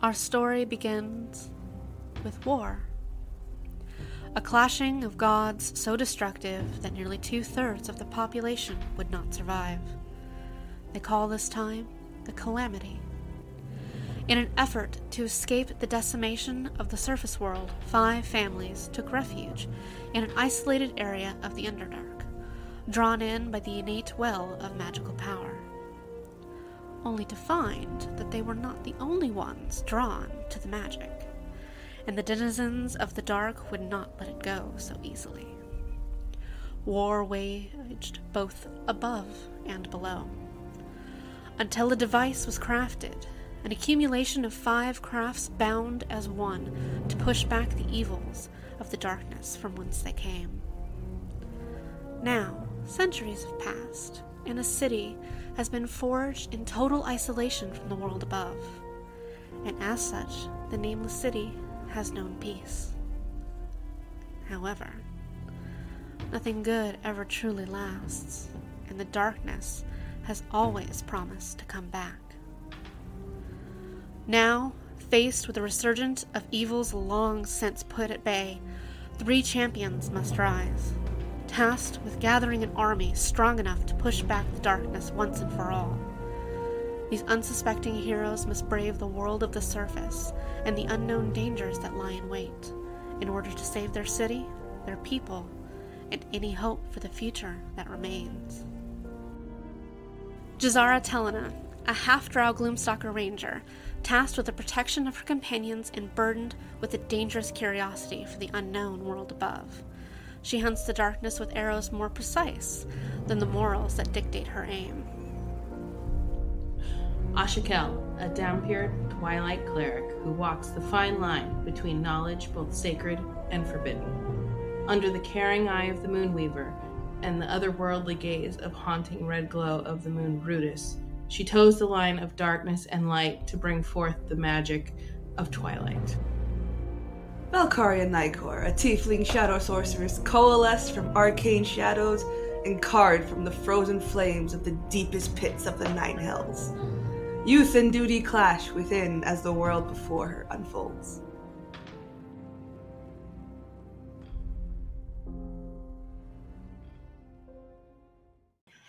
Our story begins with war. A clashing of gods so destructive that nearly two thirds of the population would not survive. They call this time the Calamity. In an effort to escape the decimation of the surface world, five families took refuge in an isolated area of the Underdark, drawn in by the innate well of magical power only to find that they were not the only ones drawn to the magic, and the denizens of the dark would not let it go so easily. War waged both above and below, until a device was crafted, an accumulation of five crafts bound as one to push back the evils of the darkness from whence they came. Now, centuries have passed, and a city has been forged in total isolation from the world above, and as such, the nameless city has known peace. However, nothing good ever truly lasts, and the darkness has always promised to come back. Now, faced with a resurgence of evils long since put at bay, three champions must rise tasked with gathering an army strong enough to push back the darkness once and for all. These unsuspecting heroes must brave the world of the surface and the unknown dangers that lie in wait in order to save their city, their people, and any hope for the future that remains. Jaz'Zara Telena, a half drow Gloomstalker ranger, tasked with the protection of her companions and burdened with a dangerous curiosity for the unknown world above. She hunts the darkness with arrows more precise than the morals that dictate her aim. Ashakel, a Dhampir twilight cleric who walks the fine line between knowledge both sacred and forbidden. Under the caring eye of the Moonweaver and the otherworldly gaze of haunting red glow of the moon Ruidus, she toes the line of darkness and light to bring forth the magic of twilight. Valkaria Nykor, a tiefling shadow sorceress coalesced from arcane shadows and carved from the frozen flames of the deepest pits of the Nine Hells. Youth and duty clash within as the world before her unfolds.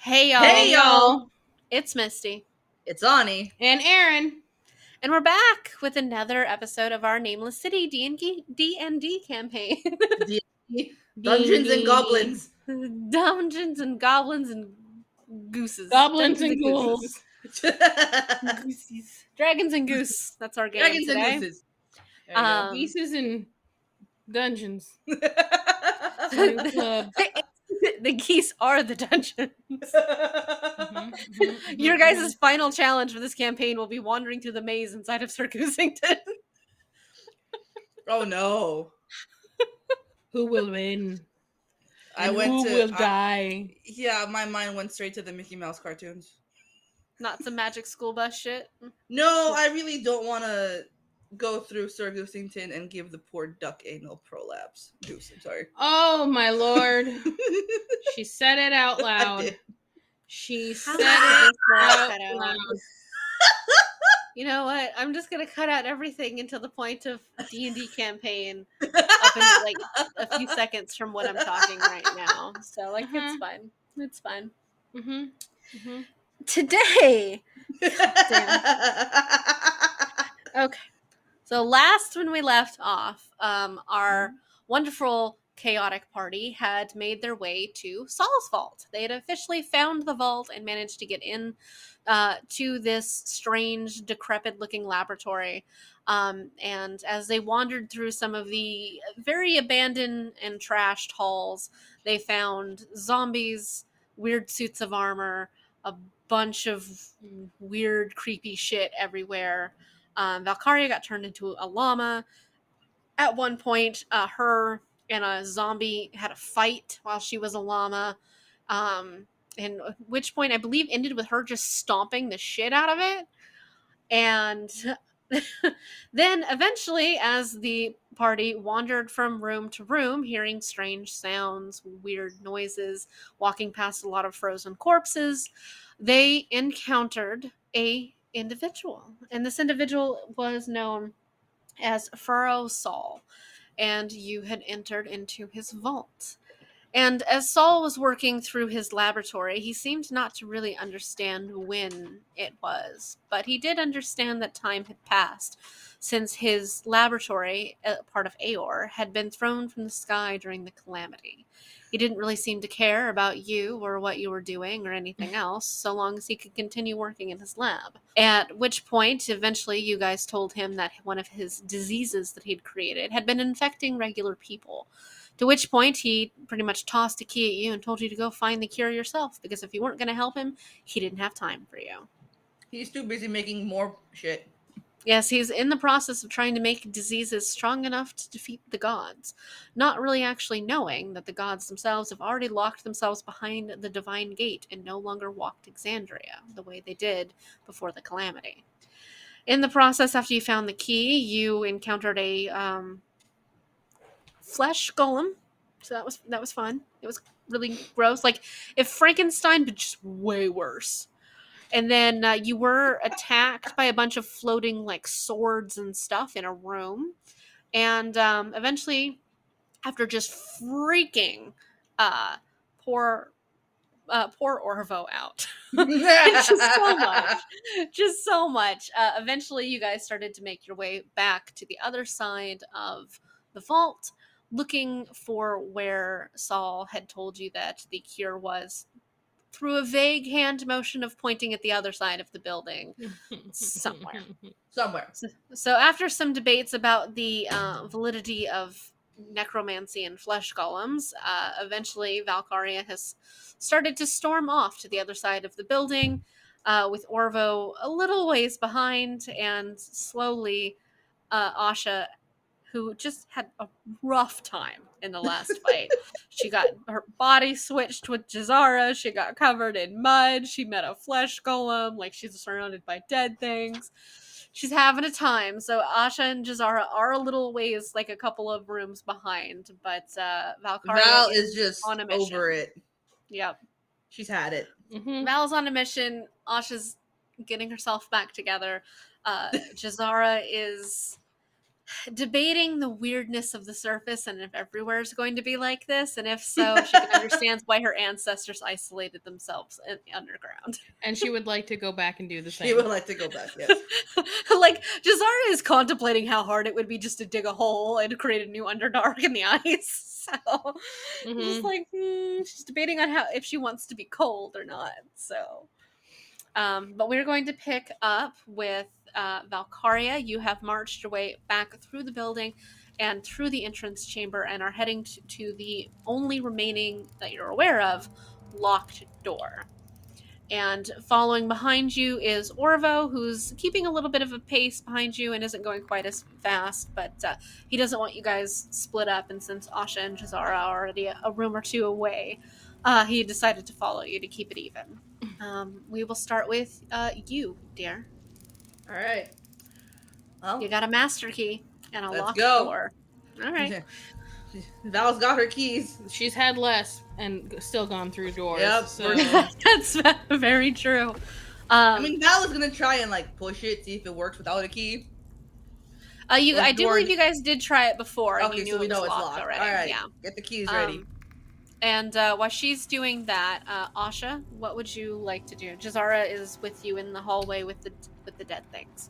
Hey y'all. Hey y'all. It's Misty. It's Ani. And Aaron. And we're back with another episode of our Nameless City D&D, D&D campaign. Dungeons and D&D. Goblins. Dungeons and goblins and gooses. Goblins Dungeons and ghouls. Goosies. Dragons and goose. That's our game Dragons today. and gooses. Um, Pieces and dungeons. the, Club. the geese are the dungeons. Mhm, mhm, Your guys' final challenge for this campaign will be wandering through the maze inside of Sir Goosington. oh no. Who will win? I And went who to will I- die? Yeah, my mind went straight to the Mickey Mouse cartoons. Not some magic school bus shit. No, I really don't want to go through Sir Goosington and give the poor duck anal prolapse. Goose, I'm sorry. Oh my lord! She said it out loud. She said it out loud. You know what? I'm just gonna cut out everything until the point of D and D campaign up in like a few seconds from what I'm talking right now. So like it's Mhm. fine. It's fine. Mm-hmm. Mm-hmm. Today, okay. So last when we left off, um, our wonderful chaotic party had made their way to Saul's vault. They had officially found the vault and managed to get in uh, to this strange, decrepit-looking laboratory. Um, and as they wandered through some of the very abandoned and trashed halls, they found zombies, weird suits of armor, a bunch of weird, creepy shit everywhere. Um, Valkaria got turned into a llama. At one point, uh, her and a zombie had a fight while she was a llama. Um, and which point I believe ended with her just stomping the shit out of it. And then eventually, as the party wandered from room to room, hearing strange sounds, weird noises, walking past a lot of frozen corpses, they encountered a individual. And this individual was known as Furrow Saul, and you had entered into his vault. And as Saul was working through his laboratory, he seemed not to really understand when it was, but he did understand that time had passed since his laboratory, a part of Aeor, had been thrown from the sky during the calamity. He didn't really seem to care about you or what you were doing or anything else, so long as he could continue working in his lab. At which point, eventually, you guys told him that one of his diseases that he'd created had been infecting regular people. To which point, he pretty much tossed a key at you and told you to go find the cure yourself, because if you weren't going to help him, he didn't have time for you. He's too busy making more shit. Yes, he's in the process of trying to make diseases strong enough to defeat the gods, not really actually knowing that the gods themselves have already locked themselves behind the divine gate and no longer walked Exandria the way they did before the calamity. In the process, after you found the key, you encountered a um, flesh golem. So that was that was fun. It was really gross, like if Frankenstein, but just way worse and then uh, you were attacked by a bunch of floating like swords and stuff in a room and um, eventually after just freaking uh, poor uh, poor Orvo out. just so much. Just so much. Uh, eventually, you guys started to make your way back to the other side of the vault, looking for where Saul had told you that the cure was through a vague hand motion of pointing at the other side of the building somewhere. Somewhere. So, so after some debates about the uh, validity of necromancy and flesh golems, uh, eventually Valkaria has started to storm off to the other side of the building, uh, with Orvo a little ways behind, and slowly uh, Asha who just had a rough time in the last fight. she got her body switched with Jaz'Zara. She got covered in mud. She met a flesh golem. Like she's surrounded by dead things. She's having a time. So Asha and Jaz'Zara are a little ways, like a couple of rooms behind. But uh, Valkaria Val is just on a mission. over it. Yep. She's had it. Mhm. Val's on a mission. Asha's getting herself back together. Uh, Jaz'Zara is debating the weirdness of the surface and if everywhere is going to be like this, and if so, she understands why her ancestors isolated themselves in the underground. And she would like to go back and do the same. She would like to go back. Yes. like Jaz'Zara is contemplating how hard it would be just to dig a hole and create a new Underdark in the ice. So just Mhm. like hmm, she's debating on how if she wants to be cold or not. So, um, but we're going to pick up with uh, Valkaria. You have marched your way back through the building and through the entrance chamber and are heading to, to the only remaining that you're aware of locked door. And following behind you is Orvo, who's keeping a little bit of a pace behind you and isn't going quite as fast, but uh, he doesn't want you guys split up. And since Asha and Jaz'Zara are already a, a room or two away, uh, he decided to follow you to keep it even. Um, we will start with uh, you, dear. All right. Well, You got a master key and a Let's locked go. door. All right. Val's got her keys. She's had less and still gone through doors. Yep, so. That's very true. Um, I mean, Val is gonna try and like push it, see if it works without a key. uh, you, the I do believe you guys did try it before, and Okay, you knew so we it was know it's locked, locked. already. All right, Yeah. get the keys ready. Um, and uh, while she's doing that, uh, Asha, what would you like to do? Jaz'Zara is with you in the hallway with the with the dead things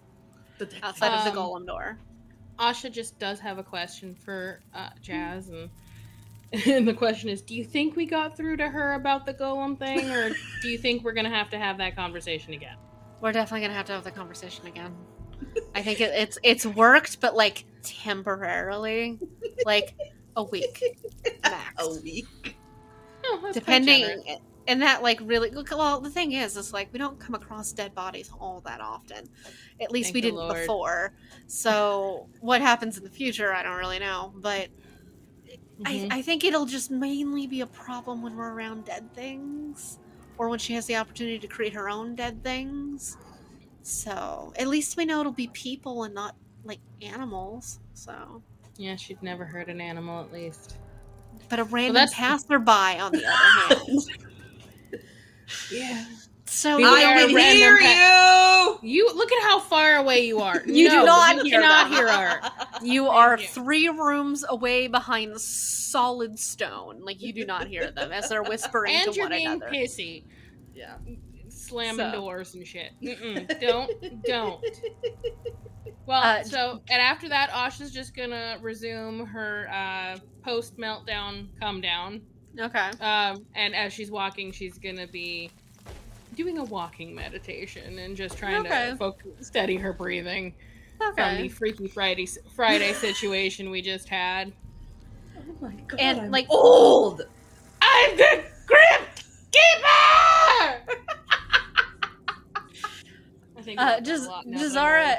outside of the Um, golem door. Asha just does have a question for uh, Jazz, and and the question is: Do you think we got through to her about the golem thing, or do you think we're gonna have to have that conversation again? We're definitely gonna have to have the conversation again. I think it, it's it's worked, but like temporarily, like a week max. a week. Oh, depending and that like really look well the thing is it's like we don't come across dead bodies all that often at least Thank we didn't Lord. before so what happens in the future i don't really know but Mhm. I, I think it'll just mainly be a problem when we're around dead things or when she has the opportunity to create her own dead things so at least we know it'll be people and not like animals so yeah, she'd never hurt an animal at least. But a random that's- passerby on the other hand Yeah. So Beware I can random hear pet- you. You look at how far away you are. You do not you hear cannot them. hear her. you are you. three rooms away behind solid stone. Like you do not hear them as they're whispering And to you're one being another. pissy, Yeah. Slamming So. doors and shit. Mm-mm, don't, don't. Well, Uh, so and after that, Asha's just gonna resume her uh, post meltdown come down. Okay. Um, and as she's walking, she's gonna be doing a walking meditation and just trying Okay. to focus, steady her breathing from the Freaky Friday Friday situation we just had. Oh my god. And, I'm like- old. I'm the Crypt Keeper. Think Uh, just a lot now that I'm Jaz'Zara.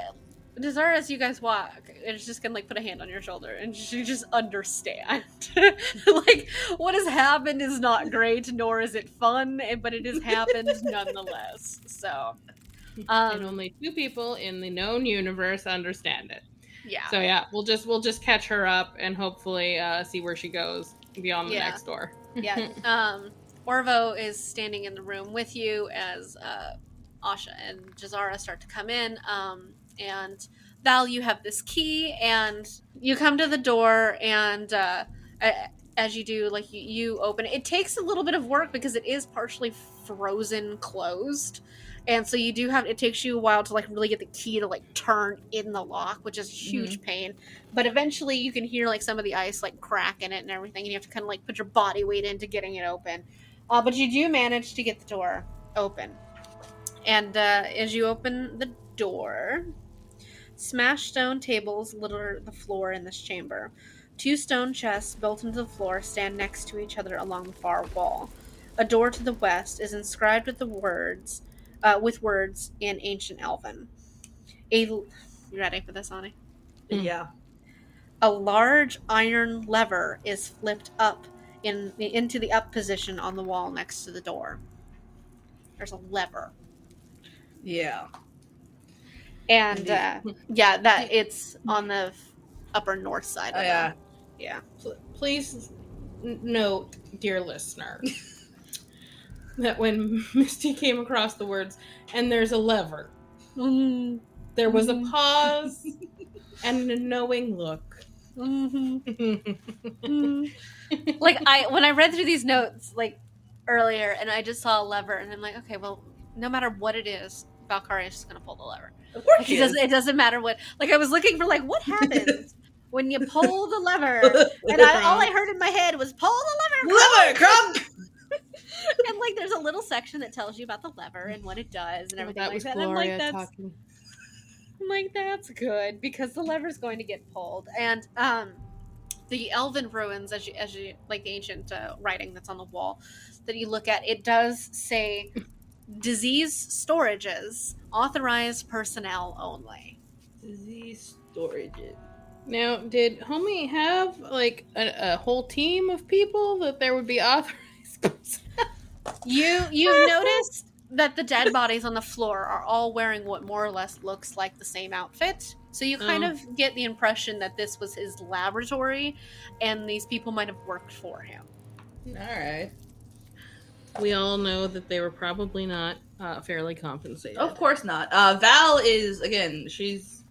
Jaz'Zara, as you guys walk, it's just gonna like put a hand on your shoulder, and she just understand. like what has happened is not great, nor is it fun, but it has happened nonetheless. So, and um, only two people in the known universe understand it. yeah, So yeah, we'll just we'll just catch her up and hopefully uh, see where she goes beyond the Yeah. next door. yeah. Um, Orvo is standing in the room with you as uh, Asha and Jaz'Zara start to come in. Um, and Val, you have this key, and you come to the door, and uh, as you do, like you, you open it. It takes a little bit of work because it is partially frozen closed. And so you do have it takes you a while to like really get the key to like turn in the lock, which is a huge pain. But eventually you can hear like some of the ice like crack in it and everything, and you have to kind of like put your body weight into getting it open. Uh, but you do manage to get the door open. And uh, as you open the door, smashed stone tables litter the floor in this chamber. Two stone chests built into the floor stand next to each other along the far wall. A door to the west is inscribed with the words, uh, with words in ancient Elven. A, you ready for this, Ani? Mm. Yeah. A large iron lever is flipped up in into the up position on the wall next to the door. There's a lever, Yeah. and uh, yeah, that it's on the upper north side. Of Oh, yeah. yeah. Pl- Please note, dear listener, that when Misty came across the words "and there's a lever," Mhm. there was a Mhm. pause and a knowing look. Mhm. Mhm. like I when I read through these notes like earlier, and I just saw a lever, and I'm like, okay, well, no matter what it is, Valkyrie is just gonna pull the lever. Of course Like, she it doesn't. It doesn't matter what. Like I was looking for like what happens when you pull the lever, and I, all I heard in my head was pull the lever. Lever, Kronk. and like there's a little section that tells you about the lever and what it does and Oh, everything that like was that. And I'm like, that's talking. I'm like, that's good because the lever's going to get pulled. And um, the elven ruins, as you, as you like the ancient uh, writing that's on the wall that you look at, it does say disease storages, authorized personnel only. Disease storages. Now, did Homie have like a, a whole team of people that there would be authorized? You you noticed that the dead bodies on the floor are all wearing what more or less looks like the same outfit. So you kind Oh. of get the impression that this was his laboratory, and these people might have worked for him. All right. We all know that they were probably not uh, fairly compensated. Of course not. Uh, Val is again. She's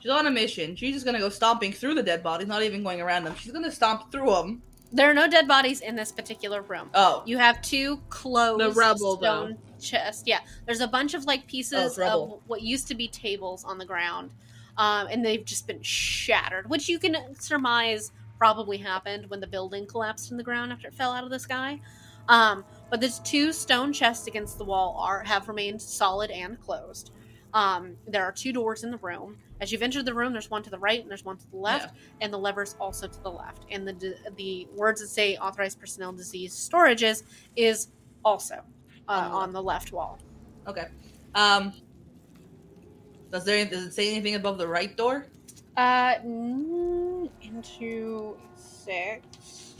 she's on a mission. She's just gonna go stomping through the dead bodies, not even going around them. She's gonna stomp through them. There are no dead bodies in this particular room. Oh, You have two closed The rubble, stone chests. Yeah, there's a bunch of like Oh, pieces it's rubble. of what used to be tables on the ground, um, and they've just been shattered, which you can surmise probably happened when the building collapsed in the ground after it fell out of the sky. Um, but the two stone chests against the wall are have remained solid and closed. Um, there are two doors in the room. As you've entered the room, there's one to the right and there's one to the left, and the lever's also to the left. And the the words that say authorized personnel disease storages is also uh, On the on the left wall. okay. Um, does there does it say anything above the right door? Uh, into six.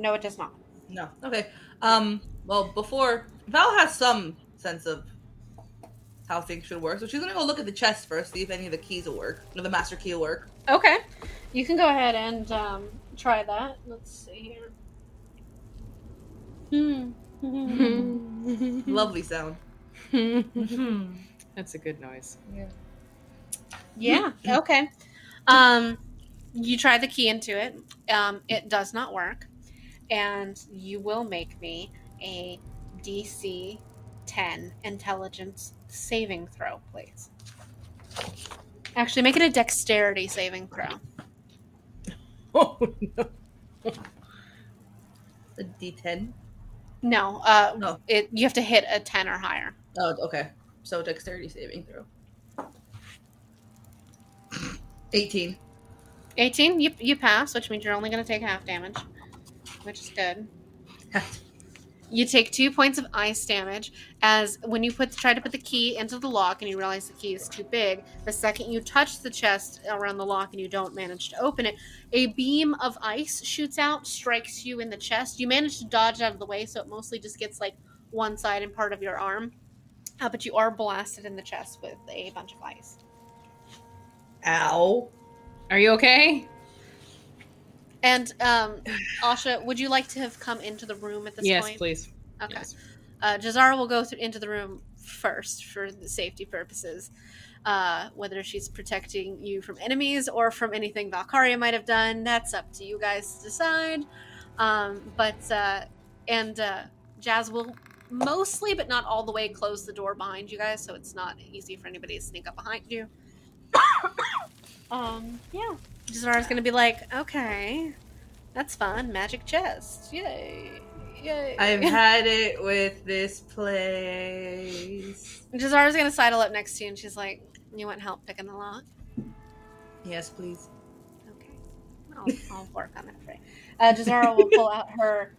No, it does not. No. Okay. Um. Well, before Val has some sense of how things should work, so she's gonna go look at the chest first, see if any of the keys will work, or the master key will work. Okay, you can go ahead and um, try that. Let's see here. Hmm. Lovely sound. That's a good noise. Yeah. Yeah. Okay. Um, you try the key into it. Um, it does not work, and you will make me a DC 10 intelligence saving throw, please. Actually, make it a dexterity saving throw. Oh no. A D10. No, uh, No. it you have to hit a 10 or higher. Oh, okay. So dexterity saving throw. 18. 18, you, you pass, which means you're only going to take half damage, which is good. You take two points of ice damage as when you put try to put the key into the lock and you realize the key is too big. The second you touch the chest around the lock and you don't manage to open it, a beam of ice shoots out, strikes you in the chest. You manage to dodge out of the way, so it mostly just gets like one side and part of your arm. Uh, but you are blasted in the chest with a bunch of ice. Ow. Are you okay? And um, Asha, would you like to have come into the room at this yes, point? please. Okay. Yes. Uh, Jaz'Zara will go through, into the room first for the safety purposes. Uh, whether she's protecting you from enemies or from anything Valkaria might have done, that's up to you guys to decide. Um, but uh, and uh, Jazz will mostly, but not all the way, close the door behind you guys, so it's not easy for anybody to sneak up behind you. um, yeah, Jaz'Zara's gonna be like, okay, that's fun, magic chest, yay, yay. I've had it with this place. Jaz'Zara's gonna sidle up next to you, and she's like, "You want help picking the lock?" Yes, please. Okay, I'll, I'll work on that for you. Uh, Jaz'Zara will pull out her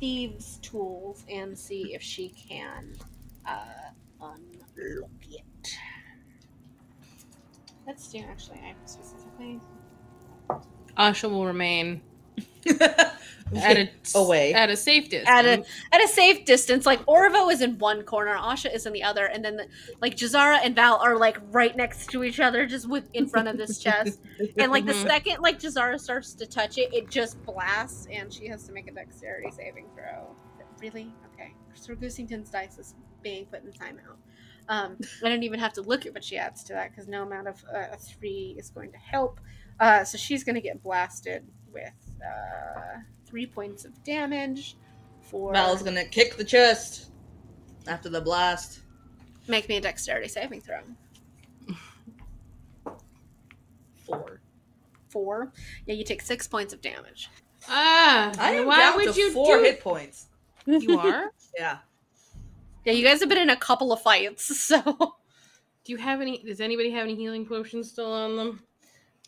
thieves' tools and see if she can uh, unlock it. Let's do actually. I specifically. Asha will remain at a Away. at a safe distance. At a at a safe distance, like Orvo is in one corner, Asha is in the other, and then the, like Jaz'Zara and Val are like right next to each other, just with in front of this chest. And like the Mhm. second like Jaz'Zara starts to touch it, it just blasts, and she has to make a dexterity saving throw. Really? Okay. Sir Goosington's dice is being put in timeout. Um, I don't even have to look at what she adds to that because no amount of uh, a three is going to help. Uh, so she's going to get blasted with uh, three points of damage for. Val's gonna kick the chest after the blast. Make me a dexterity saving throw. Four. Four. Yeah, you take six points of damage. ah, I why down would to you four do? hit points. You are. Yeah. Yeah, you guys have been in a couple of fights, so Do you have any? Does anybody have any healing potions still on them?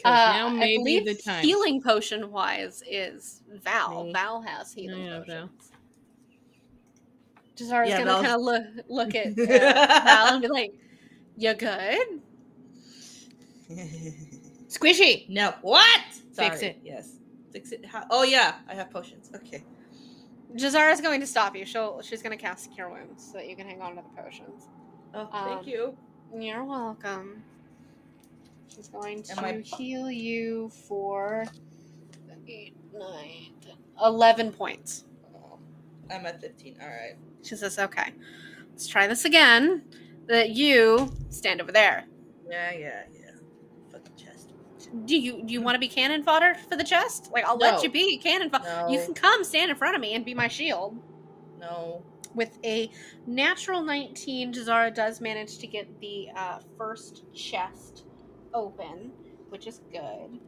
'Cause uh, now I believe the time. healing potion wise is Val. Me. Val has healing yeah, Val. potions. Jaz'Zara's Yeah, gonna kind of look look at uh, Val and be like, "You good?" Squishy. no. What? Fix it. Yes. Fix it. How- oh yeah, I have potions. Okay. Jaz'Zara's going to stop you. She'll she's gonna cast Cure Wounds so that you can hang on to the potions. Oh, Um, thank you. You're welcome. She's going to I- heal you for eight, nine, 10, 11 points. I'm at 15. All right. She says, okay, let's try this again. That you stand over there. Yeah, yeah, yeah. Fucking chest. Do you do you want to be cannon fodder for the chest? Like I'll let you be cannon fodder. No. You can come stand in front of me and be my shield. No. With a natural 19, Jaz'Zara does manage to get the uh, first chest open, which is good.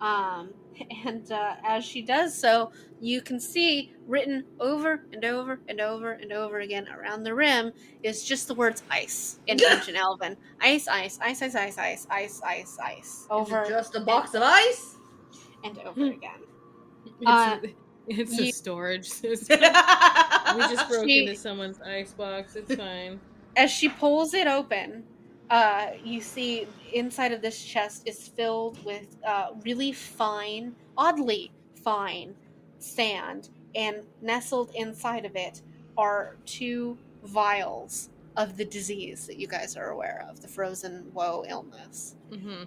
Um, and uh, as she does so, you can see written over and over and over and over again around the rim is just the words ice in ancient Elven. Ice, ice, ice, ice, ice, ice, ice, ice, ice. Over Is it just a box of ice? and over again. It's, Uh, a, it's you- a storage system. we just broke She- into someone's ice box. It's fine. as she pulls it open, uh, you see inside of this chest is filled with uh, really fine, oddly fine sand, and nestled inside of it are two vials of the disease that you guys are aware of, the frozen woe illness. hmm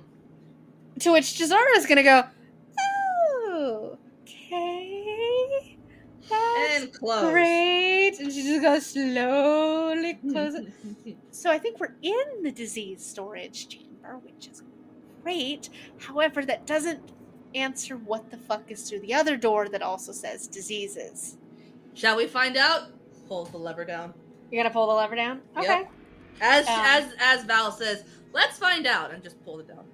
To which Jaz'Zara is going to go, oh, okay. That's and close. great. And she just goes slowly close it. So I think we're in the disease storage chamber, which is great. However, that doesn't answer what the fuck is through the other door that also says diseases. Shall we find out? Pulls the lever down. You gotta pull the lever down? Yep. Okay. As Um, as as Val says, let's find out, and just pull it down.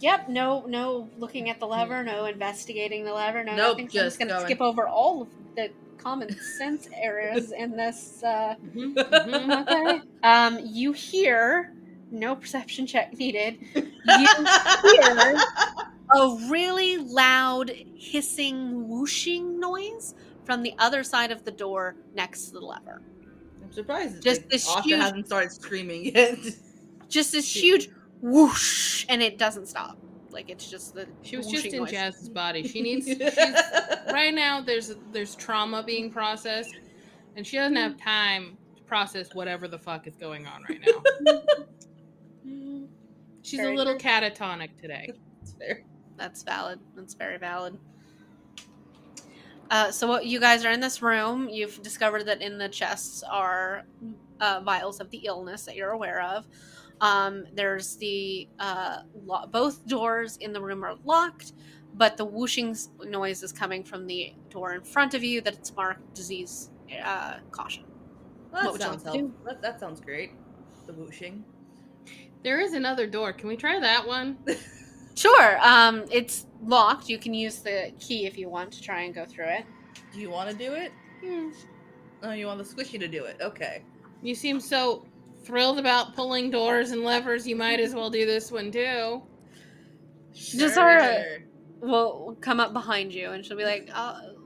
Yep, no no looking at the lever, no investigating the lever, no Nope, nothing. Just gonna skip over all of the common sense areas in this uh Mhm. okay. Um you hear no perception check needed. You hear a really loud hissing whooshing noise from the other side of the door next to the lever. I'm surprised. Just this huge- hasn't started screaming yet. Just this huge whoosh and it doesn't stop. Like it's just the She was just in noise. Jazz's body. She needs she's, right now. There's there's trauma being processed, and she doesn't have time to process whatever the fuck is going on right now. She's Very a little true. catatonic today. It's fair. That's valid. That's very valid. Uh, so what you guys are in this room. You've discovered that in the chests are uh, vials of the illness that you're aware of. Um, there's the uh, lo- both doors in the room are locked, but the whooshing noise is coming from the door in front of you. That it's marked disease uh, caution. Well, What that would you sounds like to. That, that sounds great. The whooshing. There is another door. Can we try that one? Sure. Um, it's locked. You can use the key if you want to try and go through it. Do you want to do it? Oh, you want the squishy to do it? Okay. You seem so thrilled about pulling doors and levers. You might as well do this one too. Jaz'Zara- will come up behind you and she'll be like, "I'll,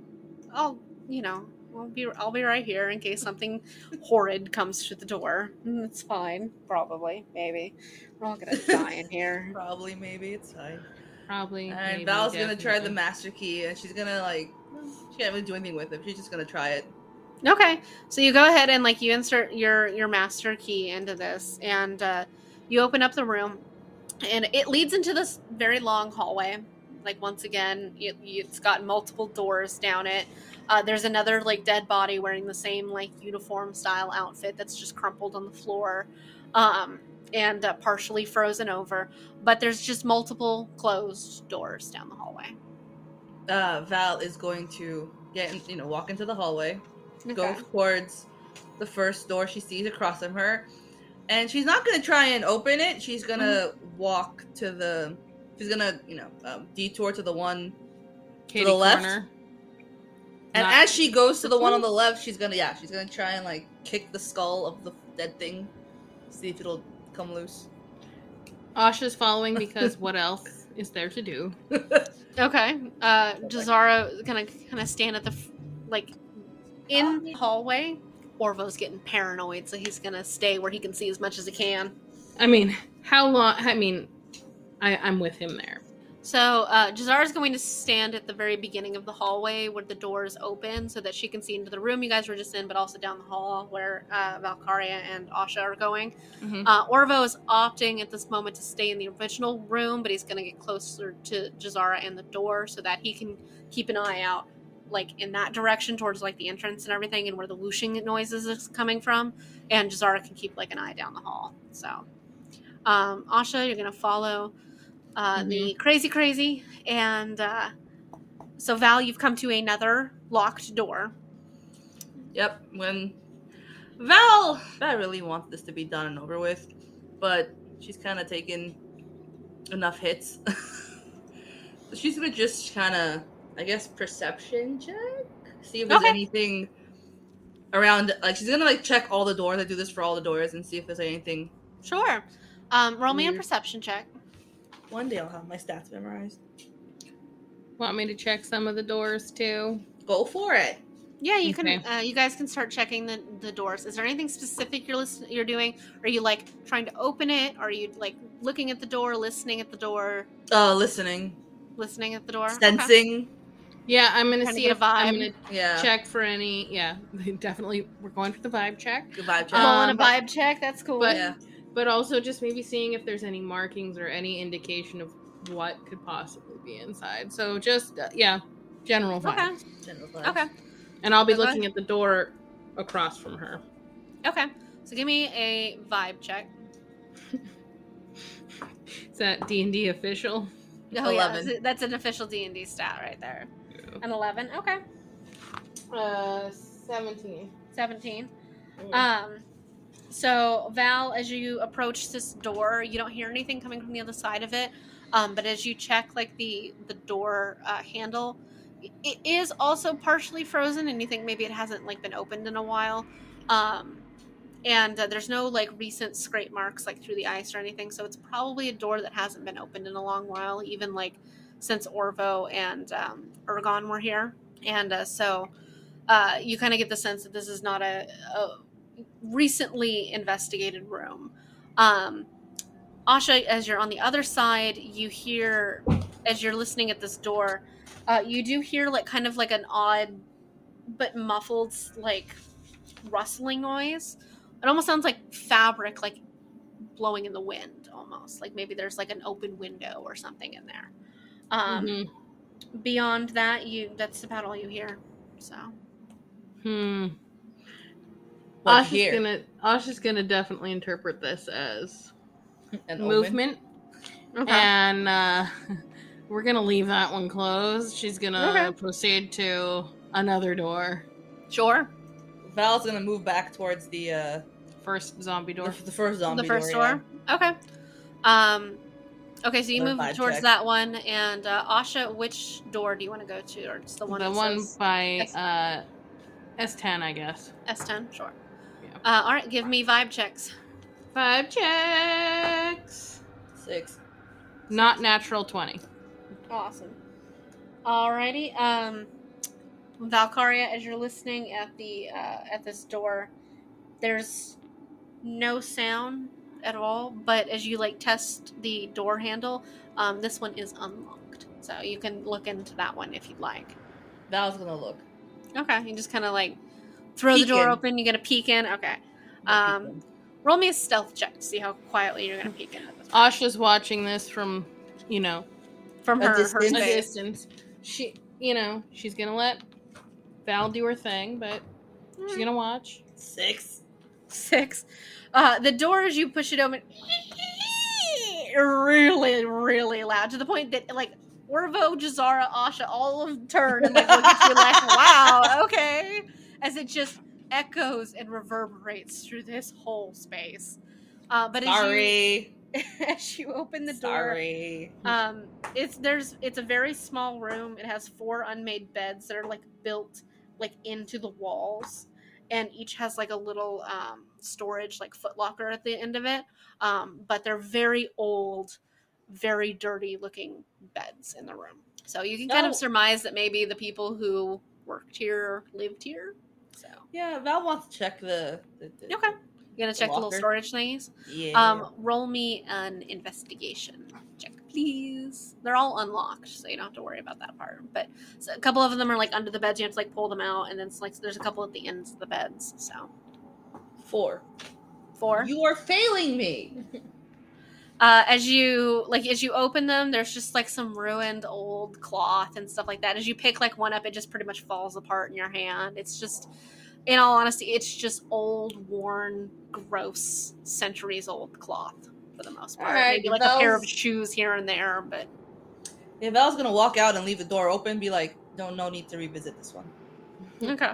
I'll you know, I'll be, I'll be right here in case something horrid comes to the door. Mm, It's fine, probably, maybe. We're all gonna die in here. Probably, maybe it's fine. Probably. And maybe, Val's gonna try the master key, and she's gonna like. She can't really do anything with it. She's just gonna try it. Okay, so you go ahead and like you insert your your master key into this, and uh, you open up the room, and it leads into this very long hallway. Like once again, it, it's got multiple doors down it. Uh, there's another like dead body wearing the same like uniform style outfit that's just crumpled on the floor, um, and uh, partially frozen over. But there's just multiple closed doors down the hallway. Uh, Val is going to get, in, you know, walk into the hallway, go Okay. towards the first door she sees across from her, and she's not gonna try and open it. She's gonna walk to the. She's gonna, you know, um, detour to the one Kitty the left? corner. And Not- as she goes to the one on the left, she's gonna yeah, she's gonna try and like kick the skull of the dead thing, see if it'll come loose. Asha's following because what else is there to do? Okay. Uh Jaz'Zara gonna kind of stand at the like in the hallway. Orvo's getting paranoid, so he's gonna stay where he can see as much as he can. I mean, how long? I mean, I, I'm with him there. So uh, Jaz'Zara's going to stand at the very beginning of the hallway where the doors open, so that she can see into the room you guys were just in, but also down the hall where uh, Valkaria and Asha are going. Mhm. Uh, Orvo is opting at this moment to stay in the original room, but he's going to get closer to Jaz'Zara and the door so that he can keep an eye out, like in that direction towards like the entrance and everything, and where the whooshing noises is coming from. And Jaz'Zara can keep like an eye down the hall. So, um, Asha, you're going to follow uh, the crazy, crazy, and uh, so Val, you've come to another locked door. Yep. When Val, Val really wants this to be done and over with, but she's kind of taken enough hits. so she's gonna just kind of, I guess, perception check, see if there's Okay. anything around. Like she's gonna like check all the doors. I do this for all the doors and see if there's anything. Sure. Um, roll me a perception check. One day I'll have my stats memorized. Want me to check some of the doors too? Go for it. Yeah, you Okay. can. Uh, you guys can start checking the, the doors. Is there anything specific you're listen- you're doing? Are you like trying to open it? Are you like looking at the door, listening at the door, Uh, listening, listening at the door? Okay. Sensing. Yeah, I'm gonna see a if I'm vibe. gonna Yeah. check for any. Yeah, definitely. We're going for the vibe check, Good vibe check. Rolling Um, a vibe check. That's cool. but- yeah. but also just maybe seeing if there's any markings or any indication of what could possibly be inside. So just uh, yeah, General vibe. Okay. General vibes. Okay. And I'll be Okay. looking at the door across from her. Okay. So give me a vibe check. Is that D and D official? Oh yeah, 11. that's- that's an official D and D stat right there. An eleven. Okay. Uh, seventeen. 17. Um, so Val, as you approach this door, you don't hear anything coming from the other side of it. Um, but as you check like the the door uh, handle, it is also partially frozen, and you think maybe it hasn't like been opened in a while. Um, and uh, there's no like recent scrape marks like through the ice or anything, so it's probably a door that hasn't been opened in a long while, even like since Orvo and um, Ergon were here. And uh, so uh, you kind of get the sense that this is not a, a recently investigated room. Um, Asha, as you're on the other side, you hear, as you're listening at this door, uh, you do hear like kind of like an odd but muffled like rustling noise. It almost sounds like fabric like blowing in the wind almost. Like maybe there's like an open window or something in there. Um, Mhm. Beyond that, you that's about all you hear. So Hmm. What Asha's here? gonna Asha's gonna definitely interpret this as An movement, okay. and uh, we're gonna leave that one closed. She's gonna Okay. proceed to another door. sure. Val's gonna move back towards the uh First zombie door. the first zombie the first door. door. Okay. Um. Okay, so you move towards check. that one, and uh, Asha, which door do you want to go to, or just the one? the that one says by S- uh, S10, I guess. S10. Sure. Yeah. Uh, all right, give me vibe checks. Five checks. Six. Not natural 20. Awesome. Alrighty. Um, Valkaria, as you're listening at the uh, at this door, there's no sound at all. But as you like test the door handle, um, this one is unlocked. So you can look into that one if you'd like. Val's gonna look. Okay, you just kind of like throw the door in. open. You get a peek in. Okay. Um, roll me a stealth check to see how quietly you're gonna peek in at this point. Asha's watching this from, you know, from a her, her distance. a distance. She, you know, she's gonna let Val do her thing, but she's gonna watch. Six. Six. Uh, the door as you push it open, really, really loud to the point that like Orvo, Jaz'Zara, Asha, all of turn and like look at you like, wow, okay, as it just echoes and reverberates through this whole space. Uh, but as you, as you open the door, Sorry. um, it's there's it's a very small room. It has four unmade beds that are like built like into the walls, and each has like a little um, storage like footlocker at the end of it. Um, but they're very old, very dirty looking beds in the room. So you can kind Oh. of surmise that maybe the people who worked here lived here. So Yeah, Val wants to check the. the, the okay, you gonna check the little storage things Yeah. Um, roll me an investigation please. They're all unlocked, so you don't have to worry about that part. But so a couple of them are like under the beds. You have to like pull them out, and then it's like there's a couple at the ends of the beds. So Four. four. You are failing me. Uh, as you like, as you open them, there's just like some ruined old cloth and stuff like that. As you pick like one up, it just pretty much falls apart in your hand. It's just, in all honesty, it's just old, worn, gross, centuries old cloth for the most part. All right, Maybe like a pair of shoes here and there, but if Yeah, Val's gonna walk out and leave the door open. Be like, no, no need to revisit this one. Okay.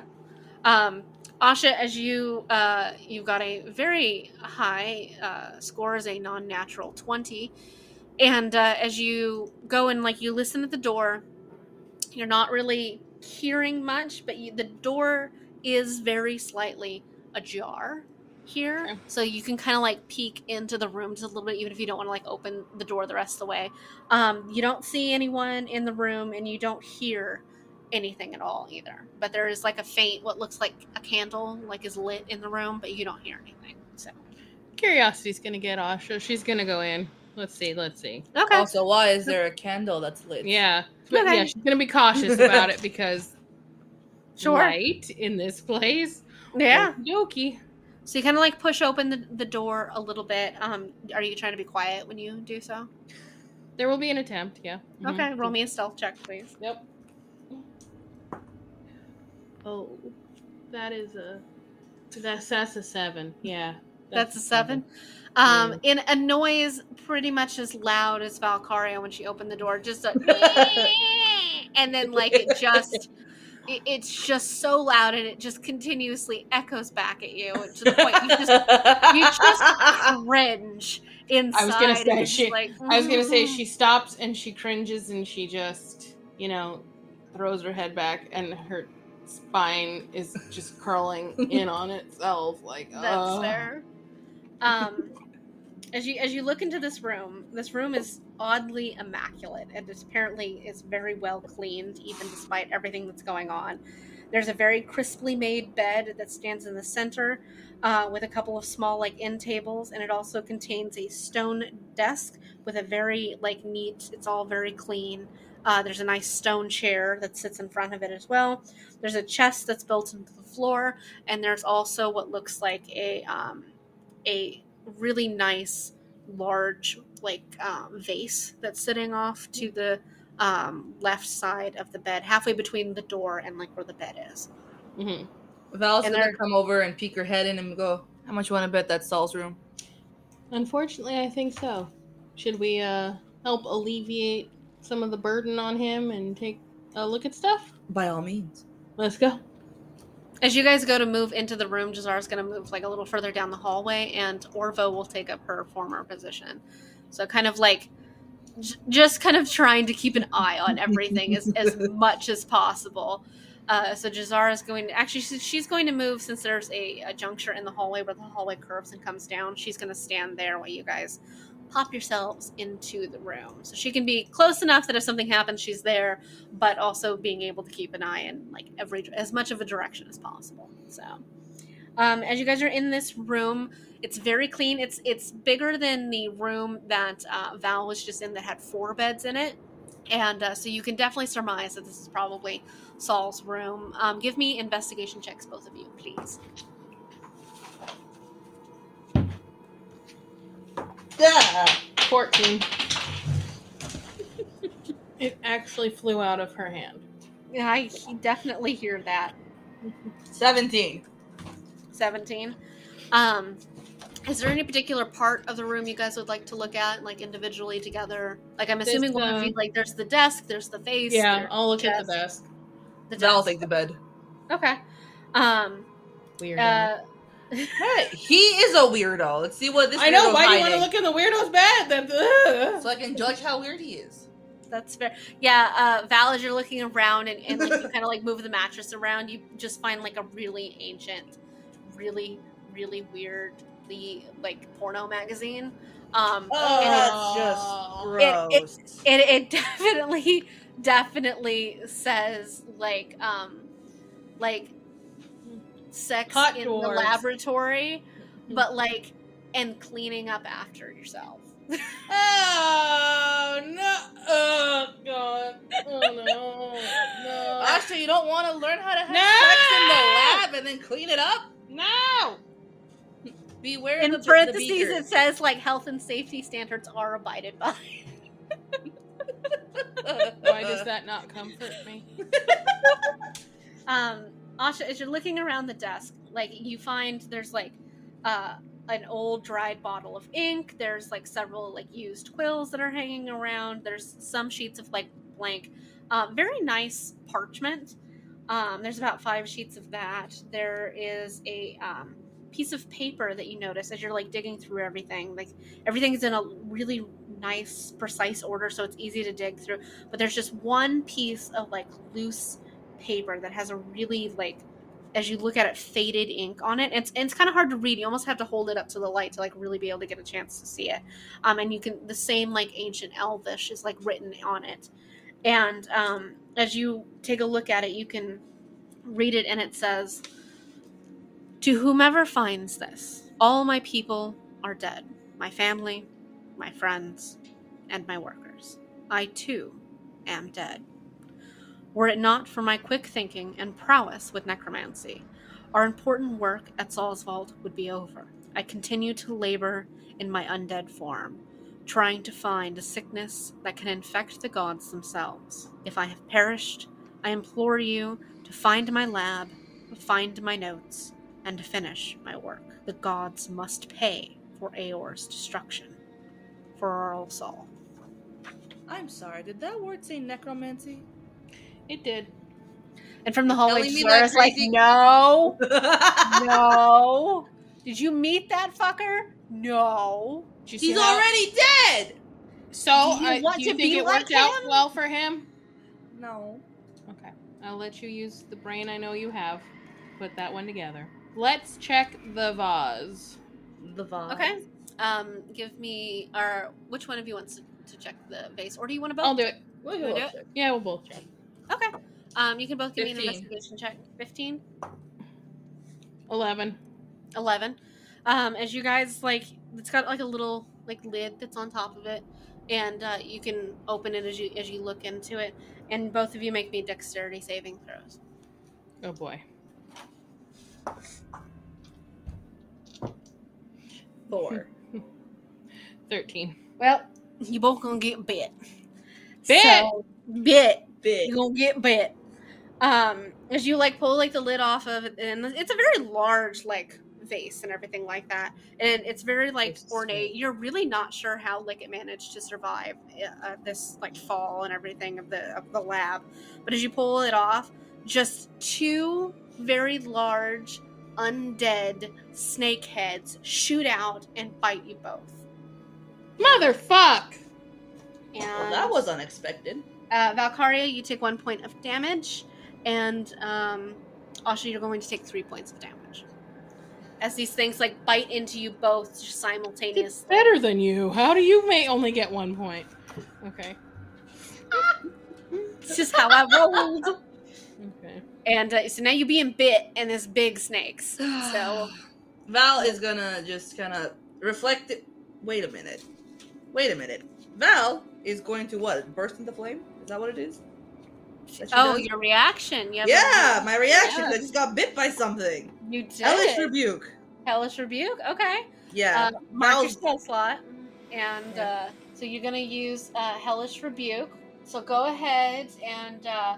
Um, Asha, as you uh, you got a very high uh, score as a non-natural twenty, and uh, as you go and like you listen at the door, you're not really hearing much, but you, the door is very slightly ajar here, Okay. so you can kind of like peek into the room just a little bit, even if you don't want to like open the door the rest of the way. Um, you don't see anyone in the room, and you don't hear anything at all either. But there is like a faint, what looks like a candle, like is lit in the room, but you don't hear anything. So Curiosity's gonna get Asha. She's gonna go in. Let's see. Let's see. okay, Also, why is there a candle that's lit? Yeah, but Okay. yeah, she's gonna be cautious about it because Sure. light in this place. yeah. Doki. So you kind of like push open the, the door a little bit. Um, are you trying to be quiet when you do so? There will be an attempt. Yeah. Mhm. Okay, roll me a stealth check, please. Yep. Oh, that is a that's that's a seven. Yeah, That's, a seven. Um, in a noise pretty much as loud as Valkaria when she opened the door, just a and then like it just it, it's just so loud and it just continuously echoes back at you to the point you just you just cringe inside. I was gonna say she. Like, I was gonna say she stops and she cringes and she just, you know, throws her head back and her spine is just curling in on itself. Like That's oh. fair. Um, as you as you look into this room, this room is oddly immaculate, and it's apparently is very well cleaned, even despite everything that's going on. There's a very crisply made bed that stands in the center, uh, with a couple of small like end tables, and it also contains a stone desk with a very like neat. It's all very clean. Uh, there's a nice stone chair that sits in front of it as well. There's a chest that's built into the floor, and there's also what looks like a um, a really nice large like um, vase that's sitting off to the um, left side of the bed halfway between the door and like where the bed is Mhm. Val's And gonna come over and peek her head in and go, How much you want to bet that's Saul's room? Unfortunately, I think so. Should we uh help alleviate some of the burden on him and take a look at stuff? By all means. Let's go. As you guys go to move into the room Jaz'Zara's going to move like a little further down the hallway and Orvo will take up her former position so kind of like j- just kind of trying to keep an eye on everything as, as much as possible Uh, so Jaz'Zara is going to actually she's, she's going to move since there's a, a juncture in the hallway where the hallway curves and comes down. She's going to stand there while you guys pop yourselves into the room. So she can be close enough that if something happens, she's there, but also being able to keep an eye in like every as much of a direction as possible. So um, as you guys are in this room, it's very clean. It's it's bigger than the room that uh, Val was just in that had four beds in it, and uh, so you can definitely surmise that this is probably Saul's room. Um, give me investigation checks, both of you, please. Yeah. 14. it actually flew out of her hand. Yeah, I definitely hear that. 17. 17. Um, is there any particular part of the room you guys would like to look at, like individually together? Like, I'm assuming This, one of uh, you, like, there's the desk, there's the face. Yeah, I'll look at the desk. the Val will take the bed. Okay. Um, Weird. uh, Hey, he is a weirdo. Let's see what this is. I know. weirdo's Why do you want to look in the weirdo's bed? That, So I can judge how weird he is. That's fair. Yeah, uh, Val, as you're looking around and, and like you kind of like move the mattress around, you just find like a really ancient, really, really weirdly like porno magazine. Um, Oh, and that's just gross. it, it definitely, definitely says like, um, like sex Hot in doors. the laboratory, but like, and cleaning up after yourself. oh no! Oh god! Oh no! No! Asha, you don't want to learn how to have No! sex in the lab and then clean it up? no! Beware In of the, parentheses, the it says like health and safety standards are abided by. Why does that not comfort me? um asha as you're looking around the desk like you find there's like uh an old dried bottle of ink there's like several like used quills that are hanging around there's some sheets of like blank um, very nice parchment. Um, there's about five sheets of that. There is a um, piece of paper that you notice as you're like digging through everything like everything's in a really nice precise order so it's easy to dig through but there's just one piece of like loose paper that has a really like as you look at it faded ink on it. It's it's kind of hard to read. You almost have to hold it up to the light to like really be able to get a chance to see it. Um and you can the same like ancient elvish is like written on it. And um as you take a look at it you can read it and it says to whomever finds this all my people are dead. My family my friends and my workers. I too am dead were it not for my quick thinking and prowess with necromancy, our important work at Salsvault would be over. I continue to labor in my undead form, trying to find a sickness that can infect the gods themselves. If I have perished, I implore you to find my lab find my notes, and finish my work. The gods must pay for Aeor's destruction. For Earl Saul. I'm sorry. Did that word say necromancy? It did. And from the hallway, telling me like, no, no. Did you meet that fucker? No. Did you see He's how- already dead. So, Do you uh, want do you to think be it like worked out well for him? No. Okay. I'll let you use the brain I know you have. Put that one together. Let's check the vase. The vase. Okay. Um, give me, or which one of you wants to, to check the vase, or do you want to both? I'll do it. We'll Wanna go do check. Yeah, we'll both check. Okay. Um, you can both give me an investigation check. 15, 11. 11. Um, as you guys like, it's got like a little like lid that's on top of it, and uh, you can open it as you as you look into it. And both of you make me dexterity saving throws. Oh boy. Four. 13. Well, you both gonna get bit. Bit? So, bit. Big. You're gonna get bit. Um, as you like pull like the lid off of it, and it's a very large like vase and everything like that, and it's very like It's ornate. You're really not sure how like it managed to survive uh, this like fall and everything of the of the lab, but as you pull it off, just two very large undead snake heads shoot out and bite you both. Motherfuck! And Well, that was unexpected. Uh, Valkaria, you take one point of damage, and um, Asha, you're going to take three points of damage. As these things like bite into you both just It's better than you. How do you may only get one point? Okay. It's just how I rolled. Okay. And uh, so now you're being bit in this big snakes. So Val is gonna just kind of reflect it. Wait a minute. Wait a minute. Val is going to what? Burst into flame? Is that what it is? Oh, does? your reaction. Yeah, yeah, my reaction. I just got bit by something. you did. Hellish rebuke. Hellish rebuke. Okay. Yeah. Uh, mark your spell slot, and Yeah. uh, so you're gonna use uh, Hellish Rebuke. So go ahead and uh,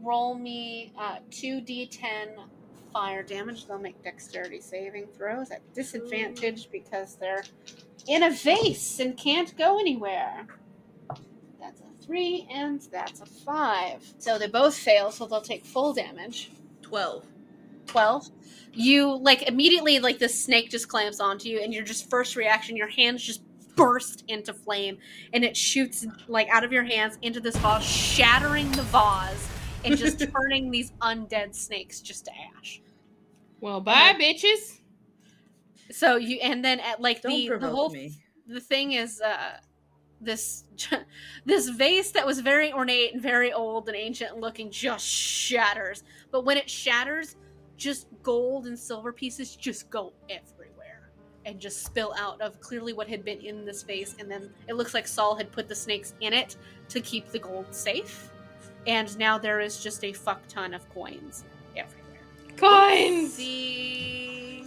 roll me uh, two d10 fire damage. They'll make dexterity saving throws at disadvantage because they're in a vase and can't go anywhere. That's a three and that's a five. So they both fail, so they'll take full damage. Twelve. 12 you like immediately like the snake just clamps onto you and your just first reaction your hands just burst into flame and it shoots like out of your hands into this vase shattering the vase and just turning these undead snakes just to ash Well, bye, bitches. so you and then at like Don't the the whole me. the thing is uh this this vase that was very ornate and very old and ancient looking just shatters. But when it shatters just gold and silver pieces just go everywhere and just spill out of clearly what had been in this vase. And then it looks like Saul had put the snakes in it to keep the gold safe. And now there is just a fuck ton of coins everywhere. Coins! See,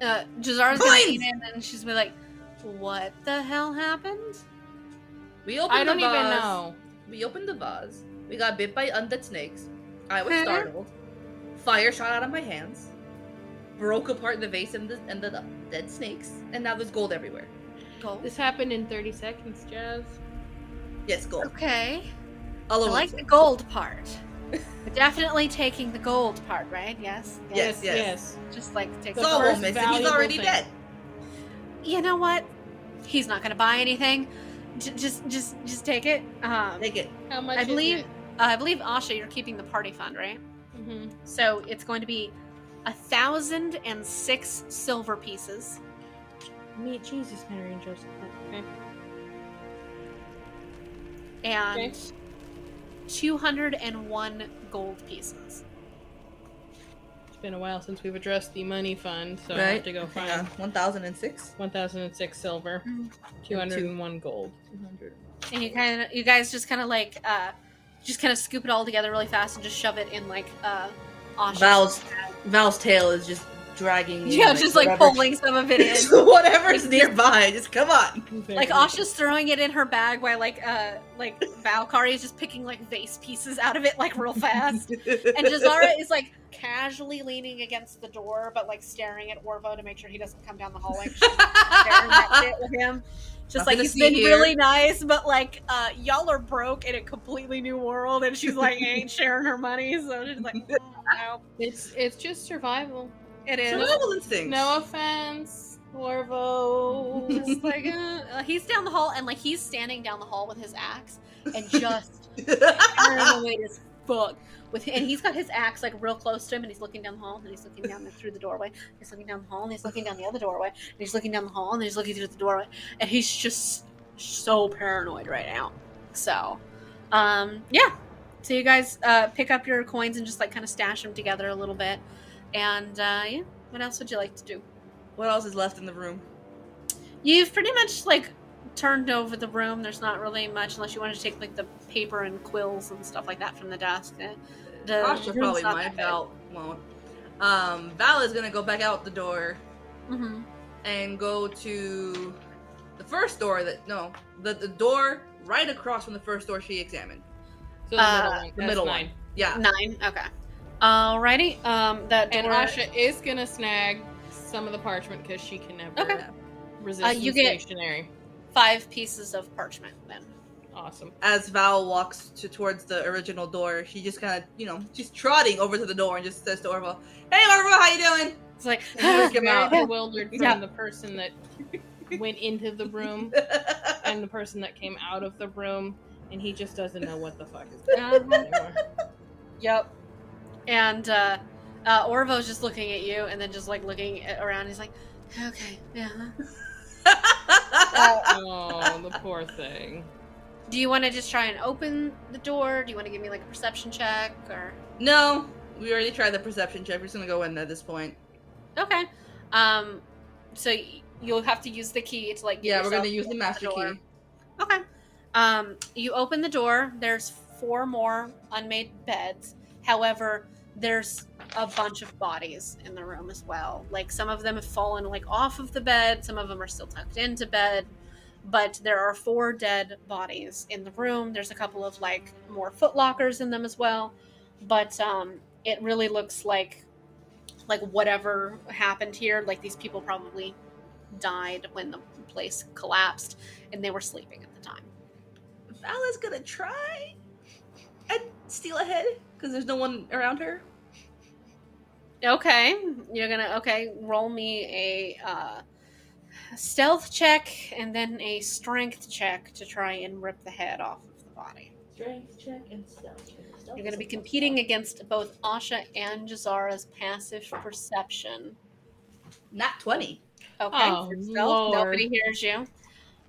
uh, Jaz'Zara's gonna eat in, and she's gonna be like, "What the hell happened?" We opened I don't the even know. We opened the vase. We got bit by undead snakes. I was startled. Fire shot out of my hands. Broke apart the vase and the, and the dead snakes. And now there's gold everywhere. Gold. This happened in 30 seconds, Jazz. Yes, gold. Okay, All I like the the gold part. But definitely taking the gold part, right? Yes. Yes, yes. yes Just like take The the gold. first won't miss it. He's already thing. dead. You know what? He's not gonna buy anything. J- just, just, just take it. Um, Take it. How much I is believe, it? uh, I believe Asha, you're keeping the party fund, right? Mhm. So it's going to be a thousand and six silver pieces. Meet Jesus, Mary, and Joseph. Okay. and Okay. 201 gold pieces. It's been a while since we've addressed the money fund, so I have to go Hang on. find 1006. 1006 silver, Mhm. 201 gold. 200. And you kind of, you guys just kind of like, uh, just kind of scoop it all together really fast and just shove it in like, uh, Asha's Val's. Val's tail is just dragging. in, Yeah, just like whatever- pulling some of it in. whatever's nearby. Just come on. Like Asha's throwing it in her bag while like uh like Valkaria is just picking like vase pieces out of it like real fast. And Jaz'Zara is like casually leaning against the door, but like staring at Orvo to make sure he doesn't come down the hallway. 'cause She's staring at it with him. Just Nothing like to he's been here. really nice, but like uh y'all are broke in a completely new world, and she's like ain't sharing her money, so she's like, "Mm, no, It's it's just survival. It is. Survival instincts. No offense, Orvo. Just like uh, he's down the hall, and like he's standing down the hall with his axe, and just paranoid as fuck. With and he's got his axe like real close to him, and he's looking down the hall, and he's looking down through the doorway. He's looking down the hall, and he's looking down the other doorway, and he's looking down the hall, and he's looking through the doorway, and he's just so paranoid right now. So, um, yeah. So you guys uh, pick up your coins and just like kind of stash them together a little bit, and uh, yeah. What else would you like to do? what else is left in the room? You've pretty much like turned over the room. There's not really much unless you want to take like the paper and quills and stuff like that from the desk. Uh, The Asha probably not might. that. Val won't. Um, Val is gonna go back out the door Mhm. and go to the first door that no, the the door right across from the first door she examined. So the Uh, middle one. the That's middle mine. one. Yeah. Nine. Okay. Alrighty. Um, that door. And Asha is gonna snag some of the parchment because she can never Okay. resist Uh, you get- stationery. five pieces of parchment. Then. Awesome. As Val walks to, towards the original door, she just kind of, you know, she's trotting over to the door and just says to Orville, "Hey, Orville, how you doing?" It's like And Come Very out. bewildered from Yeah. the person that went into the room and the person that came out of the room, and he just doesn't know what the fuck is going on anymore. Yep. And uh, uh, Orvo's just looking at you, and then just like looking at, around. He's like, "Okay, yeah." Oh, the poor thing. do you want to just try and open the door? Do you want to give me like a perception check, or? no, we already tried the perception check. We're just gonna go in at this point. Okay. Um, so y- you'll have to use the key to like. get Yeah, we're gonna use the master door. key. Okay. Um, you open the door. There's four more unmade beds. However, there's a bunch of bodies in the room as well. Like some of them have fallen like off of the bed. Some of them are still tucked into bed. But there are four dead bodies in the room. There's a couple of like more footlockers in them as well. But um, it really looks like like whatever happened here. Like these people probably died when the place collapsed and they were sleeping at the time. Val is gonna try and steal ahead because there's no one around her. Okay, you're gonna okay. Roll me a uh, stealth check and then a strength check to try and rip the head off of the body. Strength check and stealth check. Stealth You're gonna be is- competing against both Asha and Jaz'Zara's passive perception. Not twenty. Okay, Oh, for stealth, Lord. nobody hears you.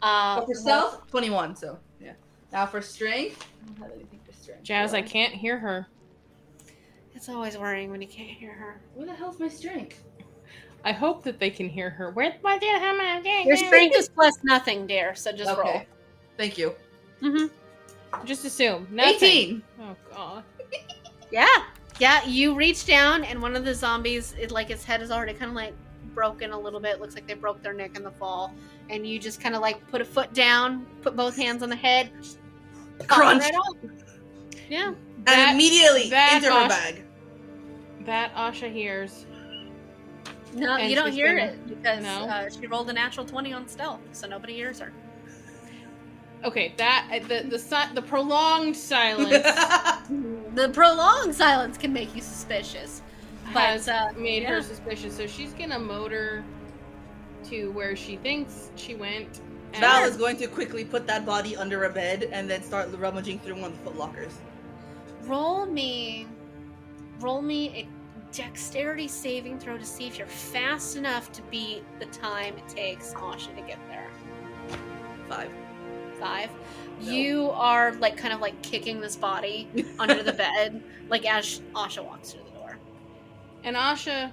Uh, But for stealth, twenty-one. So yeah. Now for strength. How do you think for strength? Jazz, I can't hear her. It's always worrying when you can't hear her. Where the hell's my strength? I hope that they can hear her. Where why did how am I Your strength is plus nothing, dear. So just okay. Thank you. Mm-hmm. Just assume. Nothing. Eighteen. Oh god. Yeah, yeah. You reach down, and one of the zombies, it, like its head is already kind of like broken a little bit. Looks like they broke their neck in the fall. And you just kind of like put a foot down, put both hands on the head, Crunch. right off. Yeah. That- and immediately that into her bag. That Asha hears. No, And you don't hear gonna- it because No? uh, she rolled a natural twenty on stealth, so nobody hears her. Okay, that uh, the the si- the prolonged silence The prolonged silence can make you suspicious. But has uh, made yeah. her suspicious. So she's gonna motor to where she thinks she went. and- Val is going to quickly put that body under a bed and then start rummaging through one of the footlockers. roll me, roll me a dexterity saving throw to see if you're fast enough to beat the time it takes Asha to get there. Five. Five. No. You are like kind of like kicking this body under the bed, like as Asha walks through the door. and Asha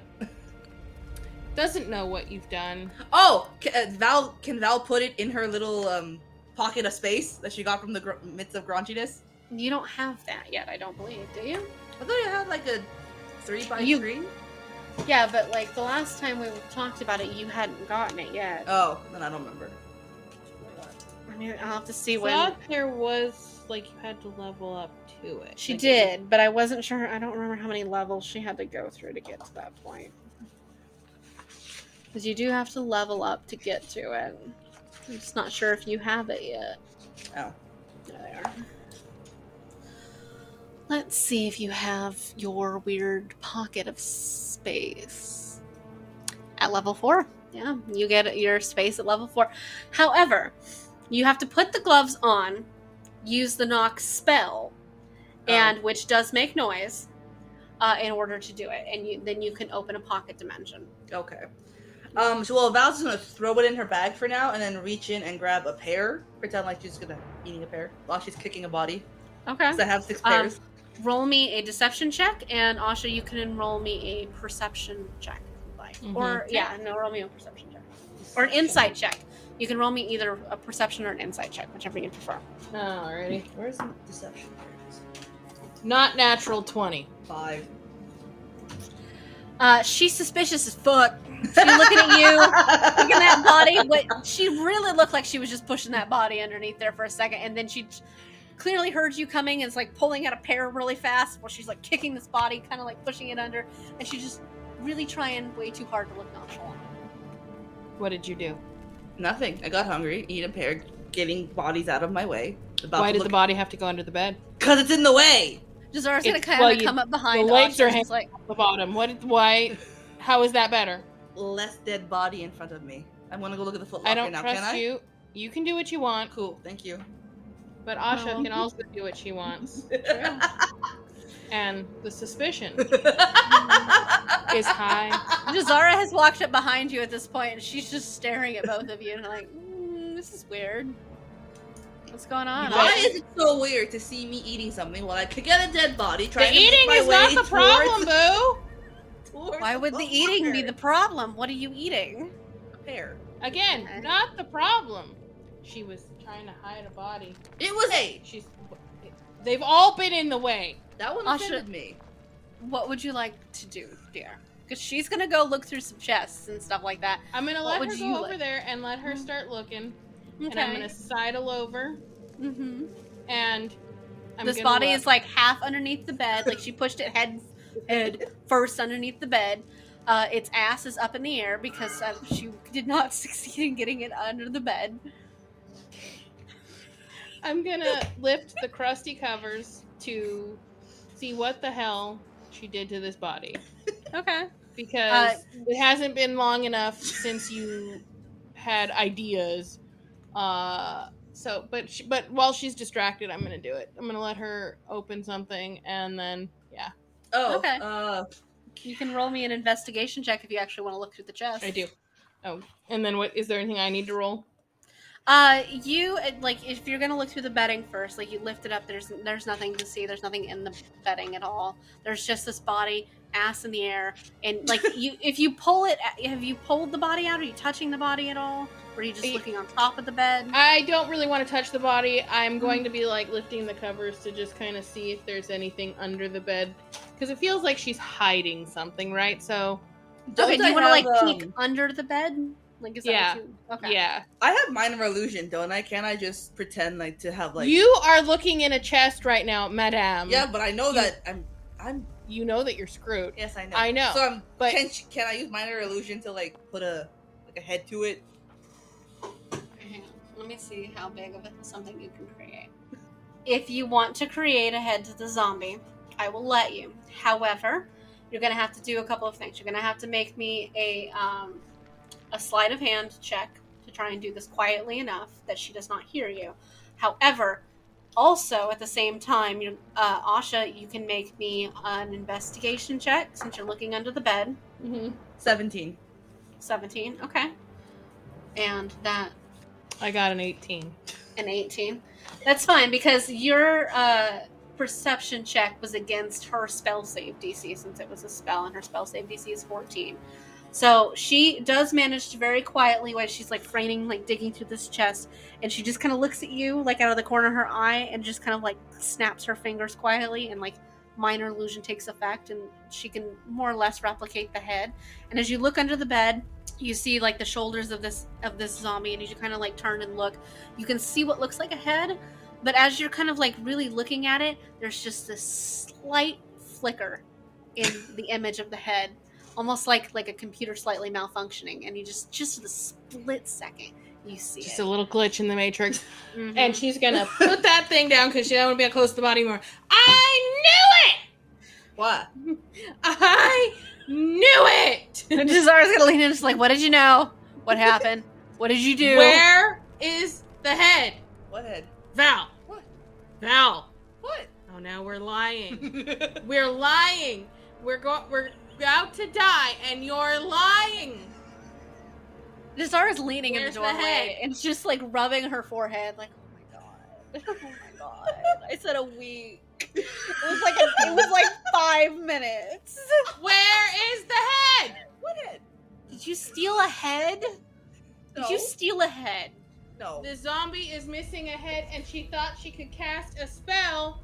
doesn't know what you've done. Oh, ca- uh, Val can Val put it in her little um, pocket of space that she got from the gr- midst of graunchiness? You don't have that yet, I don't believe, do you? I thought you had like a three by You- three. Yeah, but like the last time we talked about it, you hadn't gotten it yet. Oh, then I don't remember. I mean, I'll have to see I when thought there was like you had to level up to it. she Like, did, but I wasn't sure. I don't remember how many levels she had to go through to get to that point. Because you do have to level up to get to it. I'm just not sure if you have it yet. Oh. There they are. Let's see if you have your weird pocket of space. At level four. Yeah, you get your space at level four. However, you have to put the gloves on, use the knock spell, and which does make noise, uh, in order to do it. And you, then you can open a pocket dimension. Okay. Um. So well, Val's gonna throw it in her bag for now, and then reach in and grab a pear. Pretend like she's gonna eating a pear while she's kicking a body. Okay. Cause I have six Um, pears. Roll me a deception check, and Asha, you can enroll me a perception check. if you'd Like, Mhm. or yeah, no, roll me a perception check or an insight check. You can roll me either a perception or an insight check, whichever you prefer. Alrighty. Where's the deception? Not natural twenty. Five. Uh, she's suspicious as fuck. She's looking at you, looking at that body. What she really looked like she was just pushing that body underneath there for a second, and then she t- clearly heard you coming and is like pulling out a pear really fast while she's like kicking this body, kind of like pushing it under, and she's just really trying way too hard to look nonchalant. What did you do? Nothing. I got hungry. Eat a pear. Getting bodies out of my way. About Why to did the body have to go under the bed? Cause it's in the way. Jaz'Zara's gonna kind well, of you- come up behind. the legs Asha are and hanging- just like, The bottom. What? Why? How is that better? Less dead body in front of me. I'm gonna go look at the footlocker I don't now. trust you. You can do what you want, Cool. Thank you. But Asha No. can also do what she wants. And the suspicion is high. Jaz'Zara has walked up behind you at this point, and she's just staring at both of you and like, mm, this is weird. What's going on? Why is it so weird to see me eating something while I pick at a dead body? The Trying to make eating my is not the problem, towards- boo. Why would the footlocker? eating be the problem? What are you eating? A pear? Again, not the problem. She was trying to hide a body. It was a. She's. They've all been in the way. That one Asha- offended me. What would you like to do, dear? Because she's gonna go look through some chests and stuff like that. I'm gonna What let her go over like? there and let her start looking, Okay. and I'm gonna sidle over, Mm-hmm. and I'm this body look. is like half underneath the bed. Like she pushed it head head first underneath the bed. Uh, its ass is up in the air because uh, she did not succeed in getting it under the bed. I'm gonna lift the crusty covers to see what the hell she did to this body Okay. because Uh, it hasn't been long enough since you had ideas. Uh, so, but she, but while she's distracted, I'm gonna do it. I'm gonna let her open something, and then yeah, Oh. Okay. Uh, You can roll me an investigation check if you actually want to look through the chest. I do. Oh, and then what? Is there anything I need to roll? Uh, you uh, like if you're gonna look through the bedding first, like you lift it up. There's there's nothing to see. There's nothing in the bedding at all. There's just this body, ass in the air, and like you if you pull it, have you pulled the body out? Are you touching the body at all? Or are you just I- looking on top of the bed? I don't really want to touch the body. I'm going to be like lifting the covers to just kind of see if there's anything under the bed because it feels like she's hiding something, right? So don't okay, do you want to like have, peek um, under the bed? Like is that Yeah. what you? Okay. yeah, I have minor illusion, don't I? Can I just pretend like to have like? you are looking in a chest right now, Madame. Yeah, but I know You- that I'm. I'm. You know that you're screwed. Yes, I know. I know, So I'm. but- can can I use minor illusion to like put a like a head to it? Let me see how big of it something you can create. If you want to create a head to the zombie, I will let you. However, you're gonna have to do a couple of things. You're gonna have to make me a um, a sleight of hand check to try and do this quietly enough that she does not hear you. However, also at the same time, you uh, Asha, you can make me an investigation check since you're looking under the bed. hmm Seventeen. 17. Okay. And that I got an 18. an 18. That's fine because your uh, perception check was against her spell save DC since it was a spell and her spell save DC is 14. So she does manage to very quietly while she's like framing, like digging through this chest, and she just kind of looks at you like out of the corner of her eye and just kind of like snaps her fingers quietly and like minor illusion takes effect and she can more or less replicate the head. And as you look under the bed, you see like the shoulders of this of this zombie and as you kind of like turn and look, you can see what looks like a head, but as you're kind of like really looking at it, there's just this slight flicker in the image of the head, almost like like a computer slightly malfunctioning and you just just the split second you see Just it. a little glitch in the matrix. Mhm. And she's gonna put that thing down because she don't want to be close to the body anymore. I knew it. What? I knew it! And Jaz'Zara's gonna lean in, just like, "What did you know? What happened? What did you do?" Where is the head? What head? Val. What? Val. What? Oh, now we're lying. we're lying. We're going. We're about to die, and you're lying. Jaz'Zara's leaning Where's in the the doorway head? and just like rubbing her forehead, like, "Oh my god, oh my god." I said a week. It was like a, it was like five minutes. Where is the head? what head? Did you steal a head? Did you steal a head? No. The zombie is missing a head, and she thought she could cast a spell.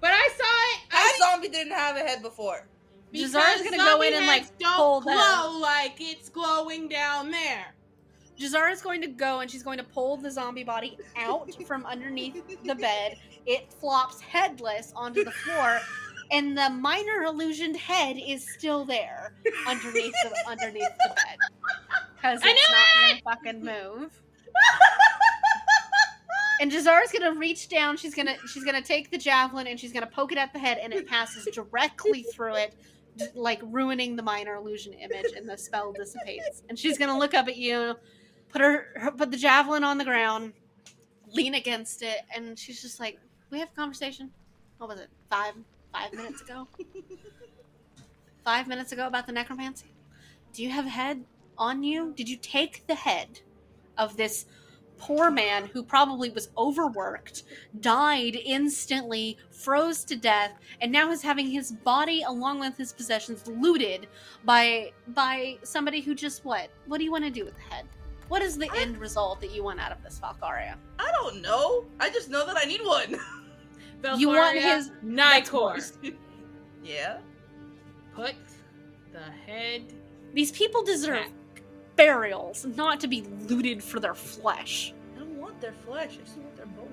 But I saw it. That I zombie didn't have a head before. Jaz'Zara's gonna go in and, like, don't pull glow like it's glowing down there. Jaz'Zara's going to go and she's going to pull the zombie body out from underneath the bed. It flops headless onto the floor, and the minor illusioned head is still there underneath the underneath the bed because I it's knew not gonna fucking move. And Jaz'Zara's gonna reach down. She's gonna she's gonna take the javelin and she's gonna poke it at the head, and it passes directly through it, like ruining the minor illusion image, and the spell dissipates. And she's gonna look up at you, put her, her put the javelin on the ground, lean against it, and she's just like, "We have a conversation. What was it? Five five minutes ago? five minutes ago about the necromancy. Do you have a head on you? Did you take the head of this?" Poor man who probably was overworked, died instantly, froze to death, and now is having his body along with his possessions looted by by somebody who just what? What do you want to do with the head? What is the I- end result that you want out of this Valkaria? I don't know. I just know that I need one. You want Valkaria his Nikor. yeah. Put the head. These people deserve burials, not to be looted for their flesh. I don't want their flesh. I just want their bones.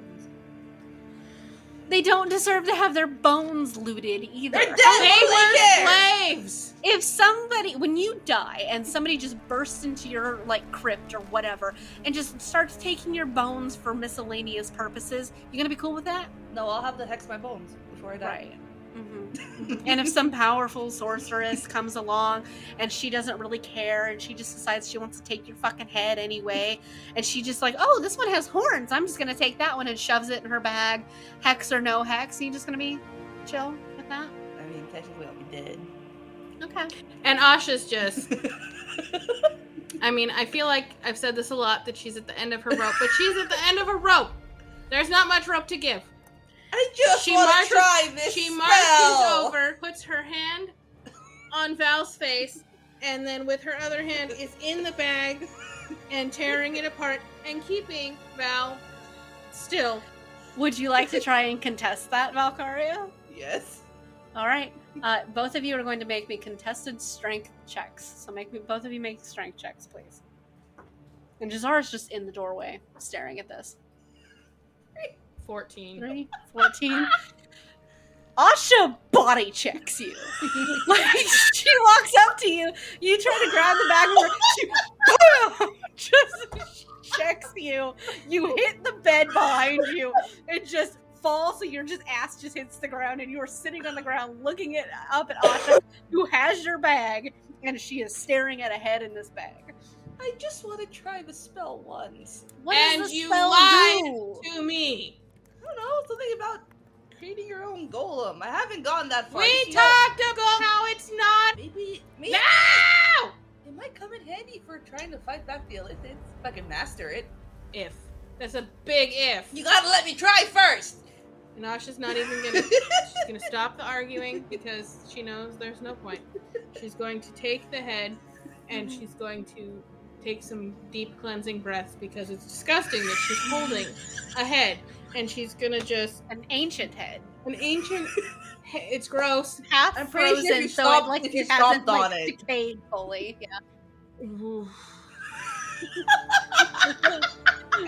They don't deserve to have their bones looted either. They're dead. They were slaves. if somebody when you die and somebody just bursts into your like crypt or whatever and just starts taking your bones for miscellaneous purposes you gonna be cool with that No, I'll have to hex my bones before I die. Hmm and if some powerful sorceress comes along and she doesn't really care and she just decides she wants to take your fucking head anyway and she just like oh this one has horns i'm just gonna take that one and shoves it in her bag hex or no hex you just gonna be chill with that I mean, technically, I'll be dead. okay And Asha's just. I mean, I feel like I've said this a lot that she's at the end of her rope, but she's at the end of her rope. There's not much rope to give. I just She want marches- to try this She spell. marches over, puts her hand on Val's face, and then with her other hand is in the bag and tearing it apart and keeping Val still. would you like to try and contest that valkaria Yes. All right. Uh, both of you are going to make me contested strength checks. So make me both of you make strength checks, please. And Jaz'Zara's just in the doorway, staring at this. 14. Three, 14. Asha body checks you. like she walks up to you, you try to grab the bag of her, she just checks you. You hit the bed behind you and just fall, so your just ass just hits the ground, and you are sitting on the ground looking at up at Asha, who has your bag, and she is staring at a head in this bag. I just want to try the spell once. What does And the you spell lied do? To me. I don't know. Something about creating your own golem. I haven't gone that far. We You know, talked about how it's not. Maybe, maybe No! it might come in handy for trying to fight back the Illithids if I can master it. If. That's a big if. You gotta let me try first. And Asha's not even gonna. she's gonna stop the arguing because she knows there's no point. She's going to take the head and she's going to take some deep cleansing breaths because it's disgusting that she's holding a head and she's gonna just An ancient head. an ancient. It's gross. half I'm sure frozen, you so stopped- it, like if you it hasn't like, it. decayed fully. Yeah.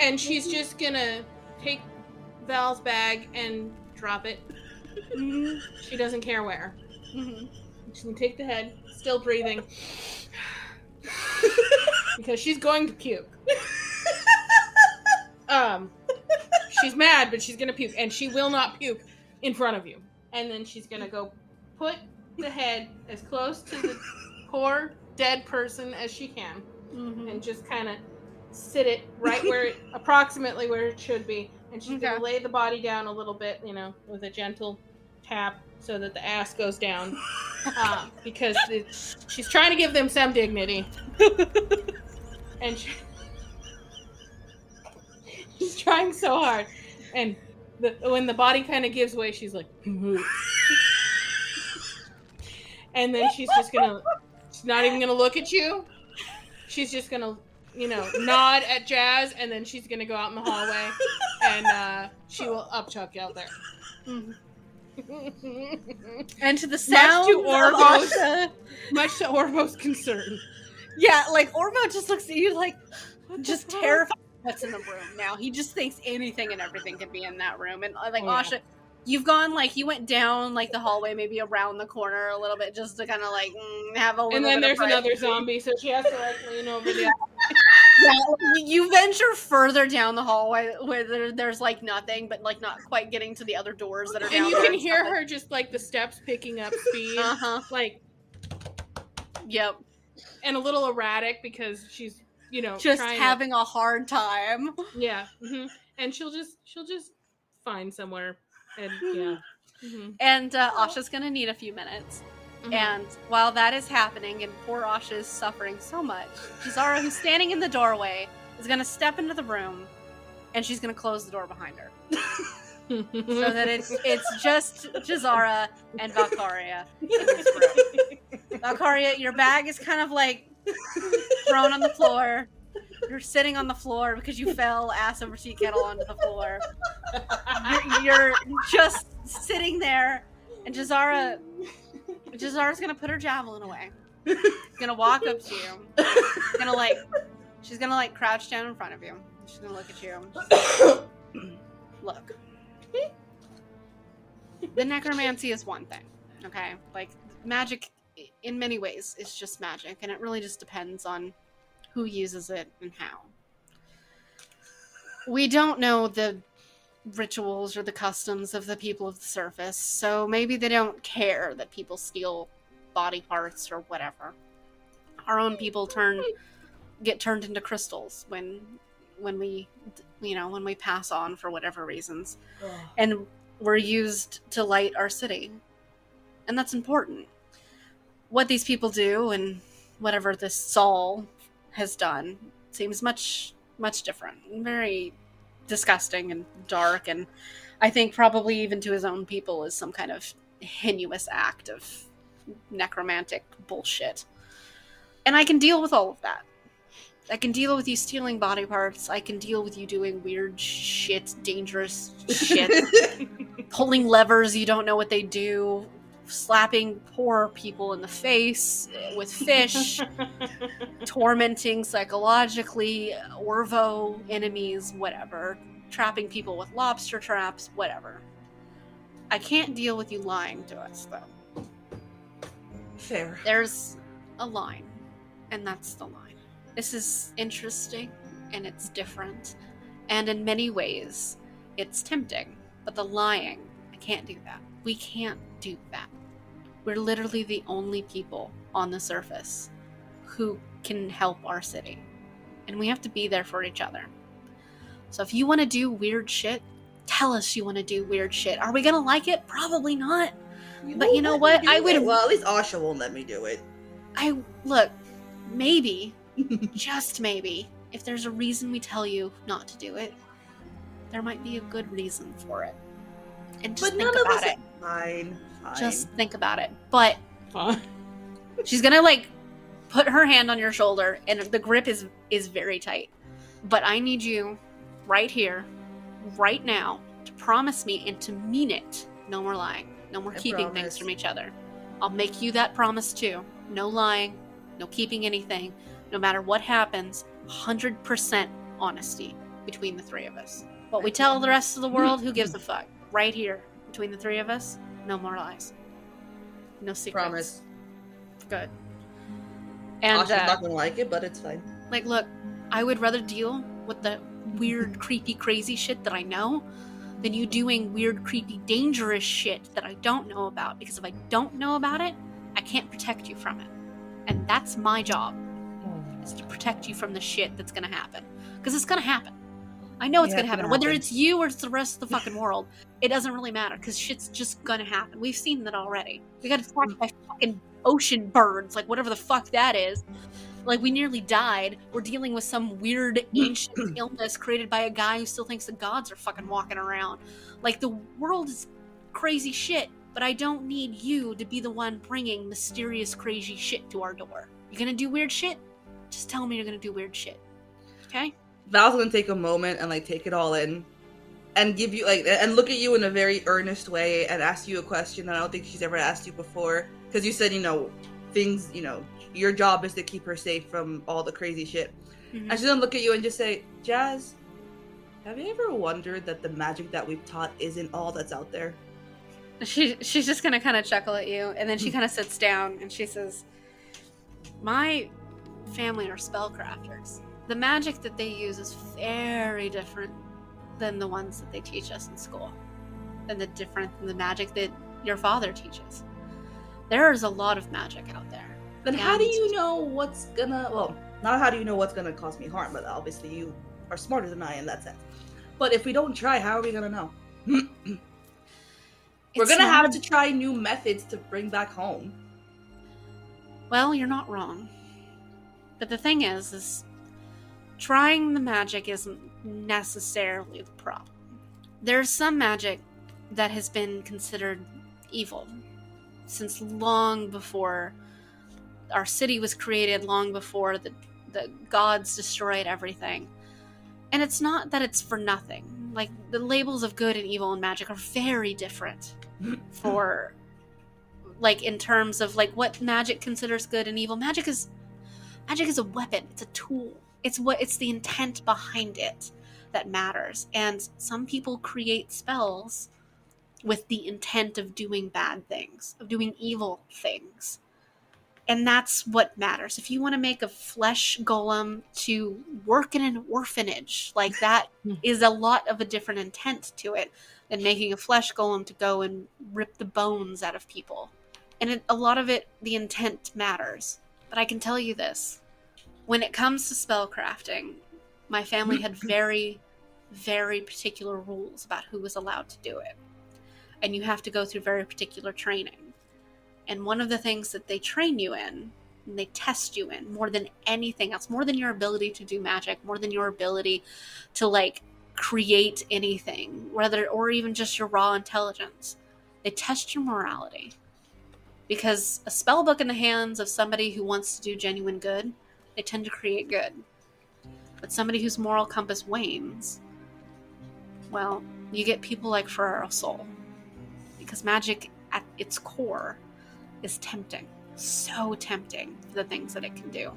and she's just gonna take Val's bag and drop it. She doesn't care where. Mhm. She's gonna take the head, still breathing, because she's going to puke. Um, she's mad, but she's gonna puke, and she will not puke in front of you. And then she's gonna go put the head as close to the poor dead person as she can, Mhm. and just kind of sit it right where it, approximately where it should be. And she's gonna lay the body down a little bit, you know, with a gentle tap so that the ass goes down, uh, because the, she's trying to give them some dignity. and she, she's trying so hard, and the, when the body kind of gives way, she's like, and then she's just gonna, she's not even gonna look at you. She's just gonna, you know, nod at Jazz, and then she's gonna go out in the hallway, and uh, she will upchuck you out there. And to the sound much to Orvo's- Asha- Much to Orvo's concern. yeah, like Orvo just looks at you like just terrified. What's in the room now? He just thinks anything and everything can be in that room. And uh, like Oh, yeah. You've gone like you went down like the hallway, maybe around the corner a little bit, just to kind of like mm, have a little. And then bit there's of another zombie, so she has to like lean over the. Yeah, you venture further down the hallway where there, there's like nothing, but like not quite getting to the other doors that are And you can hear stuff her just like the steps picking up speed, Uh-huh. like Yep. and a little erratic because she's you know Just trying to- having a hard time. yeah, hmm and she'll just she'll just find somewhere and yeah. hmm And uh, Asha's gonna need a few minutes. And while that is happening, and poor Asha is suffering so much, Jaz'Zara, who's standing in the doorway, is gonna step into the room, and she's gonna close the door behind her, so that it's it's just Jaz'Zara and Valkaria. in this room. Valkaria, your bag is kind of like thrown on the floor. You're sitting on the floor because you fell ass over tea kettle onto the floor. You're, you're just sitting there, and Jaz'Zara, Jaz'Zara's gonna put her javelin away. Gonna walk up to you. Gonna like, she's gonna like crouch down in front of you. She's gonna look at you. Look, the necromancy is one thing, okay? Like magic, in many ways, is just magic, and it really just depends on who uses it and how. We don't know the rituals or the customs of the people of the surface, so maybe they don't care that people steal body parts or whatever. Our own people turn get turned into crystals when when we you know when we pass on for whatever reasons and we're used to light our city and that's important what these people do and whatever this Saul has done seems much much different. Very disgusting and dark and i think probably even to his own people is some kind of heinous act of necromantic bullshit. And i can deal with all of that. I can deal with you stealing body parts. I can deal with you doing weird shit dangerous shit pulling levers you don't know what they do slapping poor people in the face with fish tormenting psychologically, Orvo enemies, whatever, trapping people with lobster traps, whatever. I can't deal with you lying to us, though. Fair. There's a line, and that's the line. This is interesting, and it's different, and in many ways, it's tempting. But the lying, I can't do that. We can't do that. We're literally the only people on the surface who can help our city. And we have to be there for each other. So if you want to do weird shit, tell us you want to do weird shit. Are we going to like it? Probably not. But you know what? I would- it. Well, at least Asha won't let me do it. I look, maybe, just maybe, if there's a reason we tell you not to do it, there might be a good reason for it. And just but think none of about us. it. Fine. Fine. Just think about it. But Fine. she's gonna like put her hand on your shoulder and the grip is is very tight but i need you right here right now to promise me and to mean it No more lying. No more I keeping promise. things from each other. I'll make you that promise too. No lying, no keeping anything. No matter what happens, 100% honesty between the three of us. What we tell the rest of the world, who gives a fuck? Right here, between the three of us, no more lies. No secrets. Promise. Good. And Asha's uh, not gonna like it, but it's fine. like, look, I would rather deal with the weird, creepy, crazy shit that I know than you doing weird, creepy, dangerous shit that I don't know about. Because if I don't know about it, I can't protect you from it. And that's my job, is to protect you from the shit that's gonna happen. Because it's gonna happen. I know it's Yeah, gonna happen. Whether happen. it's you or it's the rest of the fucking world, it doesn't really matter. Because shit's just gonna happen. We've seen that already. We got attacked by fucking ocean birds, like whatever the fuck that is. Like we nearly died. We're dealing with some weird ancient illness created by a guy who still thinks the gods are fucking walking around. Like the world is crazy shit, but I don't need you to be the one bringing mysterious crazy shit to our door. You're gonna do weird shit? Just tell me you're gonna do weird shit. Okay? Val's gonna take a moment and like take it all in, and give you like and look at you in a very earnest way and ask you a question that I don't think she's ever asked you before. Because you said you know things, you know, your job is to keep her safe from all the crazy shit. Mhm. And she's gonna look at you and just say, Jazz, have you ever wondered that the magic that we've taught isn't all that's out there? She she's just gonna kind of chuckle at you, and then she kind of sits down and she says, "My family are spellcrafters. The magic that they use is very different than the ones that they teach us in school, and the different than the magic that your father teaches. There is a lot of magic out there. Then how do you know what's gonna well, not how do you know what's gonna cause me harm, but obviously you are smarter than I in that sense. But if we don't try, how are we gonna know? We're It's gonna have to try new methods to bring back home. Well, you're not wrong. But the thing is, is trying the magic isn't necessarily the problem. There's some magic that has been considered evil since long before our city was created, long before the, the gods destroyed everything. And it's not that it's for nothing. Like, the labels of good and evil and magic are very different for like in terms of like what magic considers good and evil magic is magic is a weapon it's a tool it's what it's the intent behind it that matters. And some people create spells with the intent of doing bad things of doing evil things. And that's what matters. If you want to make a flesh golem to work in an orphanage like that hmm. is a lot of a different intent to it than making a flesh golem to go and rip the bones out of people. And it, a lot of it, the intent matters. But I can tell you this when it comes to spellcrafting, my family had very, very particular rules about who was allowed to do it. And you have to go through very particular training. And one of the things that they train you in, and they test you in more than anything else, more than your ability to do magic, more than your ability to like create anything, whether or even just your raw intelligence. They test your morality. Because a spell book in the hands of somebody who wants to do genuine good, they tend to create good. But somebody whose moral compass wanes, well, you get people like Ferrero Soul. Because magic at its core is tempting. So tempting for the things that it can do.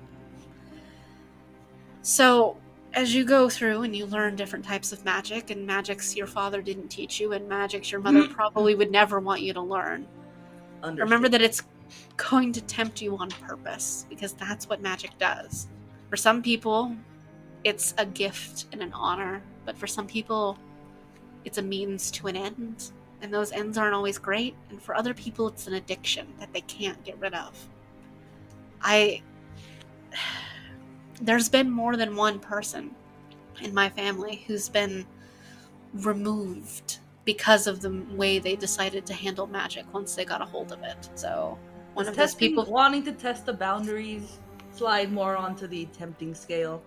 So, as you go through and you learn different types of magic, and magics your father didn't teach you, and magics your mother mm-hmm. probably would never want you to learn, remember that it's going to tempt you on purpose because that's what magic does. For some people, it's a gift and an honor, but for some people, it's a means to an end. And those ends aren't always great. And for other people, it's an addiction that they can't get rid of. I. There's been more than one person in my family who's been removed because of the way they decided to handle magic once they got a hold of it. So, one of those people wanting to test the boundaries slide more onto the tempting scale.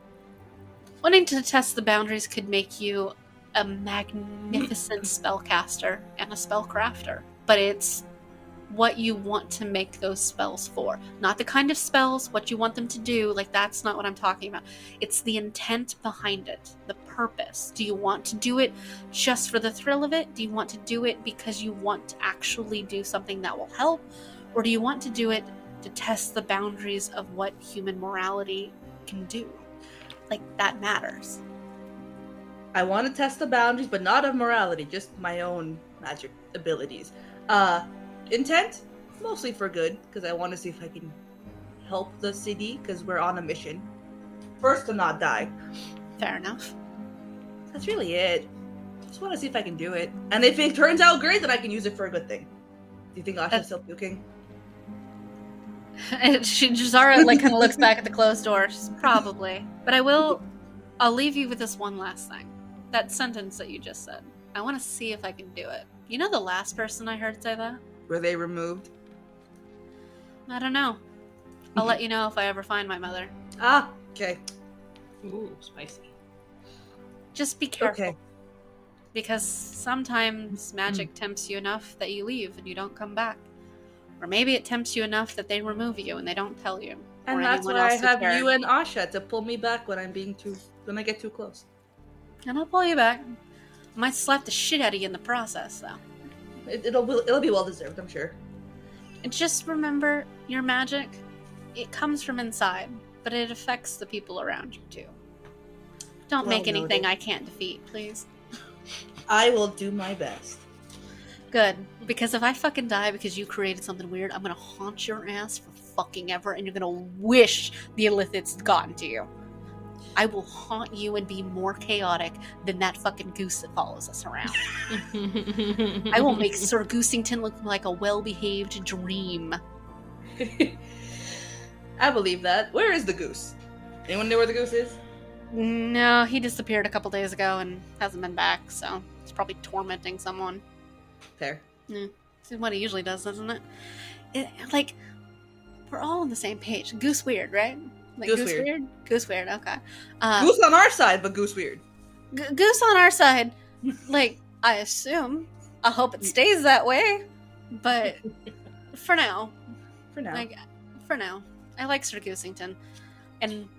wanting to test the boundaries could make you a magnificent spellcaster and a spellcrafter but it's what you want to make those spells for not the kind of spells what you want them to do like that's not what i'm talking about it's the intent behind it the purpose? Do you want to do it just for the thrill of it? Do you want to do it because you want to actually do something that will help? Or do you want to do it to test the boundaries of what human morality can do? Like, that matters. I want to test the boundaries, but not of morality, just my own magic abilities. Uh, intent, mostly for good, because I want to see if I can help the city, because we're on a mission. First to not die. Fair enough. That's really it. Just want to see if I can do it. And if it turns out great, then I can use it for a good thing. Do you think Asha's still puking? And she Zara like kind of looks back at the closed door. She's probably. But I will I'll leave you with this one last thing. That sentence that you just said. I want to see if I can do it. You know the last person I heard say that? Were they removed? I don't know. I'll let you know if I ever find my mother. Ah, okay. Ooh, spicy. Just be careful. Okay. Because sometimes magic tempts you enough that you leave and you don't come back. Or maybe it tempts you enough that they remove you and they don't tell you. And that's why I have care. you and Asha to pull me back when I'm being too when I get too close. And I'll pull you back. I Might slap the shit out of you in the process, though. It, it'll it'll be well deserved, I'm sure. And just remember, your magic, it comes from inside, but it affects the people around you too. Don't Well make anything noted. I can't defeat, please. I will do my best. Good. Because if I fucking die because you created something weird, I'm gonna haunt your ass for fucking ever, and you're gonna wish the Illithid's gotten to you. I will haunt you and be more chaotic than that fucking goose that follows us around. I will make Sir Goosington look like a well behaved dream. I believe that. Where is the goose? Anyone know where the goose is? No, he disappeared a couple days ago and hasn't been back, so he's probably tormenting someone. There. This is what he usually does, isn't it? it like, we're all on the same page. Goose weird, right? Like Goose weird. Goose weird, okay. Uh, goose on our side, but goose weird. G- Goose on our side, like, I assume. I hope it stays that way, but for now, For now. like, for now, I like Sir Goosington. And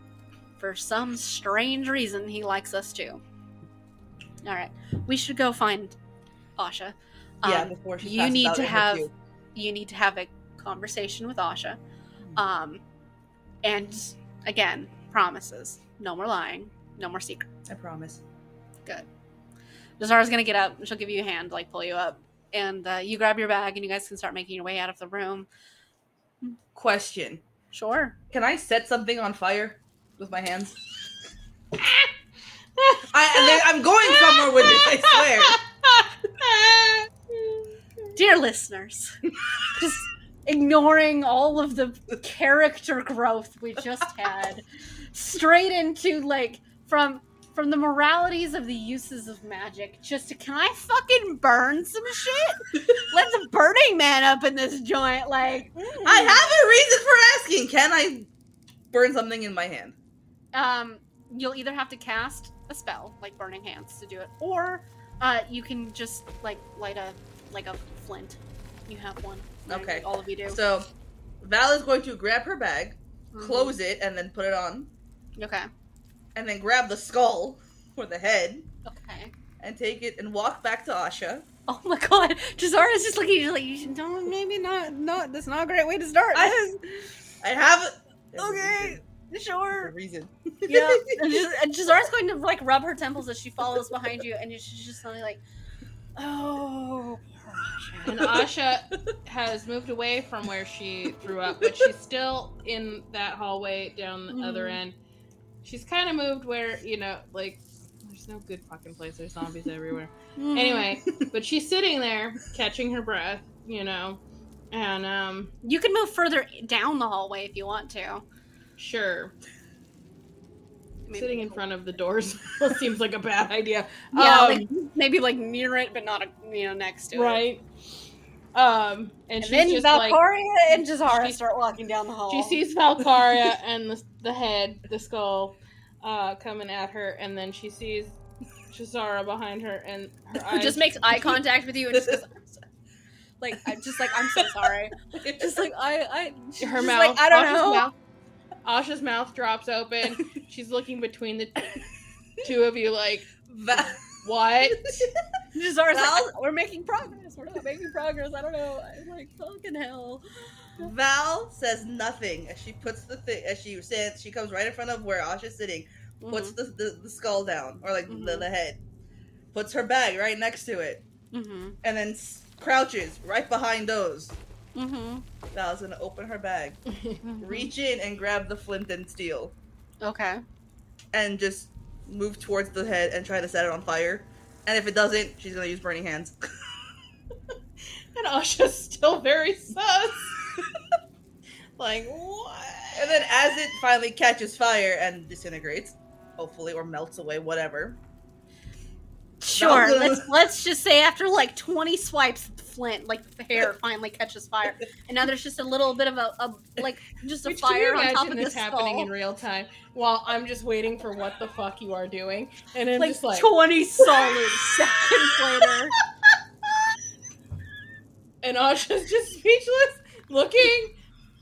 for some strange reason, he likes us too. Alright, we should go find Asha. Yeah, Um, before she you need to have you need to have a conversation with Asha. Um, and again, promises. No more lying. No more secrets. I promise. Good. Jaz'Zara's gonna get up. She'll give you a hand, like pull you up, and uh, you grab your bag, and you guys can start making your way out of the room. Question. Sure. Can I set something on fire with my hands? I, I'm going somewhere with it, I swear. Dear listeners, just ignoring all of the character growth we just had, straight into like from from the moralities of the uses of magic. Just to, can I fucking burn some shit? Let's Burning Man up in this joint, like. I have a reason for asking. Can I burn something in my hand? um, you'll either have to cast a spell like burning hands to do it or uh, you can just like light a like a flint. You have one? Okay. all of you do. So, Val is going to grab her bag, Mhm. close it, and then put it on, okay. And then grab the skull or the head. Okay. And take it and walk back to Asha. oh my god. Jaz'Zara's just looking at you like you should no maybe not not that's not a great way to start. I- I have okay. There's sure a reason. yeah and, Jaz- and Jaz'Zara's going to like rub her temples as she follows behind you and she's just suddenly like oh And Asha has moved away from where she threw up, but she's still in that hallway down the other Mhm. end. She's kind of moved where, you know, like, there's no good fucking place. There's zombies everywhere. Anyway, but she's sitting there catching her breath, you know, and, um, you can move further down the hallway if you want to sure. Maybe- Sitting in front of the doors seems like a bad idea. Yeah, Um, like maybe like near it, but not you know next to it. right. Um, and, And she's then just Valkaria like, and Jaz'Zara she- start walking down the hall. She sees Valkaria and the, the head, the skull, uh, coming at her, and then she sees Jaz'Zara behind her, and her who eyes just makes eye contact with you and just goes, like, I'm just like, I'm so sorry. Just like I, I, her mouth. Like, I don't know. Mouth, Asha's mouth drops open. She's looking between the two of you like Val, what? Jaz'Zara's Val- like, we're making progress. We're not making progress. I don't know. I'm like, fucking hell. Val says nothing as she puts the thing as she stands. She comes right in front of where Asha's sitting. Puts the, the, the skull down or like the, Mhm. the head. Puts her bag right next to it, Mm-hmm. and then s- crouches right behind those. Mm-hmm. Val's gonna open her bag, reach in and grab the flint and steel, Okay. and just move towards the head and try to set it on fire. And if it doesn't, she's gonna use burning hands. and Asha's still very sus. like what? and then as it finally catches fire and disintegrates, hopefully, or melts away, whatever. Sure. Let's let's just say after like 20 swipes, flint, like the hair, finally catches fire, and now there's just a little bit of a, a like just a Which, fire on top of the this happening skull. in real time while I'm just waiting for what the fuck you are doing, and I'm like, just like, 20 solid seconds later. and Asha's just speechless, looking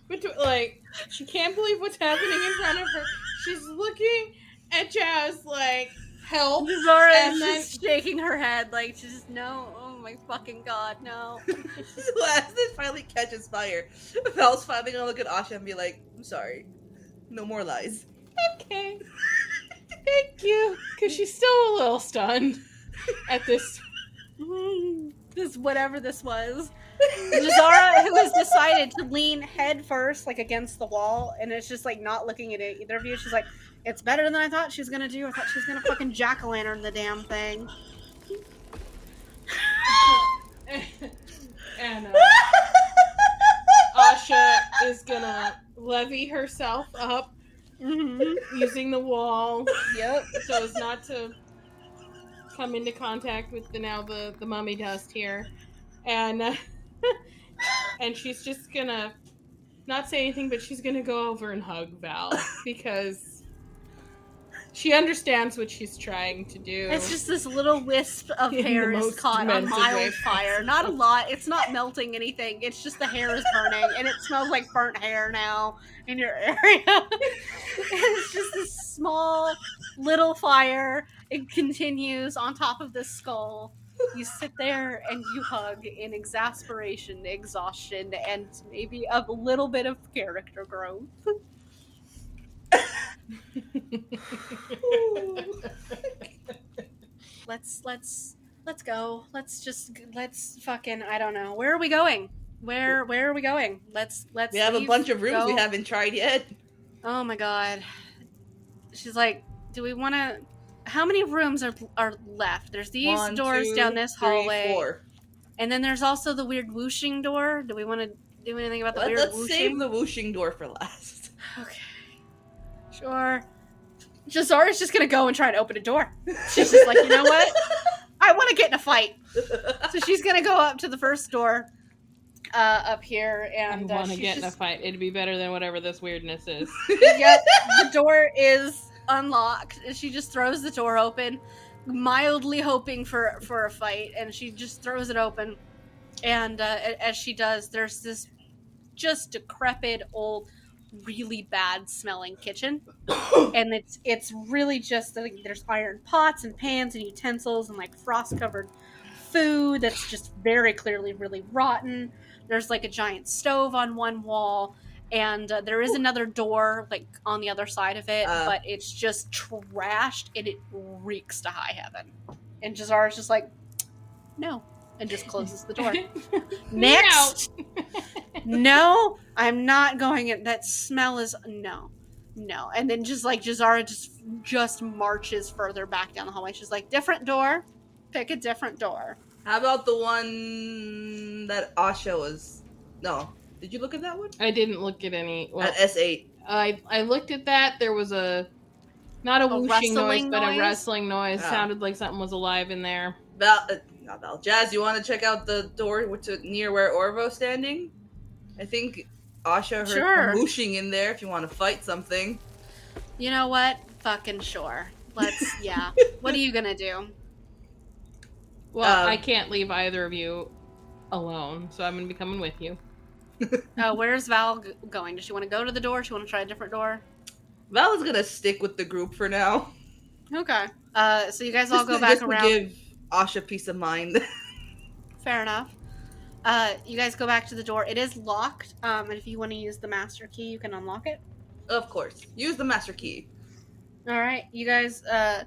between like she can't believe what's happening in front of her. She's looking at Jazz like, help. Zara And is then- just shaking her head like she's just no. Oh my fucking god, no. so as it finally catches fire, Val's finally gonna look at Asha and be like, I'm sorry. No more lies. Okay, thank you, because she's still a little stunned at this. This whatever this was. Zara, who has decided to lean head first, like against the wall, and it's just like not looking at it, either of you. She's like, "It's better than I thought she was gonna do. I thought she was gonna fucking jack o' lantern the damn thing." and uh, Asha is gonna levy herself up Mm-hmm. using the wall Yep. so as not to come into contact with the now the the mummy dust here, and uh, and she's just gonna not say anything, but she's gonna go over and hug Val because she understands what she's trying to do. It's just this little wisp of In hair is caught on demented way mild fire. Not a lot. It's not melting anything. It's just the hair is burning, and it smells like burnt hair now in your area. it's just this small little fire. It continues on top of this skull. You sit there and you hug in exasperation, exhaustion, and maybe a little bit of character growth. let's let's let's go. Let's just let's fucking i don't know. Where are we going? Where where are we going? Let's let's We have a bunch of rooms we haven't tried yet. oh my god. She's like do we want to how many rooms are are left? There's these One, doors two, down this three, hallway. four. and then there's also the weird whooshing door. Do we want to do anything about the Let, weird us whooshing? save the whooshing door for last. okay. Sure. Jaz'Zara's just gonna go and try and open a door. She's just like you know what? I want to get in a fight. So she's gonna go up to the first door uh, up here I and uh, want to she's get in a fight. It'd be better than whatever this weirdness is. yep. The door is unlocked and she just throws the door open mildly hoping for for a fight and she just throws it open. And uh, as she does there's this just decrepit old really bad smelling kitchen. And it's it's really just like there's iron pots and pans and utensils and like frost covered food that's just very clearly really rotten. There's like a giant stove on one wall and uh, there is another door like on the other side of it Uh. but it's just trashed and it reeks to high heaven. And Jaz'Zara's just like no and just closes the door. Next. No i'm not going in. That smell is no no. And then just like Jaz'Zara just just marches further back down the hallway. She's like different door. Pick a different door. How about the one that Asha was? No, did you look at that one? I didn't look at any. Well, at S eight. I I looked at that. There was a not a, A whooshing noise, rustling but a rustling noise. Ah. Sounded like something was alive in there. Val, uh, not Val. Jazz, you want to check out the door to, near where Orvo's standing? I think Asha heard Sure. whooshing in there. If you want to fight something, you know what fucking sure let's yeah what are you gonna do Well, Um, I can't leave either of you alone, so I'm gonna be coming with you. Oh where's val g- going does she want to go to the door does she want to try a different door Val is gonna stick with the group for now. Okay. Uh, so you guys all go back just around. give Asha peace of mind. Fair enough. Uh, you guys go back to the door. It is locked. Um, and if you want to use the master key, you can unlock it. of course. Use the master key. All right. You guys uh,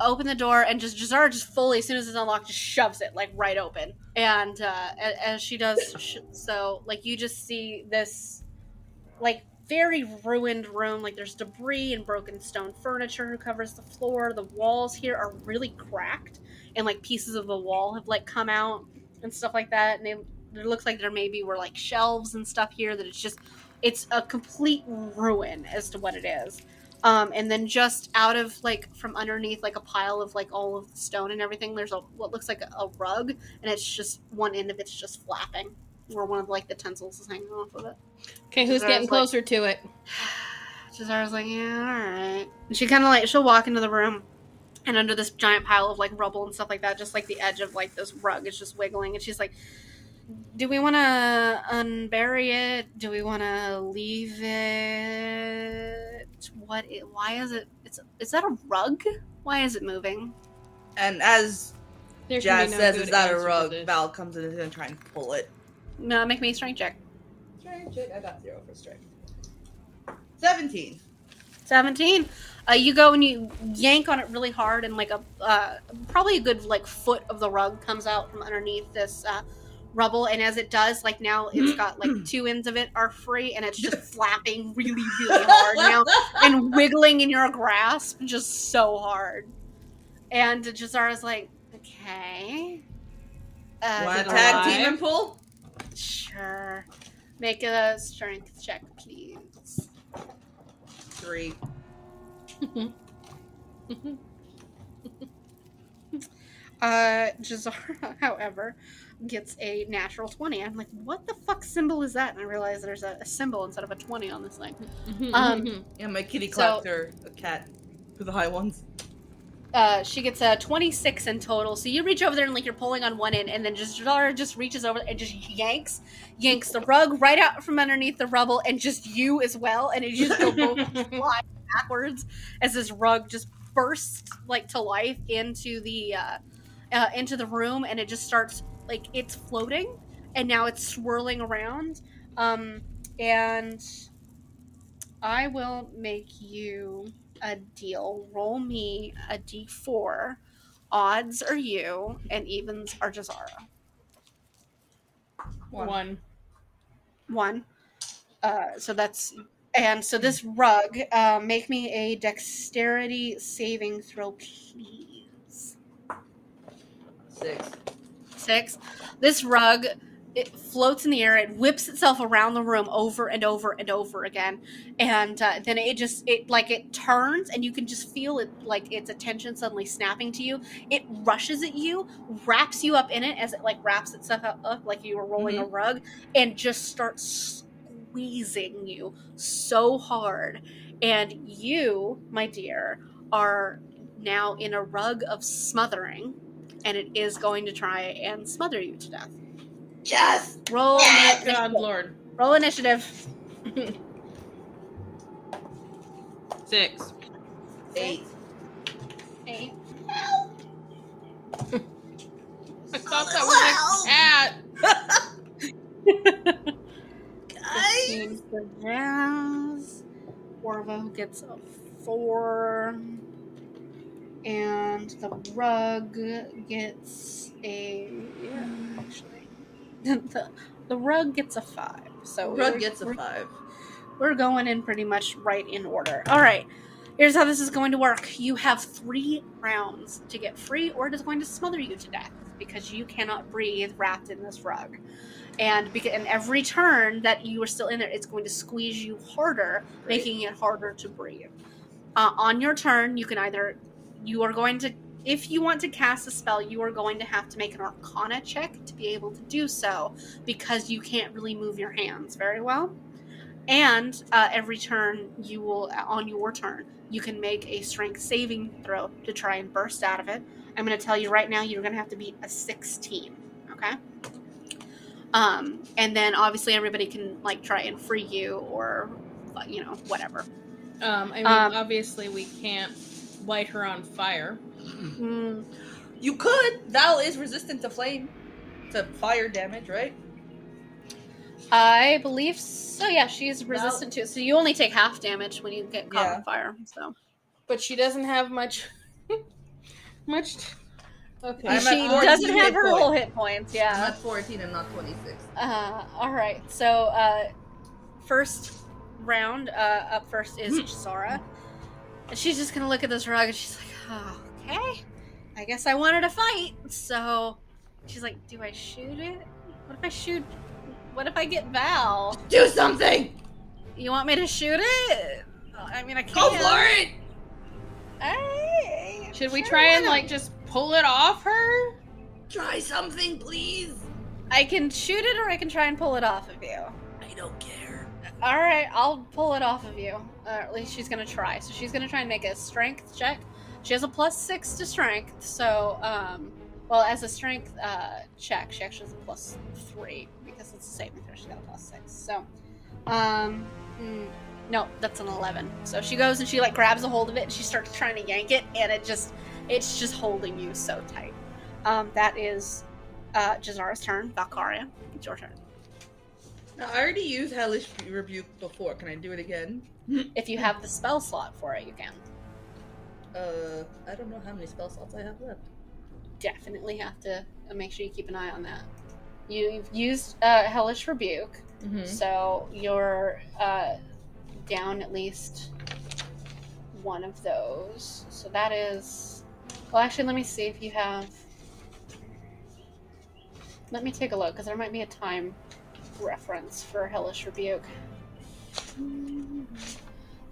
open the door, and just Jaz'Zara just fully, as soon as it's unlocked, just shoves it like right open. And uh, as she does, so like you just see this like very ruined room. Like there's debris and broken stone furniture who covers the floor. The walls here are really cracked, and like pieces of the wall have like come out and stuff like that. And they, it looks like there maybe were like shelves and stuff here. That it's just it's a complete ruin as to what it is. Um, and then just out of like from underneath like a pile of like all of the stone and everything, there's a what looks like a, a rug, and it's just one end of it's just flapping, where one of like the tensils is hanging off of it. Okay, who's getting like- closer to it? Jaz'Zara's like, yeah, all right. And she kind of like she'll walk into the room, and under this giant pile of like rubble and stuff like that, just like the edge of like this rug is just wiggling, and she's like, "Do we want to unbury it? Do we want to leave it? What? It, why is it? It's is that a rug? Why is it moving? And as There Jazz no says, is that a rug? Val comes in and is gonna try and pull it. No, make me a strength check. Strength check. I got zero for strength. Seventeen. 17 uh, you go and you yank on it really hard and like a uh, probably a good like foot of the rug comes out from underneath this uh, rubble and as it does like now it's got like two ends of it are free and it's just flapping really really hard now and wiggling in your grasp just so hard. And Jaz'Zara's like okay. Uh, Want to tag team and pull? sure. Make a strength check please. Three. Uh, Jaz'Zara, however, gets a natural 20. I'm like, what the fuck symbol is that? And I realize there's a, a symbol instead of a 20 on this thing. Um, Yeah, my kitty So- clapped her a cat for the high ones. Uh, she gets a 26 in total. So you reach over there and like you're pulling on one end, and then just Jaz'Zara just reaches over and just yanks, yanks the rug right out from underneath the rubble, and just you as well. And it just go both fly backwards as this rug just bursts like to life into the uh, uh, into the room, and it just starts like it's floating, and now it's swirling around. Um, and I will make you a deal. Roll me a d4. Odds are you, and evens are Jaz'Zara. One. One. Uh, so that's and so this rug. Uh, make me a dexterity saving throw, please. Six. Six. This rug. It floats in the air. It whips itself around the room over and over and over again, and uh, then it just it like it turns, and you can just feel it like its attention suddenly snapping to you. It rushes at you, wraps you up in it as it like wraps itself up, up like you were rolling a rug, and just starts squeezing you so hard. And you, my dear, are now in a rug of smothering, and it is going to try and smother you to death. Yes. Roll, God, initiative. Lord. roll initiative. Six. Eight. Eight. I thought that was a cat. Fifteen for Jazz. Orvo gets a four. And the rug gets a. Yeah, actually. the, the rug gets a five. So Rug gets a five. we're going in pretty much right in order. All right. Here's how this is going to work. You have three rounds to get free, or it is going to smother you to death because you cannot breathe wrapped in this rug. And because and every turn that you are still in there, it's going to squeeze you harder, Great. making it harder to breathe. Uh, on your turn, you can either you are going to if you want to cast a spell, you are going to have to make an Arcana check to be able to do so because you can't really move your hands very well. And uh, every turn, you will, on your turn, you can make a strength saving throw to try and burst out of it. I'm going to tell you right now, you're going to have to beat a 16. Okay. Um, and then obviously everybody can like try and free you or, you know, whatever. Um, I mean, Um, obviously we can't light her on fire. Mm, You could. Val is resistant to flame, to fire damage, right? I believe so. Yeah, she's resistant to it. So you only take half damage when you get caught Yeah. on fire. So But she doesn't have much. much. T- okay. She doesn't have her points. whole hit points. I'm Yeah. at 14 and not 26. Uh, all right. So uh, first round uh, up first is Sora, and she's just gonna look at this rug and she's like, oh, "Okay, I guess I wanted to fight." So she's like, "Do I shoot it? What if I shoot? What if I get Val? Do something! You want me to shoot it? I mean, I can't. Go for it! Alright, Should we sure, try and like just pull it off her? Try something, please! I can shoot it, or I can try and pull it off of you. I don't care. All right, I'll pull it off of you. Or at least she's gonna try. So she's gonna try and make a strength check. She has a plus six to strength. So, um, well, as a strength uh, check, she actually has a plus three because it's a saving throw. She got a plus six. So, um, mm, no, that's an eleven. So she goes and she like grabs a hold of it and she starts trying to yank it, and it just, it's just holding you so tight. Um, that is uh, Jaz'Zara's turn. Valkaria, it's your turn. Now, I already used Hellish Rebuke before. Can I do it again? If you have the spell slot for it, you can. Uh, I don't know how many spell slots I have left. definitely have to uh, make sure you keep an eye on that. You, you've used uh, Hellish Rebuke, Mm-hmm. so you're uh, down at least one of those. So that is. Well, actually, let me see if you have. Let me take a look because there might be a time reference for Hellish Rebuke.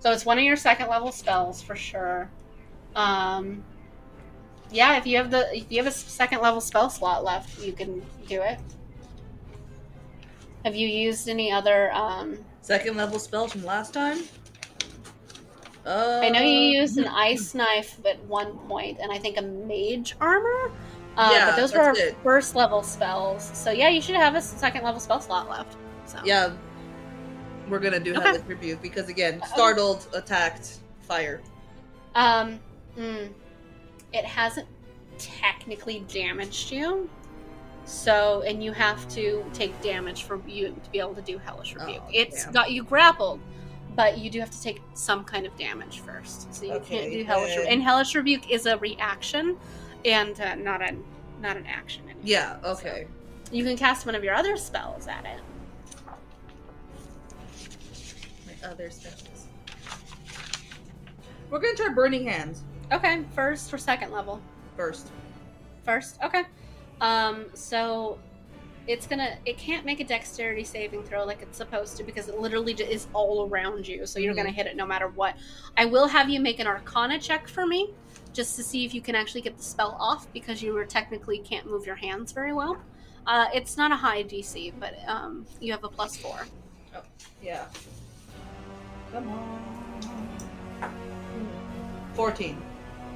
So it's one of your second level spells for sure. Um, yeah, if you have the if you have a second level spell slot left, you can do it. Have you used any other? Um, Second level spells from last time? Uh, I know you used an ice knife at one point, and I think a mage armor. Uh, Yeah, but those were our it. first level spells. So yeah, you should have a second level spell slot left. So Yeah, we're gonna do Okay. Hellish Rebuke because, again, startled, attacked, fire. Um, mm, it hasn't technically damaged you. So, and you have to take damage for you to be able to do Hellish Rebuke. Oh, it's damn. got you grappled, but you do have to take some kind of damage first. So you can't do Hellish Rebuke. And Hellish Rebuke is a reaction, and uh, not an not an action. anymore. Yeah, okay. You can cast one of your other spells at it. My other spells. We're gonna try Burning Hands Okay, first or second level. first. first. Okay. Um, so it's gonna it can't make a dexterity saving throw like it's supposed to because it literally is all around you. So you're Mhm. gonna hit it no matter what. I will have you make an Arcana check for me just to see if you can actually get the spell off because you were technically can't move your hands very well. Uh, it's not a high DC, but um, you have a plus four. Yeah. Come on. 14.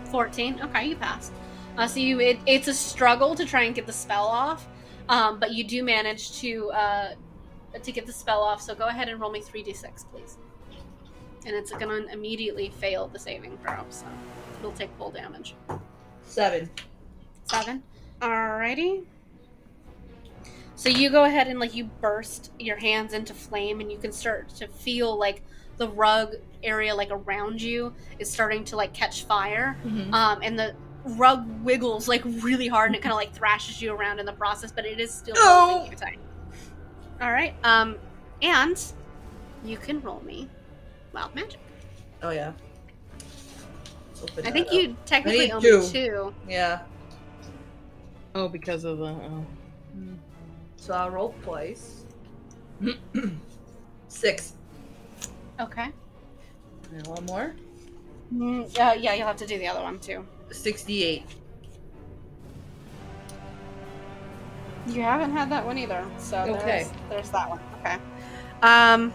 14 okay you passed uh, so you it, it's a struggle to try and get the spell off um, but you do manage to uh, to get the spell off so go ahead and roll me 3d6 please and it's going to immediately fail the saving throw so it'll take full damage. Seven. seven. Alrighty. So you go ahead and like you burst your hands into flame and you can start to feel like the rug area like around you is starting to like catch fire. Mm-hmm. um, and the rug wiggles like really hard and it kind of like thrashes you around in the process but it is still you tight. All right um and you can roll me wild magic. Oh, yeah. Let's open i that think up. you technically need owe two. me two Yeah. Oh, because of the. Oh. So I'll roll twice. Six. okay And one more. mm, uh, yeah you'll have to do the other one too 68. you haven't had that one either so Okay. there's, there's that one okay um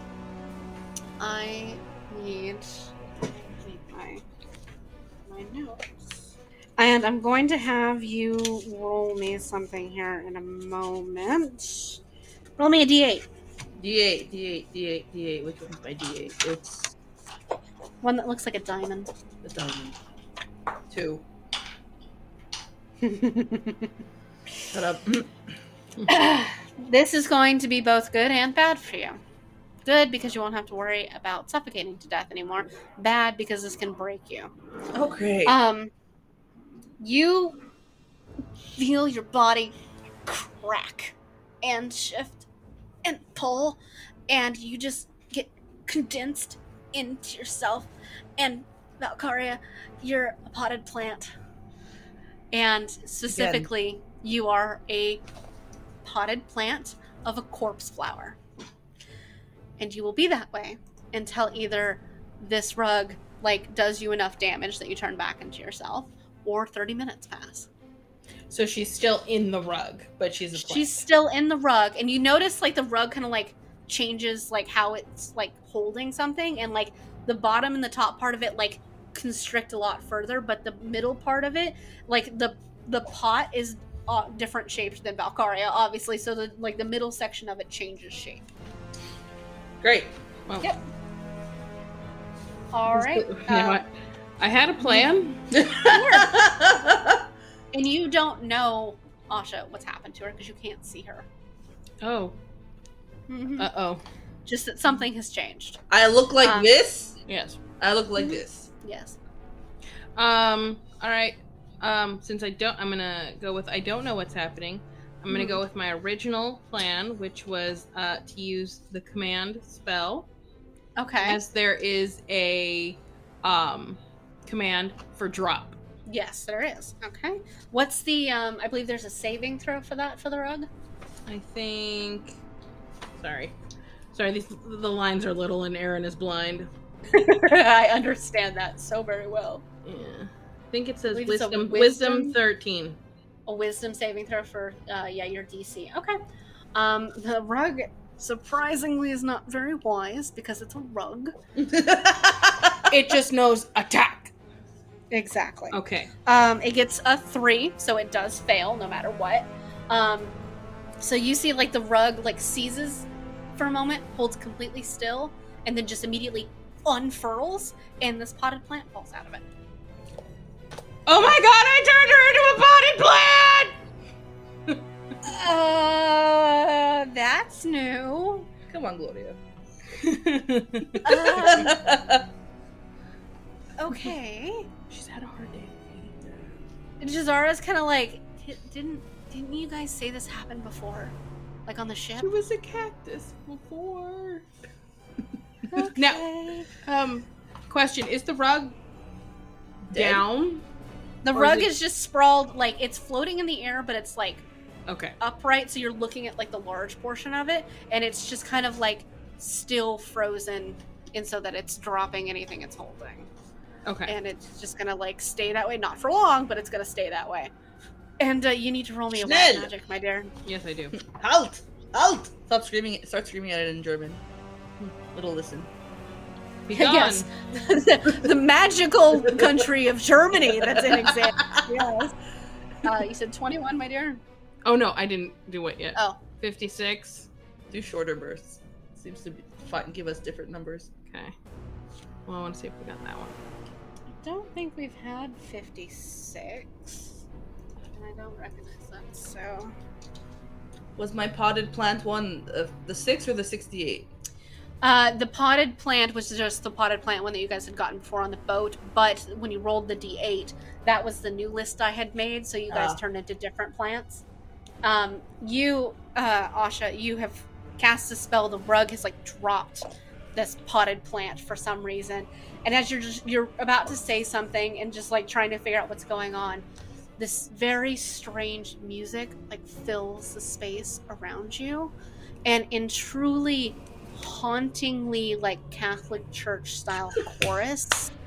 i need my my notes and i'm going to have you roll me something here in a moment roll me a d8 D8, D8, D8, D8. Which one's my D8? It's one that looks like a diamond A diamond. Two. Shut up. this is going to be both good and bad for you. Good because you won't have to worry about suffocating to death anymore. Bad because this can break you. Oh, great. Um, you feel your body crack and shift and pull, and you just get condensed into yourself. And Valkaria, you're a potted plant. And specifically, you are a potted plant of a corpse flower. And you will be that way until either this rug like does you enough damage that you turn back into yourself or 30 minutes pass. So she's still in the rug, but she's a. She's still in the rug and you notice like the rug kind of like changes like how it's like holding something and like the bottom and the top part of it like constrict a lot further but the middle part of it like the the pot is uh, different shaped than Valkaria obviously so the like the middle section of it changes shape. Great. Well, Yep. All right. You know uh, what? I had a plan. and you don't know Asha what's happened to her because you can't see her. Oh. Uh oh. Just that something has changed. I look like Um, this. Yes. I look like this. Yes. Um. All right. Um. Since I don't, I'm gonna go with I don't know what's happening. I'm gonna Mhm. go with my original plan, which was uh, to use the command spell, Okay. as there is a um command for drop. Yes, there is. Okay. What's the um I believe there's a saving throw for that for the rug? I think. Sorry. Sorry. These the lines are little, and Aaron is blind. I understand that so very well. Yeah. I think it says believe it's a wisdom. wisdom- Wisdom thirteen. A wisdom saving throw for uh yeah, your DC. Okay. Um the rug surprisingly is not very wise because it's a rug. It just knows attack. Exactly. Okay. Um, it gets a three, so it does fail no matter what. Um, so you see, like the rug like seizes for a moment, holds completely still, and then just immediately unfurls, and this potted plant falls out of it. Oh my god! I turned her into a body potted Uh, that's new. Come on, Gloria. Um, okay. She's had a hard day. And Jaz'Zara's kind of like, didn't didn't you guys say this happened before, like on the ship? She was a cactus before. Now, um, question: Is the rug Dead? down? The Or rug is it- is just sprawled, like it's floating in the air, but it's like Okay. upright, so you're looking at like the large portion of it, and it's just kind of like still frozen, and so that it's dropping anything it's holding, Okay. and it's just gonna like stay that way, not for long, but it's gonna stay that way. And uh, you need to roll me a wild magic, my dear. yes, I do. Halt! Halt! Stop screaming! Start screaming at it in German. Little listen. Be gone. yes, the magical country of Germany that's in example. Yes. Uh, you said 21, my dear. Oh no, I didn't do it yet. Oh. Fifty-six. Do shorter bursts. Seems to be fine. Give us different numbers. Okay. Well, I want to see if we got that one. I don't think we've had 56. And I don't recognize that, so. Was my potted plant one uh, the six or the sixty-eight? Uh, the potted plant was just the potted plant one that you guys had gotten before on the boat, but when you rolled the d8, that was the new list I had made, so you guys Ah. turned into different plants. Um, you, uh, Asha, you have cast a spell. The rug has like dropped this potted plant for some reason, and as you're just you're about to say something and just like trying to figure out what's going on, this very strange music like fills the space around you, and in truly hauntingly like Catholic church style chorus.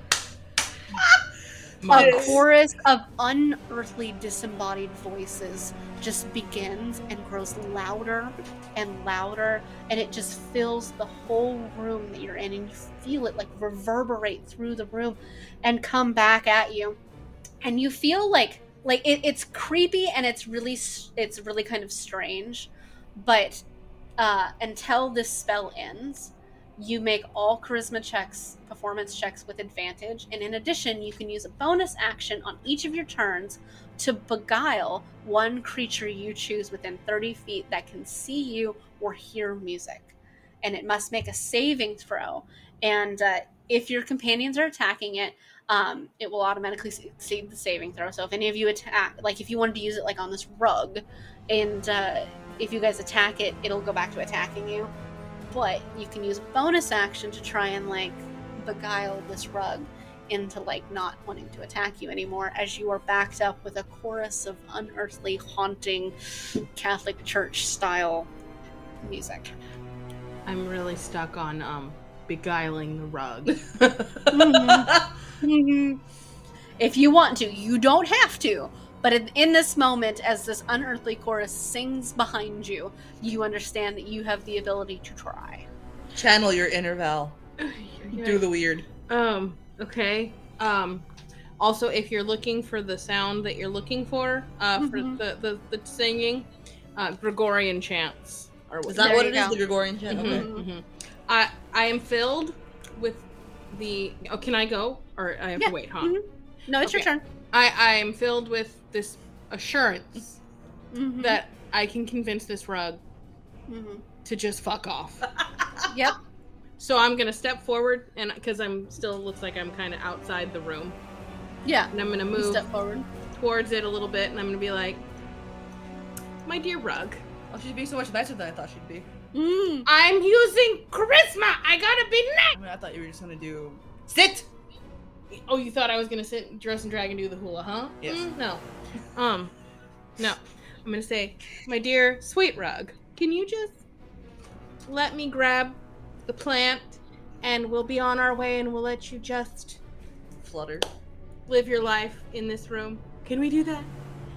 A chorus of unearthly disembodied voices just begins and grows louder and louder, and it just fills the whole room that you're in, and you feel it like reverberate through the room and come back at you. And you feel like like it, it's creepy and it's really it's really kind of strange, but uh, until this spell ends, you make all charisma checks, performance checks with advantage, and in addition, you can use a bonus action on each of your turns to beguile one creature you choose within 30 feet that can see you or hear music. And it must make a saving throw. And uh, if your companions are attacking it, um, it will automatically succeed the saving throw. So if any of you attack, like if you wanted to use it like on this rug, and uh, if you guys attack it, it'll go back to attacking you. But you can use a bonus action to try and like beguile this rug into like not wanting to attack you anymore as you are backed up with a chorus of unearthly haunting Catholic Church style music. I'm really stuck on um beguiling the rug. Mhm. If you want to, you don't have to. But in, in this moment, as this unearthly chorus sings behind you, you understand that you have the ability to try. Channel your inner Val. Do the weird. Um, okay. Um also if you're looking for the sound that you're looking for, uh for Mhm. the, the, the singing, uh Gregorian chants Or Is that what you it is? go. The Gregorian chant? Mhm, Okay. mhm. I I am filled with the oh can I go? Or I have Yeah, to wait, huh? mhm. No, it's your turn. I, I am filled with this assurance Mhm. that I can convince this rug Mhm. to just fuck off. Yep. So I'm gonna step forward, and because I'm still looks like I'm kind of outside the room, Yeah. and I'm gonna move Step forward. towards it a little bit, and I'm gonna be like, "My dear rug, Oh, she's being so much nicer than I thought she'd be. Mm. I'm using charisma. I gotta be I mean, I thought you were just gonna do sit. Nice." Oh, you thought I was gonna sit, dress and drag, and do the hula, huh? Yes. Mm, no. Um, no. I'm gonna say, "My dear sweet rug, can you just let me grab the plant, and we'll be on our way, and we'll let you just." Flutter. live your life in this room. Can we do that?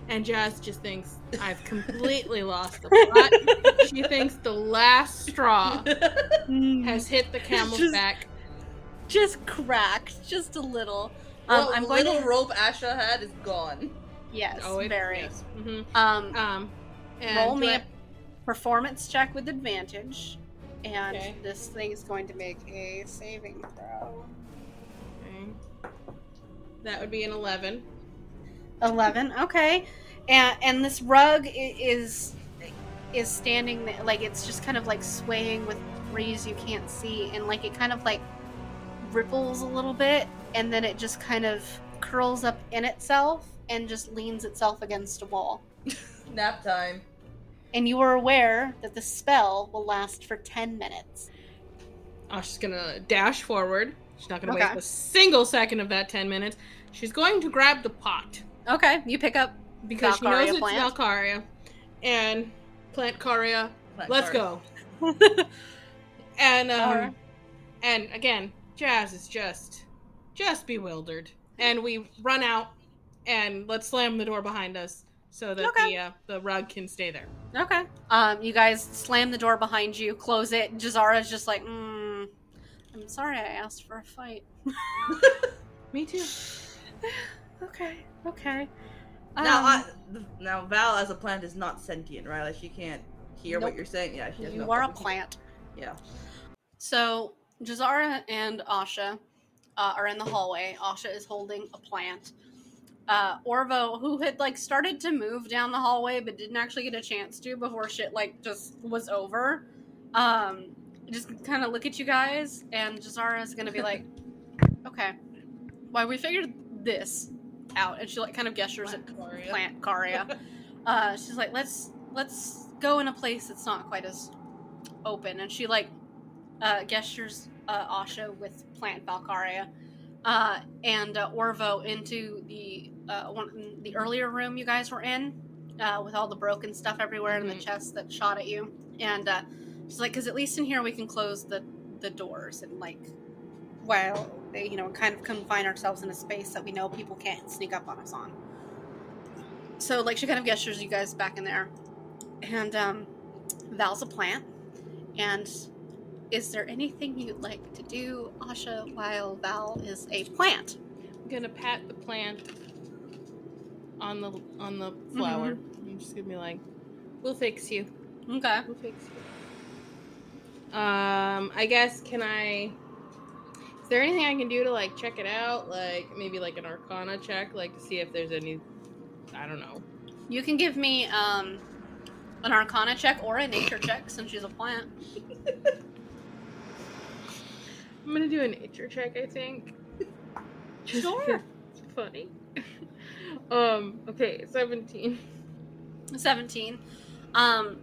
And Jazz just thinks I've completely lost the plot. she thinks the last straw has hit the camel's Just- back. Just cracked, just a little. Um, Well, I'm the going little to. rope Asha had is gone. Yes, Oh, it, very. Yes. hmm Um, Um, roll me do a I- performance check with advantage, and Okay. this thing is going to make a saving throw. okay. That would be an eleven. 11 okay and and this rug is is standing there, like it's just kind of like swaying with breeze you can't see and like it kind of like ripples a little bit and then it just kind of curls up in itself and just leans itself against a wall Nap time. and you are aware that the spell will last for 10 minutes Oh, she's gonna dash forward. She's not gonna Okay. waste a single second of that ten minutes. She's going to grab the pot okay you pick up because she Valkaria knows it's plant. Valkaria, and plant Karia. Plant Let's card. go. And um, Alright. and again, Jazz is just just bewildered, and we run out and let's slam the door behind us so that Okay. the uh, the rug can stay there. okay um you guys slam the door behind you close it jaz'zara's just like mm, i'm sorry i asked for a fight Me too. Okay, okay. Now, Um, I, now Val as a plant is not sentient, right? Like she can't hear what you're saying. Yeah, she has you no are a plant. Yeah. So Jaz'Zara and Asha uh, are in the hallway. Asha is holding a plant. Uh, Orvo, who had like started to move down the hallway but didn't actually get a chance to before shit like just was over, um, just kind of look at you guys, and Jaz'Zara is gonna be like, "Okay, why we figured this out," and she like kind of gestures at Plant Karia. plant Karia. uh, she's like, let's let's go in a place that's not quite as open, and she like uh, gestures uh, Asha with plant Valkaria uh, and uh, Orvo into the uh, one the earlier room you guys were in uh, with all the broken stuff everywhere and the chest that shot at you, and uh, she's like, because at least in here we can close the the doors and like while they you know kind of confine ourselves in a space that we know people can't sneak up on us on. So like she kind of gestures you guys back in there, and um, Val's a plant. And is there anything you'd like to do, Asha, while Val is a plant? I'm gonna pat the plant on the on the flower. Mm-hmm. I'm just gonna be like, "We'll fix you. Okay. We'll fix you." Um, I guess can I? Is there anything I can do to like check it out? Like maybe like an Arcana check, like to see if there's any. I don't know. You can give me um, an Arcana check or a Nature check since she's a plant. I'm gonna do a nature check. I think. Just Sure. it's funny. um. Okay. Seventeen. 17. Um,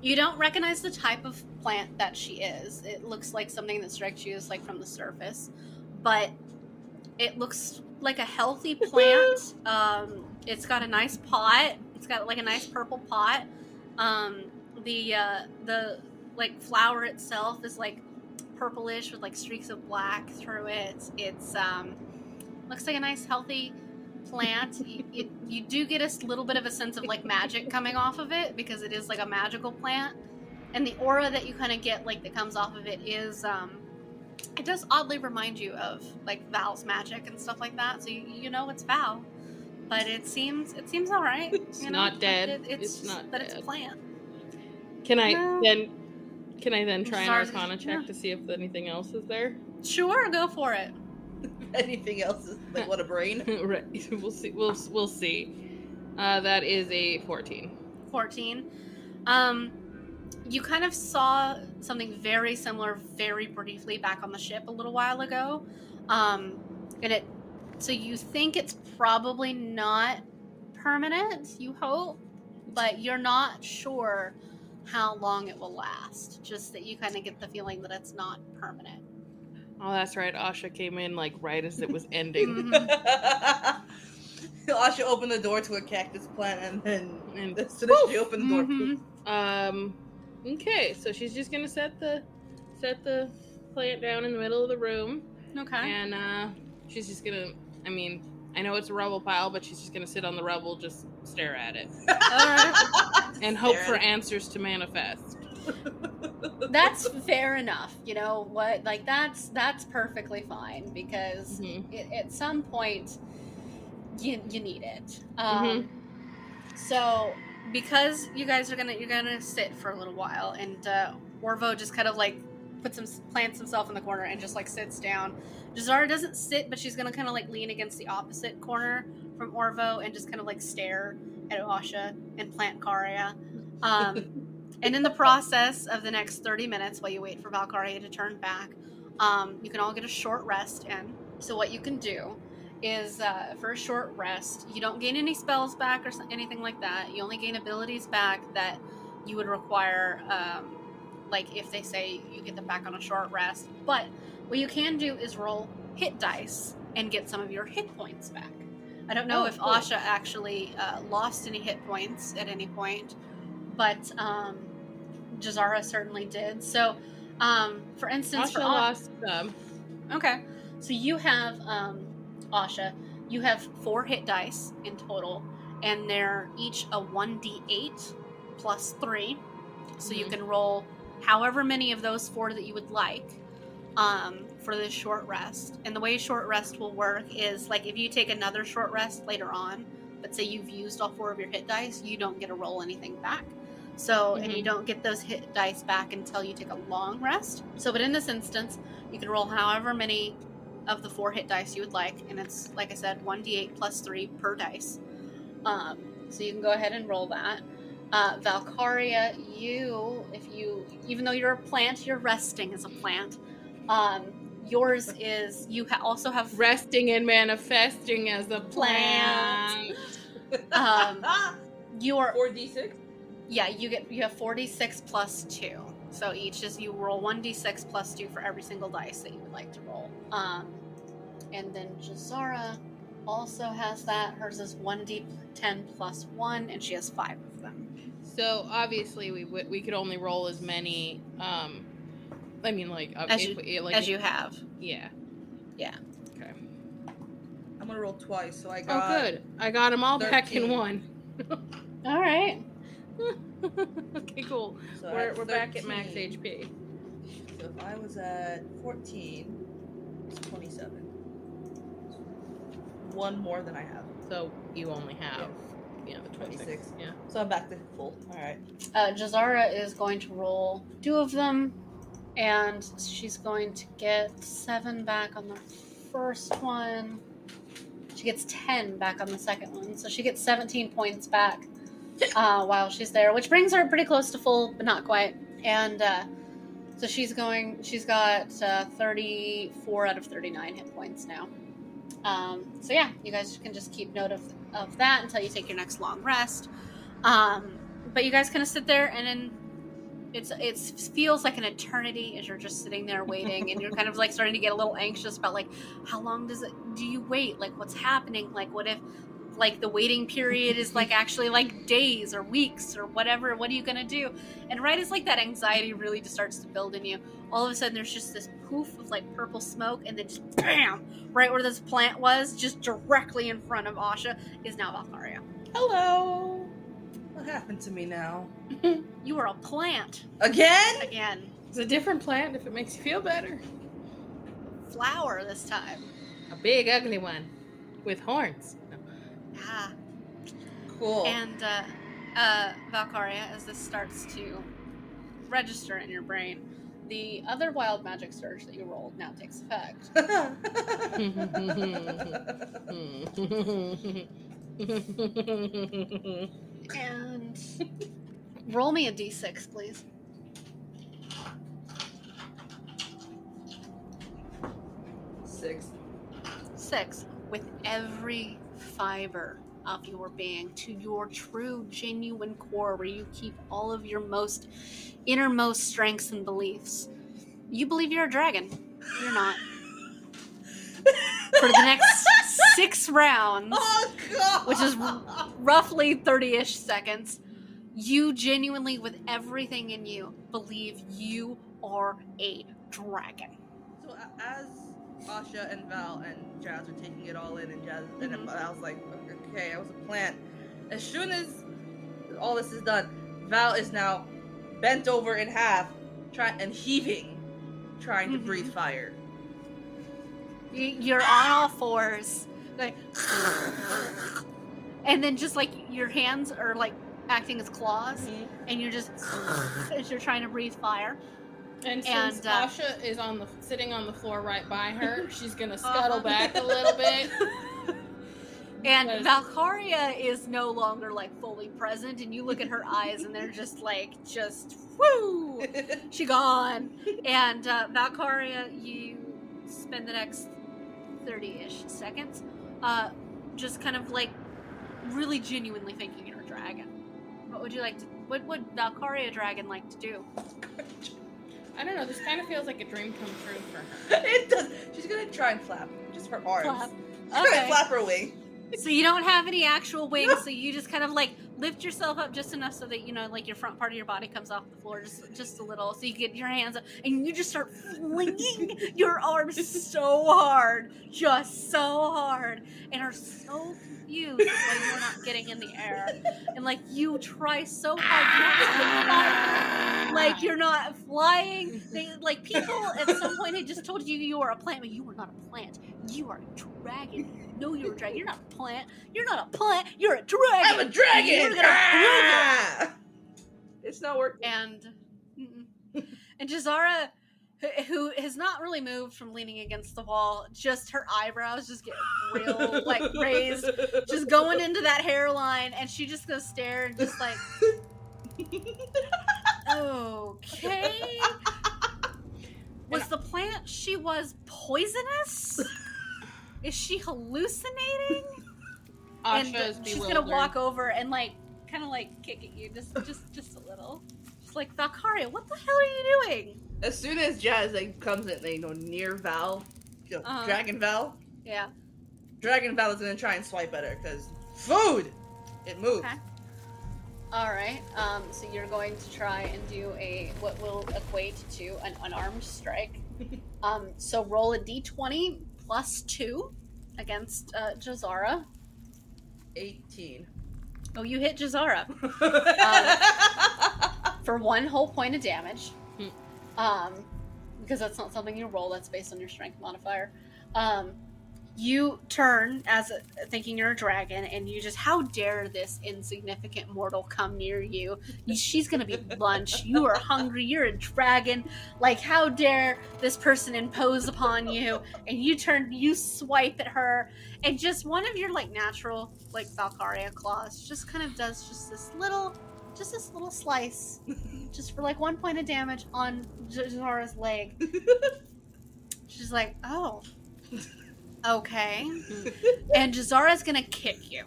you don't recognize the type of plant that she is. It looks like something that strikes you as like from the surface, but it looks like a healthy plant. um, it's got a nice pot. It's got like a nice purple pot. Um, the uh, the like flower itself is like purplish with like streaks of black through it. It's um, looks like a nice healthy plant. you, you, you do get a little bit of a sense of like magic coming off of it because it is like a magical plant, and the aura that you kind of get like that comes off of it is um, it does oddly remind you of like Val's magic and stuff like that. So you, you know it's Val, but it seems it seems all right. It's you know? not dead. It- it's, It's not that it's a plant. Can I No. then? Can I then try an. Arcana check Yeah. to see if anything else is there? Sure, go for it. Anything else is like what a brain. right. We'll see. We'll we'll see. Uh, that is a fourteen. 14. Um, you kind of saw something very similar very briefly back on the ship a little while ago. Um, and it, so you think it's probably not permanent, you hope, but you're not sure how long it will last. Just that you kind of get the feeling that it's not permanent. Oh, that's right. Asha came in like right as it was ending. Mhm. Asha opened the door to a cactus plant, and then And as soon as she opened the door, Mhm. Um. Okay, so she's just gonna set the set the plant down in the middle of the room, Okay. and uh, she's just gonna. I mean, I know it's a rubble pile, but she's just gonna sit on the rubble, just stare at it, and hope for answers to manifest. that's fair enough. You know what? Like that's that's perfectly fine because Mhm. it, at some point you you need it. Mm-hmm. Um, So because you guys are gonna you're gonna sit for a little while, and uh, Orvo just kind of like puts him plants himself in the corner and just like sits down. Jaz'Zara doesn't sit, but she's gonna kind of like lean against the opposite corner from Orvo and just kind of like stare at Asha and plant Karia. Um, and in the process of the next 30 minutes, while you wait for Valkaria to turn back, um, you can all get a short rest in. So, what you can do is uh, for a short rest, you don't gain any spells back or anything like that. You only gain abilities back that you would require, um, like if they say you get them back on a short rest. But what you can do is roll hit dice and get some of your hit points back. I don't know Oh, if cool. Asha actually uh, lost any hit points at any point, but um, Jaz'Zara certainly did. So, um, for instance, Asha for lost some. Okay. So you have um Asha, you have four hit dice in total, and they're each a 1d8 plus 3. So you Mhm. can roll however many of those four that you would like um, for this short rest. And the way short rest will work is like if you take another short rest later on, but say you've used all four of your hit dice, you don't get to roll anything back. So, and you Mhm. don't get those hit dice back until you take a long rest. So, but in this instance, you can roll however many of the four hit dice you would like, and it's like I said, one d8 plus three per dice. Um, so you can go ahead and roll that. Uh, Valkaria, you, if you, even though you're a plant, you're resting as a plant. Um, yours is you ha- also have Resting and manifesting as a Plant. plant. um, your Four d six. yeah you get you have 46 plus 2 so each is you roll 1d6 plus 2 for every single dice that you would like to roll um and then Jaz'Zara also has that hers is 1d10 plus 1 and she has 5 of them So obviously we would we could only roll as many. Um, I mean, like uh, As if you- we- like as you have yeah. Yeah. Okay. I'm gonna roll twice, so I got. Oh, got. good. I got them all back in one. all right okay, cool. So we're we're back at max HP. So if I was at 14, it's 27. One more than I have. So you only have yeah the 26. 26. Yeah. So I'm back to full. Alright. uh, Jaz'Zara is going to roll two of them And she's going to get seven back on the first one. She gets 10 back on the second one. So she gets 17 points back uh, while she's there, which brings her pretty close to full, but not quite. And uh, so she's going, she's got uh, 34 out of 39 hit points now. Um, so yeah, you guys can just keep note of, of that until you take your next long rest. Um, but you guys kind of sit there and then it's it feels like an eternity as you're just sitting there waiting and you're kind of like starting to get a little anxious about like how long does it do you wait? Like what's happening? Like what if like the waiting period is like actually like days or weeks or whatever what are you gonna do? And right as like that anxiety really just starts to build in you all of a sudden there's just this poof of like purple smoke and then just bam right where this plant was just directly in front of asha is now valkaria. Hello. What happened to me now? you are a plant Again? again It's a different plant if it makes you feel better. flower this time A big ugly one with horns. yeah Cool. And uh, uh, Valkaria, as this starts to register in your brain, the other wild magic surge that you rolled now takes effect. And roll me a d6, please. Six. Six. With every fiber of your being to your true, genuine core, where you keep all of your most innermost strengths and beliefs. You believe you're a dragon. You're not. For the next six rounds, Oh god. which is r- roughly 30 ish seconds, you genuinely, with everything in you, believe you are a dragon. So as Asha and Val and Jazz are taking it all in, and Jazz and Mhm. I was like, okay, I was a plant. As soon as all this is done, Val is now bent over in half, trying and heaving, trying to Mhm. breathe fire. You- You're on all fours, like, and then just like your hands are like acting as claws, and you're just as you're trying to breathe fire. And And, since uh, Asha is on the sitting on the floor right by her, she's gonna Uh-huh. scuttle back a little bit. And Valkaria is no longer like fully present, and you look at her eyes, and they're just like, just whoo, she gone. And uh, Valkaria, you spend the next thirty-ish seconds, uh, just kind of like really genuinely thinking you're a dragon. What would you like to? What would Valkaria dragon like to do? I don't know. This kind of feels like a dream come true for her. it does. She's gonna try and flap, just her arms. Flap. She's gonna Okay. flap her wing. So you don't have any actual wings, so you just kind of like lift yourself up just enough so that you know, like your front part of your body comes off the floor just just a little, so you get your hands up, and you just start flinging your arms so hard, just so hard, and are so confused why you're not getting in the air, and like you try so hard, like you're not flying. They like people at some point had just told you you were a plant, but you were not a plant. You are a dragon. No, you're a dragon. You're not a plant. You're not a plant. You're a dragon. I'm a dragon. You're gonna Ah! It's not working. and and Jazara, who- has not really moved from leaning against the wall, just her eyebrows just get real like raised, just going into that hairline, and she just goes stare and just like, okay. Was the plant she was poisonous? Is she hallucinating? Asha and she's bewildered. gonna walk over and like kind of like kick at you just just just a little. Like, Valkaria, what the hell are you doing? As soon as Jazz like comes in, you know, near Val, you know, Uh-huh. Dragon Val, Yeah. Dragon Val is gonna try and swipe at her because food. It moves. Okay. All right. Um, so you're going to try and do a what will equate to an unarmed strike. Um, so roll a d20 plus two against uh, Jaz'Zara. Eighteen. Oh, you hit Jaz'Zara for one whole point of damage. Hmm. Um, because that's not something you roll. That's based on your strength modifier. Um, you turn as a, thinking you're a dragon, and you just how dare this insignificant mortal come near you? you she's gonna be lunch. You are hungry. You're a dragon. Like how dare this person impose upon you? And you turn, you swipe at her, and just one of your like natural like Valkaria claws just kind of does just this little, just this little slice, just for like one point of damage on Zara's leg. She's like, oh. Okay. Mm-hmm. and Jaz'Zara's gonna kick you.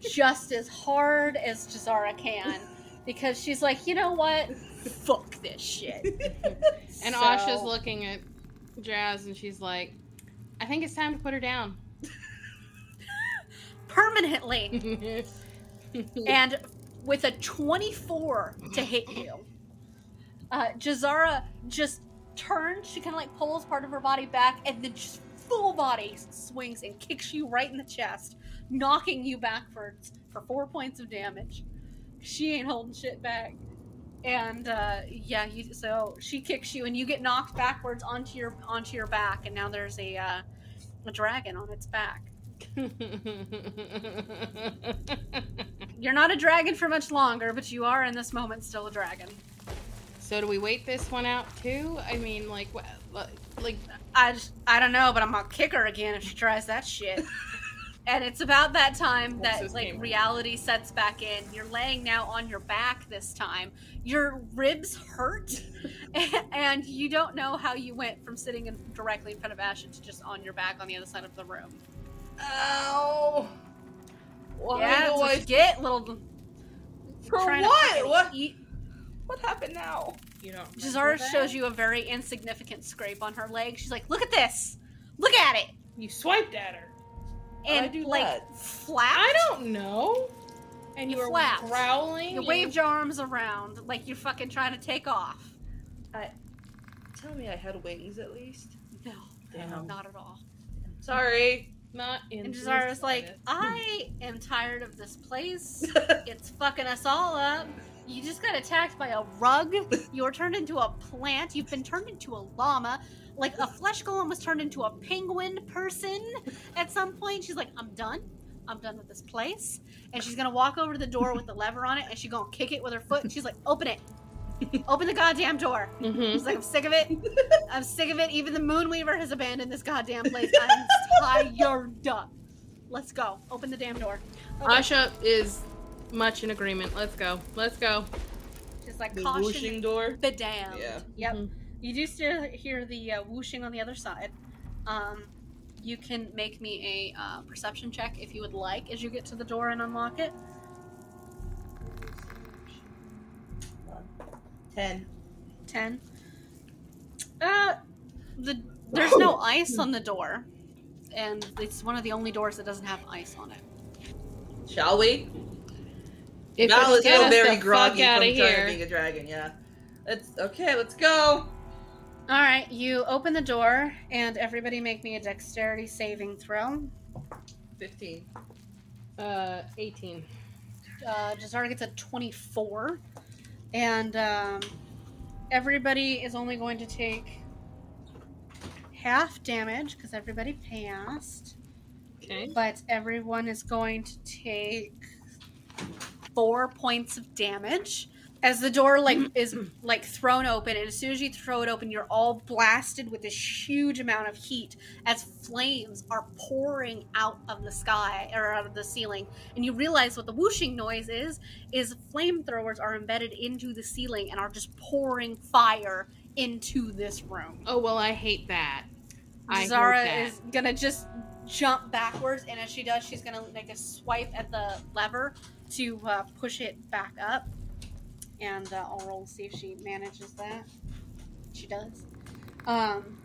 Just as hard as Jaz'Zara can. Because she's like, you know what? Fuck this shit. And So- Asha's looking at Jazz and she's like, I think it's time to put her down. permanently. and with a 24 to hit you, uh, Jaz'Zara just turns. She kind of like pulls part of her body back and then just full body swings and kicks you right in the chest, knocking you backwards for four points of damage. She ain't holding shit back. And uh, yeah, you, so she kicks you, and you get knocked backwards onto your onto your back, and now there's a uh, a dragon on its back. You're not a dragon for much longer, but you are in this moment still a dragon. so do we wait this one out too? I mean, like, like, I just, I don't know, but I'm gonna kick her again if she tries that shit. and it's about that time that like reality sets back in. You're laying now on your back this time. Your ribs hurt, and you don't know how you went from sitting in, directly in front of Ashen to just on your back on the other side of the room. Ow! Why yeah, do what I you get, little. For what? What? Eat. What happened now? You know. Jaz'Zara shows you a very insignificant scrape on her leg. She's like, "Look at this! Look at it!" you swiped at her. How'd I And do like that? flapped. I don't know. And you, You were flapped. growling. You and- waved your arms around like you're fucking trying to take off. Tell me I had wings at least. No, Damn. not at all. Sorry. Not in. And Jaz'Zara's like, I am tired of this place. It's fucking us all up. You just got attacked by a rug. You were turned into a plant. You've been turned into a llama. Like a flesh golem was turned into a penguin person at some point. She's like, I'm done. I'm done with this place. And she's gonna walk over to the door with the lever on it and she's gonna kick it with her foot. And she's like, Open it. Open the goddamn door. hmm She's like, I'm sick of it. I'm sick of it. Even the Moonweaver has abandoned this goddamn place. I'm tired. Let's go. Open the damn door. Asha is much in agreement. Let's go. Let's go. Just like The caution whooshing door. the damn. Yeah. Yep. Mhm. You do still hear the uh, whooshing on the other side. Um, you can make me a uh, perception check if you would like as you get to the door and unlock it. Ten. 10. Uh, the there's no ice on the door. And it's one of the only doors that doesn't have ice on it. Shall we? If Val it's is get still very groggy from out trying to being a dragon. Yeah. Let's okay. Let's go. All right, you open the door, and everybody make me a dexterity saving throw. Fifteen. Uh, 18. Uh, Jaz'Zara gets a 24, and um, everybody is only going to take half damage because everybody passed, Okay. but everyone is going to take four points of damage as the door like is like thrown open and as soon as you throw it open you're all blasted with this huge amount of heat as flames are pouring out of the sky or out of the ceiling and you realize what the whooshing noise is is flamethrowers are embedded into the ceiling and are just pouring fire into this room Oh well, I hate that. I Zara that. is gonna just jump backwards, and as she does, she's gonna make a swipe at the lever to uh, push it back up. And uh, I'll roll to see if she manages that. She does. Um,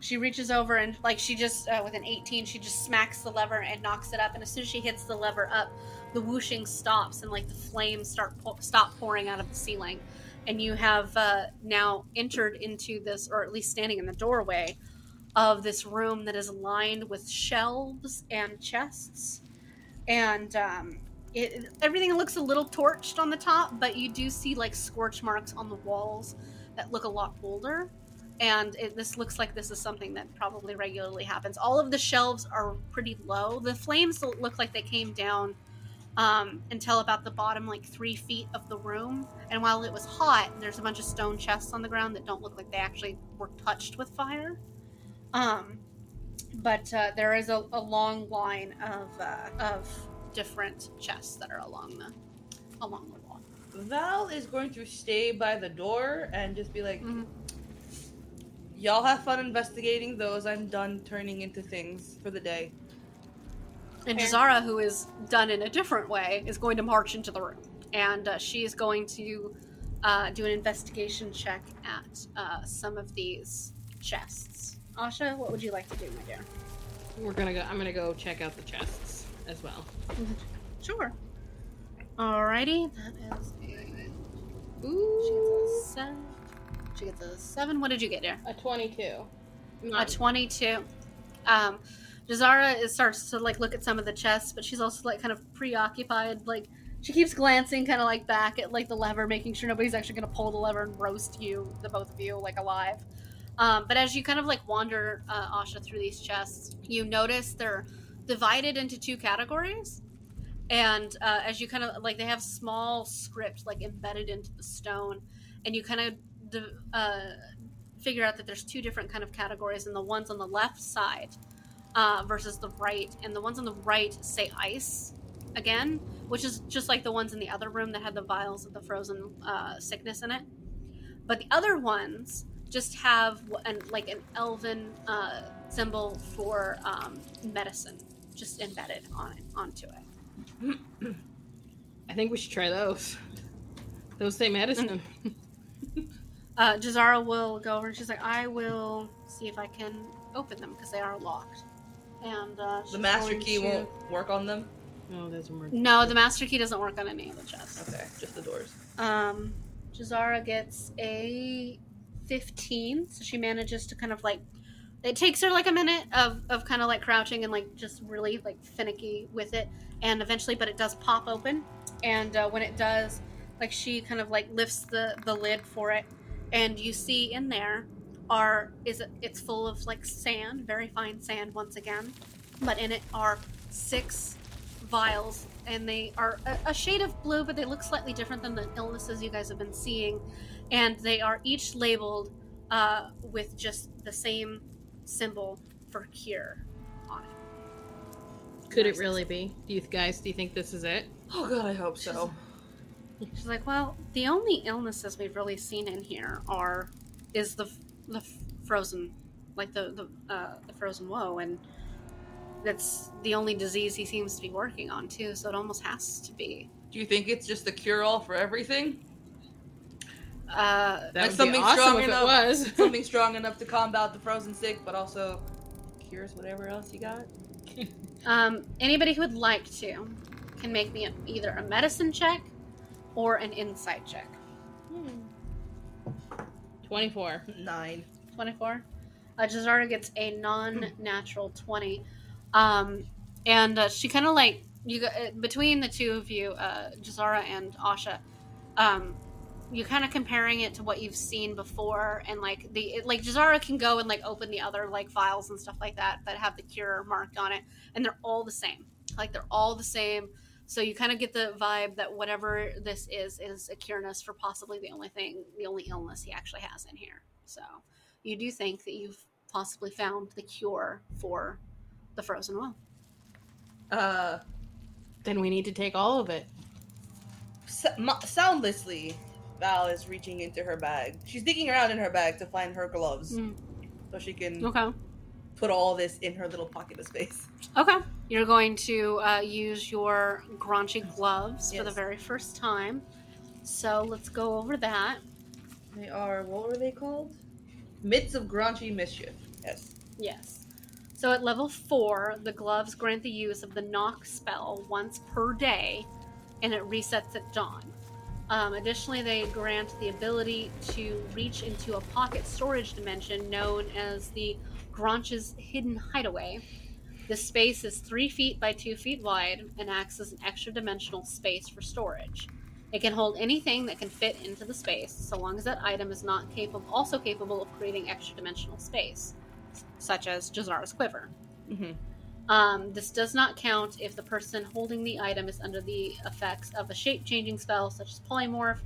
she reaches over and like she just uh, with an 18, she just smacks the lever and knocks it up. And as soon as she hits the lever up, the whooshing stops and like the flames start po- stop pouring out of the ceiling. And you have uh, now entered into this, or at least standing in the doorway of this room that is lined with shelves and chests and um, it, everything looks a little torched on the top but you do see like scorch marks on the walls that look a lot older and it, this looks like this is something that probably regularly happens. All of the shelves are pretty low. The flames look like they came down um, until about the bottom, like three feet of the room. And while it was hot, there's a bunch of stone chests on the ground that don't look like they actually were touched with fire. Um, but uh, there is a, a long line of uh, of different chests that are along the along the wall. Val is going to stay by the door and just be like, Mhm. "Y'all have fun investigating those. I'm done turning into things for the day." And Fair. Jaz'Zara, who is done in a different way, is going to march into the room, and uh, she is going to uh, do an investigation check at uh, some of these chests. Asha, what would you like to do, my dear? We're gonna go. I'm gonna go check out the chests as well. Sure. Alrighty, that is a. She gets a seven. She gets a seven. What did you get, dear? a 22. A 22. Um, Jaz'Zara is, starts to like look at some of the chests, but she's also like kind of preoccupied. Like she keeps glancing kind of like back at like the lever, making sure nobody's actually gonna pull the lever and roast you, the both of you, like alive. Um, but as you kind of like wander uh, Asha through these chests, you notice they're divided into two categories. And uh, as you kind of like, they have small script like embedded into the stone, and you kind of uh, figure out that there's two different kind of categories, and the ones on the left side uh, versus the right, and the ones on the right say ice again, which is just like the ones in the other room that had the vials of the frozen uh, sickness in it. But the other ones just have an, like an elven uh, symbol for um, medicine just embedded on it onto it. I think we should try those. Those say medicine. Uh, Jaz'Zara will go over and she's like, I will see if I can open them because they are locked. And uh, The master key to- won't work on them. those are more. No, the master key doesn't work on any of the chests. Okay, just the doors. Um, Jaz'Zara gets a 15, so she manages to kind of like. It takes her like a minute of, of kind of like crouching and like just really like finicky with it, and eventually, but it does pop open, and uh, when it does, like she kind of like lifts the the lid for it, and you see in there are is it, it's full of like sand, very fine sand once again, but in it are six vials and they are a, a shade of blue but they look slightly different than the illnesses you guys have been seeing and they are each labeled uh, with just the same symbol for cure on it Could it really be? Do you guys? Do you think this is it? Oh god, I hope so. she's like well the only illnesses we've really seen in here are is the the frozen like the the, uh, the frozen woe and that's the only disease he seems to be working on too so it almost has to be Do you think it's just the cure-all for everything? Uh, That Like would be something awesome strong if enough. it was. Something strong enough to combat the frozen sick, but also cures whatever else you got. Um, anybody who would like to can make me a, either a medicine check or an insight check. Twenty-four. Nine. 24. Uh, Jaz'Zara gets a non natural 20. Um, and uh, she kind of like, you go, uh, between the two of you, uh, Jaz'Zara and Asha, um, you're kind of comparing it to what you've seen before. And like, the it, like Jaz'Zara can go and like open the other like files and stuff like that that have the cure marked on it. And they're all the same. Like, they're all the same. So you kind of get the vibe that whatever this is is a cureness for possibly the only thing, the only illness he actually has in here. So you do think that you've possibly found the cure for the frozen well. Uh, Then we need to take all of it. s- mo- soundlessly, Val is reaching into her bag. She's digging around in her bag to find her gloves, Mm. so she can Okay. put all this in her little pocket of space. Okay. You're going to uh, use your Graunchy gloves for the very first time. So let's go over that. They are what were they called? Mitts of Graunchy Mischief. Yes. Yes. So at level four, the gloves grant the use of the knock spell once per day, and it resets at dawn. Um, additionally, they grant the ability to reach into a pocket storage dimension known as the Granch's Hidden Hideaway. The space is three feet by two feet wide and acts as an extra dimensional space for storage. It can hold anything that can fit into the space, so long as that item is not capable, also capable of creating extra dimensional space, such as Jaz'Zara's quiver. Mhm. Um, this does not count if the person holding the item is under the effects of a shape changing spell, such as polymorph,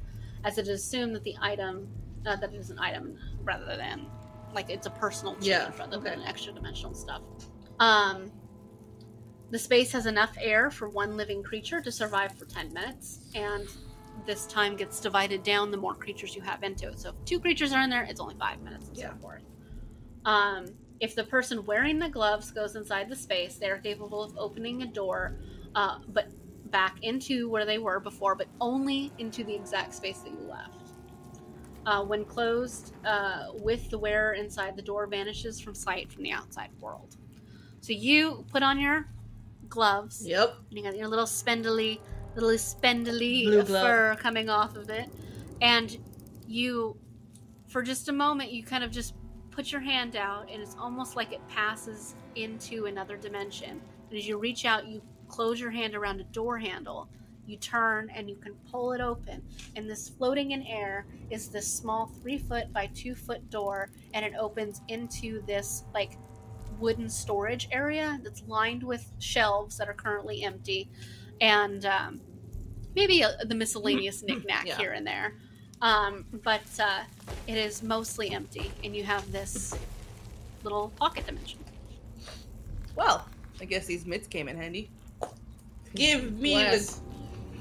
as it is assumed that the item, uh, that it is an item rather than like it's a personal change Yeah, rather okay. than extra dimensional stuff. Um, the space has enough air for one living creature to survive for 10 minutes, and this time gets divided down the more creatures you have into it. So if two creatures are in there, it's only five minutes and Yeah. so forth. Um, if the person wearing the gloves goes inside the space, they are capable of opening a door, uh, but back into where they were before, but only into the exact space that you left. Uh, when closed, uh, with the wearer inside, the door vanishes from sight from the outside world. So you put on your gloves. Yep. You got your little spindly, little spindly Blue glove. fur coming off of it, and you, for just a moment, you kind of just put your hand out, and it's almost like it passes into another dimension. And as you reach out, you close your hand around a door handle. You turn and you can pull it open, and this floating in air is this small three foot by two foot door, and it opens into this like wooden storage area that's lined with shelves that are currently empty and um, maybe a, the miscellaneous knickknack Yeah. here and there. Um, but uh, it is mostly empty, and you have this little pocket dimension. Well, I guess these mitts came in handy. Give me Bless.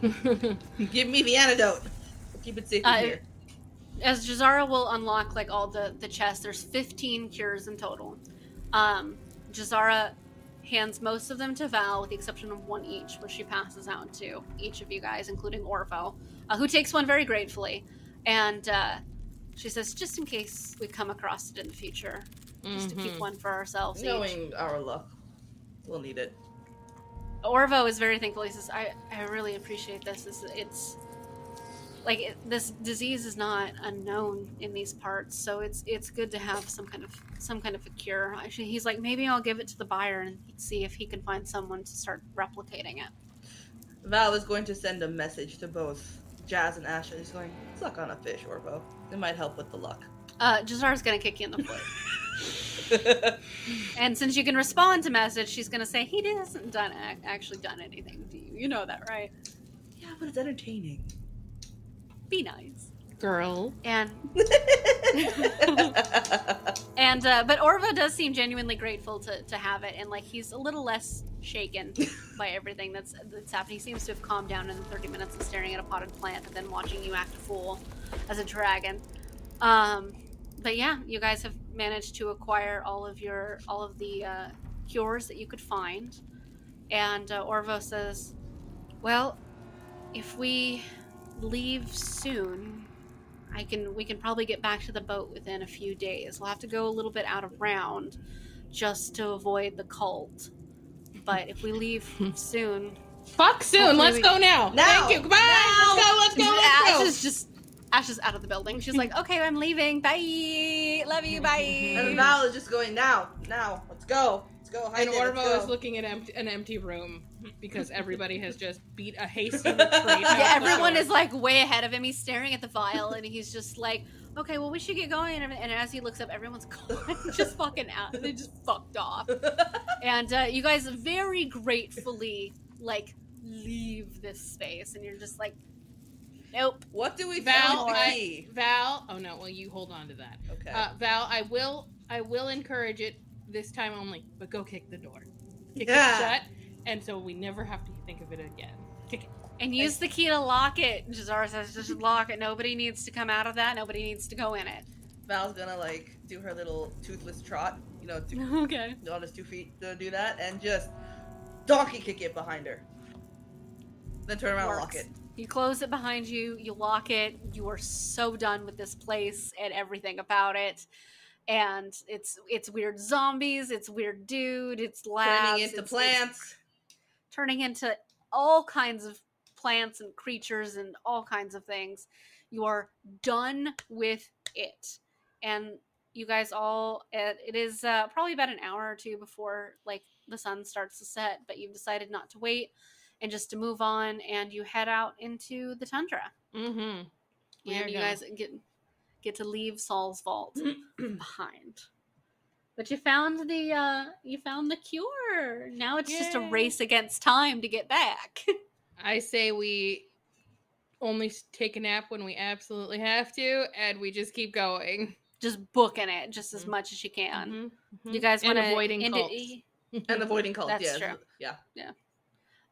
the give me the antidote. Keep it safe Uh, here. As Jaz'Zara will unlock like all the the chests, there's 15 cures in total. Um, Jaz'Zara hands most of them to Val, with the exception of one each, which she passes out to each of you guys, including Orvo, uh, who takes one very gratefully. And uh, she says, just in case we come across it in the future, just to keep Mhm. one for ourselves. each." Knowing our luck, we'll need it. Orvo is very thankful. He says, "I, I really appreciate this. It's, it's like it, this disease is not unknown in these parts, so it's it's good to have some kind of some kind of a cure." Actually, he's like, "Maybe I'll give it to the buyer and see if he can find someone to start replicating it." Val is going to send a message to both Jazz and Asha. He's going, suck on a fish, Orvo. It might help with the luck. Uh, Jaz'Zara's gonna kick you in the foot, and since you can respond to message, she's gonna say he hasn't done ac- actually done anything to you. You know that, right? yeah, but it's entertaining. Be nice. Girl. And And uh, but Orva does seem genuinely grateful to, to have it, and like he's a little less shaken by everything that's that's happened. He seems to have calmed down in the thirty minutes of staring at a potted plant and then watching you act a fool as a dragon. Um, but yeah, you guys have managed to acquire all of your all of the uh, cures that you could find, and uh, Orvo says, "Well, if we leave soon." I can we can probably get back to the boat within a few days. We'll have to go a little bit out of round just to avoid the cult. But if we leave hmm. soon, Fuck soon. Let's we- go now. Now. Thank you. Goodbye. Now. Let's go. Let's go. Ash Let's is just Ash is out of the building. She's like, "Okay, I'm leaving. Bye. Love you. Bye. And Bye." Val is just going, now, now, let's go. Let's go. go. Hide And it, Orvo is looking at empty, an empty room because everybody has just beat a hasty retreat. yeah, everyone is like way ahead of him. He's staring at the vial and he's just like, "Okay, well, we should get going." And, and as he looks up, everyone's gone, just fucking out. They just fucked off. and uh, you guys very gratefully like leave this space, and you're just like, "Nope." What do we Val, I- Val. Oh no. Well, you hold on to that. Okay. Uh, Val, I will. I will encourage it this time only. But go kick the door. Kick Yeah. it shut, and so we never have to think of it again. And use the key to lock it. Jaz'Zara says, "Just lock it. Nobody needs to come out of that. Nobody needs to go in it." Val's gonna like do her little toothless trot, you know, to, Okay. on his two feet to do that, and just donkey kick it behind her. Then turn around and lock it. You close it behind you, you lock it, you are so done with this place and everything about it. And it's it's weird zombies, it's weird dude, it's labs, Turning into it's- it's plants. Turning into all kinds of plants and creatures and all kinds of things. You are done with it. And you guys all it, it is uh, probably about an hour or two before like the sun starts to set, but you've decided not to wait and just to move on and you head out into the tundra. Mm-hmm. And you guys get get to leave Salsvault behind. But you found the uh you found the cure. Now it's just a race against time to get back. I say we only take a nap when we absolutely have to, and we just keep going. just booking it just as Mhm. much as you can. Mhm, mhm. You guys want to avoiding end cults. it? and avoiding cults. That's yes. true. Yeah.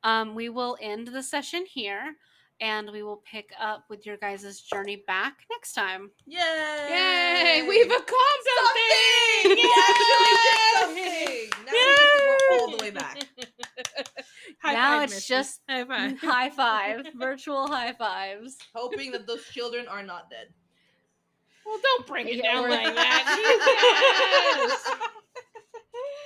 Um, we will end the session here, and we will pick up with your guys' journey back next time. Yay! Yay! We've accomplished something! We actually something. Now we get to go all the way back. High now five, it's Misty. just high five. high five, virtual high fives. Hoping that those children are not dead. Well, don't bring it Yeah, down like that.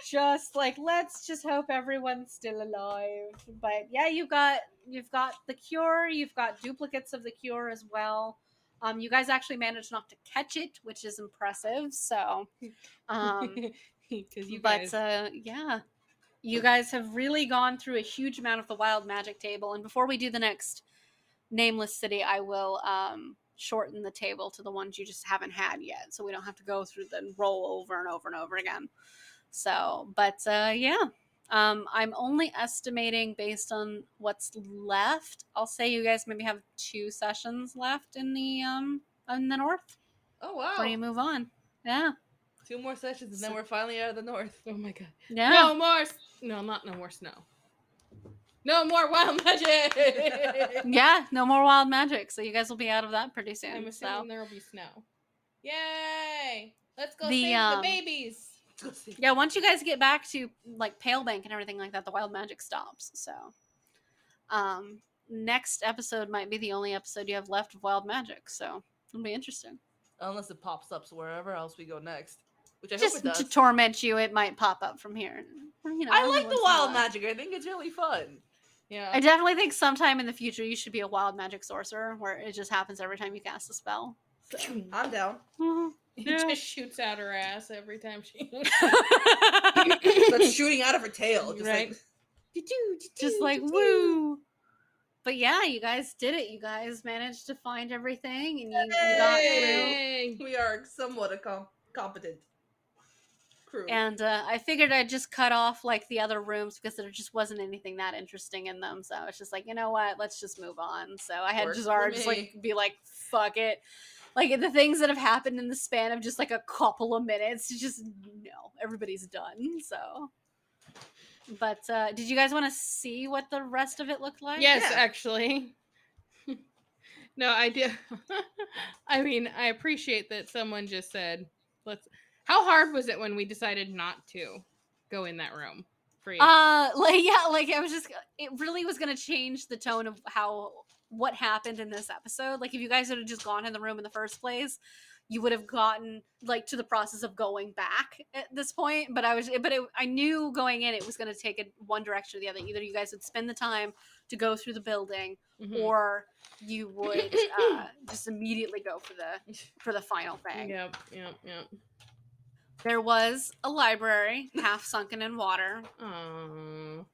Just like let's just hope everyone's still alive. But yeah you've got you've got the cure. You've got duplicates of the cure as well. Um you guys actually managed not to catch it which is impressive so um you but guys- uh yeah. You guys have really gone through a huge amount of the wild magic table. And before we do the next nameless city i will um shorten the table to the ones you just haven't had yet so we don't have to go through the roll over and over and over again so but uh yeah um i'm only estimating based on what's left i'll say you guys maybe have two sessions left in the um in the north Oh wow! before you move on yeah Two more sessions and then we're finally out of the north. oh my god. yeah No more. No, not no more snow. No more wild magic. Yeah, no more wild magic. So you guys will be out of that pretty soon. I'm so assuming there will be snow. Yay! Let's go The, save um, the babies. Yeah, once you guys get back to like Pale Bank and everything like that, the wild magic stops. So um next episode might be the only episode you have left of wild magic. So it'll be interesting. Unless it pops up wherever else we go next, which I Just hope it to torment you, it might pop up from here. You know, I like the once in a wild magic. I think it's really fun. Yeah. I definitely think sometime in the future you should be a wild magic sorcerer where it just happens every time you cast a spell. So. I'm down. Mhm. It Yeah. just shoots out her ass every time she. That's shooting out of her tail. Just Right. like just like woo. But yeah, you guys did it. You guys managed to find everything, and you, you got through. We are somewhat a com- competent crew. And uh, I figured I'd just cut off like the other rooms because there just wasn't anything that interesting in them. So it's just like, you know what? Let's just move on. So I had Works Jazar just like be like, fuck it. Like the things that have happened in the span of just like a couple of minutes, it's just no, everybody's done. So, but uh, did you guys want to see what the rest of it looked like? Yes, Yeah. actually. no, I do. I mean, I appreciate that someone just said, "Let's." How hard was it when we decided not to go in that room? For you? Uh, like yeah, like I was just, it really was gonna change the tone of how what happened in this episode. Like if you guys had just gone in the room in the first place, you would have gotten like to the process of going back at this point. But I was, but it, I knew going in it was gonna take it one direction or the other. Either you guys would spend the time to go through the building, Mhm. or you would uh, just immediately go for the for the final thing. Yep, yep, yep. There was a library half sunken in water. Oh,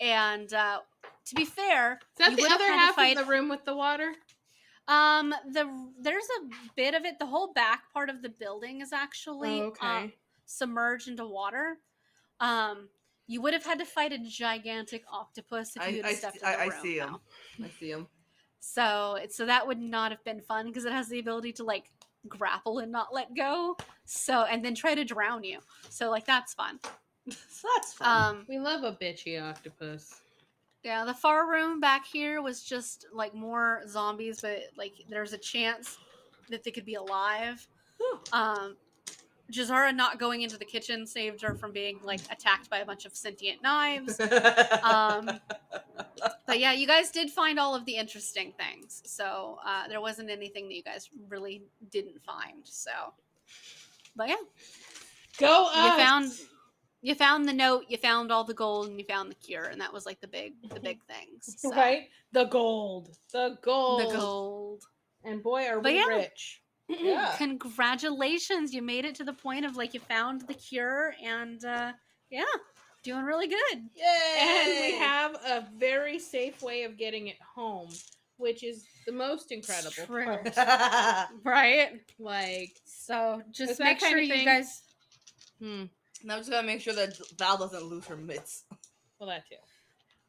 And uh, to be fair, is that you the would have other had to half fight- of the room with the water? Um, the there's a bit of it. The whole back part of the building is actually Oh, uh, okay. submerged into water. Um, you would have had to fight a gigantic octopus if I, you had I, stepped see- I, in I the room. see him. though. I see him. So, so that would not have been fun because it has the ability to like grapple and not let go. So, and then try to drown you. So, like that's fun. So that's fun. Um, We love a bitchy octopus. Yeah, the far room back here was just like more zombies, but like there's a chance that they could be alive. Um, Jaz'Zara not going into the kitchen saved her from being like attacked by a bunch of sentient knives. Um, but yeah, you guys did find all of the interesting things, so uh, there wasn't anything that you guys really didn't find. So, but yeah, Go you us! found you found the note, you found all the gold, and you found the cure, and that was like the big the big things. So. right the gold, the gold, The gold. and boy, are But we yeah. rich! yeah. Congratulations, you made it to the point of like you found the cure, and uh, yeah, doing really good. Yay! And we have a very safe way of getting it home which is the most incredible True. part. right? Like, So just make sure you guys. hmm, Now I'm just gotta make sure that Val doesn't lose her mitts. well, that too.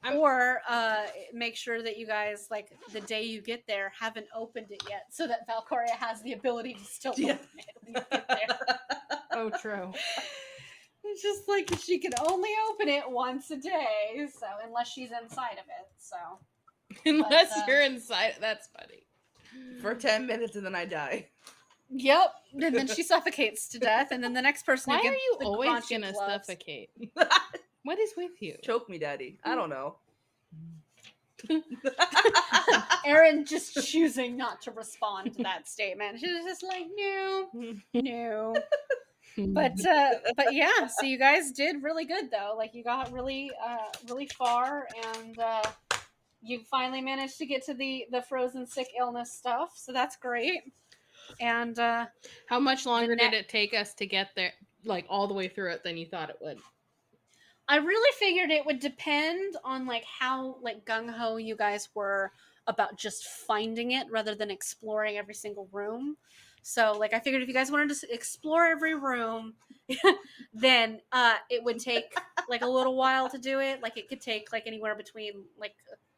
I'm- Or uh, make sure that you guys, like the day you get there, haven't opened it yet, so that Valkaria has the ability to still Yeah. open it when you get there. Oh, true. It's just like she can only open it once a day, so unless she's inside of it. So Unless uh, you're inside. That's funny. For 10 minutes and then I die. Yep. And then she suffocates to death, and then the next person Why who are you always Quan gonna loves- suffocate? What is with you? Choke me, daddy. I don't know. Erin just choosing not to respond to that statement. She's just like, no, no. But uh, but yeah, so you guys did really good though. Like you got really uh, really far, and uh, you finally managed to get to the the frozen sick illness stuff. So that's great. And uh, how much longer did it take us to get there, like all the way through it, than you thought it would? I really figured it would depend on like how like gung ho you guys were about just finding it rather than exploring every single room. So like I figured if you guys wanted to explore every room, then uh it would take like a little while to do it. Like it could take like anywhere between like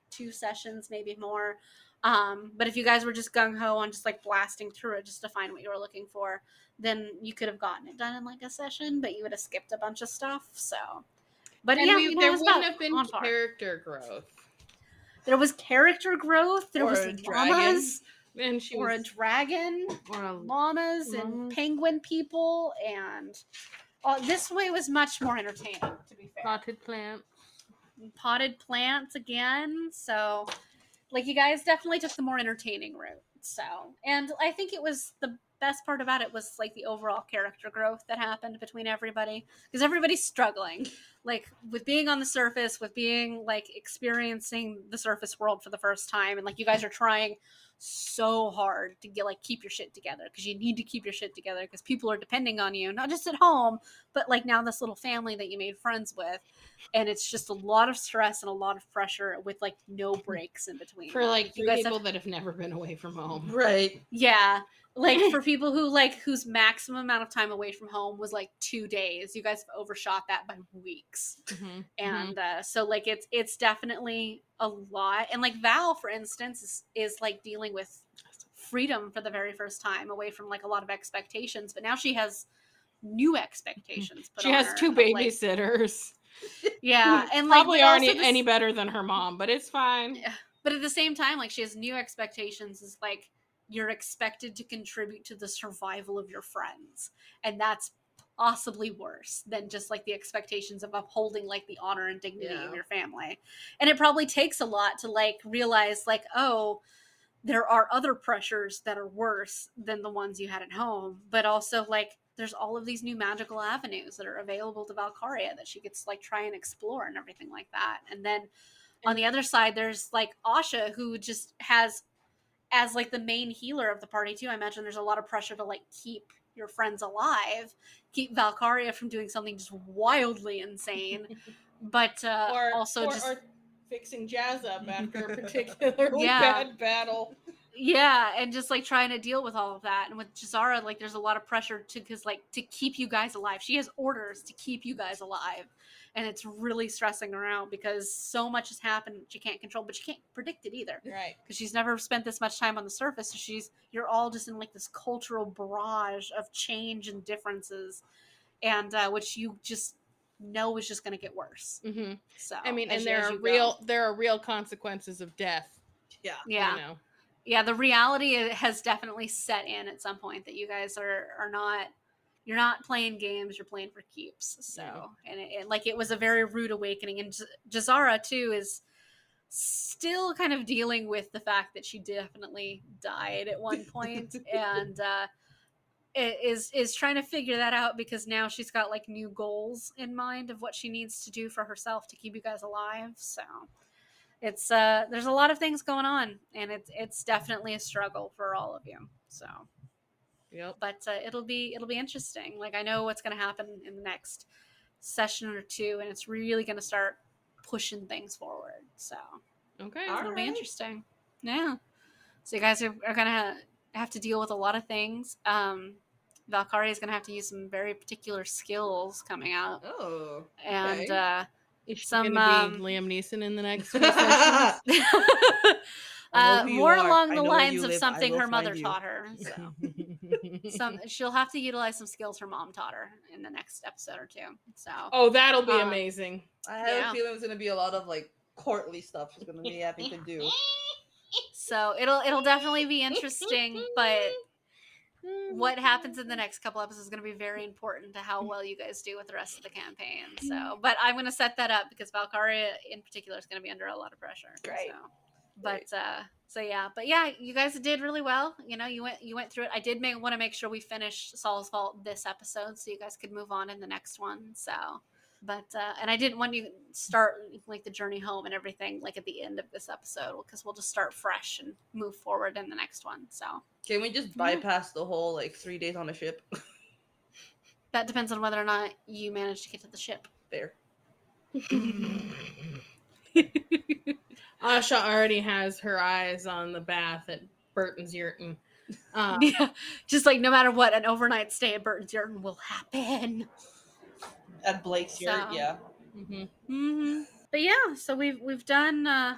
two sessions, maybe more. Um, but if you guys were just gung ho on just like blasting through it just to find what you were looking for, then you could have gotten it done in like a session, but you would have skipped a bunch of stuff. So, but and yeah, we, you know, there wouldn't have been character growth. There was character growth. There Or was a dragon. llamas, And she or a dragon, or a llamas, and penguin people, and uh, this way was much more entertaining. To be fair, potted plant. Potted plants again. So, like, you guys definitely took the more entertaining route. So, and I think it was the best part about it was like the overall character growth that happened between everybody because everybody's struggling like with being on the surface with being like experiencing the surface world for the first time and like you guys are trying so hard to get like keep your shit together because you need to keep your shit together because people are depending on you not just at home but like now this little family that you made friends with and it's just a lot of stress and a lot of pressure with like no breaks in between For like You three guys have- people that have never been away from home. Right. yeah. Like for people who like whose maximum amount of time away from home was like two days, you guys have overshot that by weeks. Mhm, And uh, so like it's it's definitely a lot. And like Val, for instance, is, is like dealing with freedom for the very first time away from like a lot of expectations. But now she has new expectations. put She has her two of, like- babysitters. yeah, and like Probably aren't also this- any better than her mom, but it's fine. Yeah. But at the same time, like she has new expectations. Is like you're expected to contribute to the survival of your friends, and that's possibly worse than just like the expectations of upholding like the honor and dignity Yeah. of your family. And it probably takes a lot to like realize like oh there are other pressures that are worse than the ones you had at home, but also like there's all of these new magical avenues that are available to Valkaria that she gets like try and explore and everything like that. And then on the other side, there's like Asha who just has as like the main healer of the party too. I imagine there's a lot of pressure to like keep your friends alive, keep Valkaria from doing something just wildly insane, but uh, or also or, just or fixing Jazz up after a particularly Yeah. bad battle. yeah and just like trying to deal with all of that and with Jaz'Zara like there's a lot of pressure to because like to keep you guys alive she has orders to keep you guys alive and it's really stressing her out because so much has happened she can't control but she can't predict it either Right. because she's never spent this much time on the surface so she's you're all just in like this cultural barrage of change and differences and uh, which you just know is just going to get worse hmm so I mean, and there are you go. real there are real consequences of death. Yeah. yeah You know. yeah the reality has definitely set in at some point that you guys are are not you're not playing games you're playing for keeps. So Yeah. and it, it- like it was a very rude awakening. And J- jaz'zara too is still kind of dealing with the fact that she definitely died at one point. And uh is is trying to figure that out because now she's got like new goals in mind of what she needs to do for herself to keep you guys alive. So it's uh there's a lot of things going on and it's it's definitely a struggle for all of you. So Yep. but uh, it'll be it'll be interesting like i know what's going to happen in the next session or two and it's really going to start pushing things forward so Okay. All it'll be interesting Yeah. So you guys are, are gonna have to deal with a lot of things. Um, Valkaria is gonna have to use some very particular skills coming out, Oh. and uh, Is she Some, gonna be um, Liam Neeson in the next few sessions? uh, more are. along the lines of live. Something her mother you. taught her. So. some she'll have to utilize some skills her mom taught her in the next episode or two. So oh, that'll be Uh, amazing. I have Yeah. a feeling it's gonna be a lot of like courtly stuff she's gonna be having to do. so it'll it'll definitely be interesting, but what happens in the next couple episodes is going to be very important to how well you guys do with the rest of the campaign. So, but I'm going to set that up because Valkaria in particular is going to be under a lot of pressure. Great. So, but uh, so yeah, but yeah, you guys did really well. You know, you went you went through it. I did make want to make sure we finished Salsvault this episode so you guys could move on in the next one. So. But uh, and I didn't want you to start like the journey home and everything like at the end of this episode because we'll just start fresh and move forward in the next one. So Can we just Yeah. bypass the whole like three days on a ship? That depends on whether or not you manage to get to the ship. Fair. Asha already has her eyes on the bath at Burton's Yurton. Um, yeah, just like no matter what, an overnight stay at Burton's Yurton will happen. At Blake's yurt, So- yeah. mhm. hmm But yeah, so we've we've done. Uh,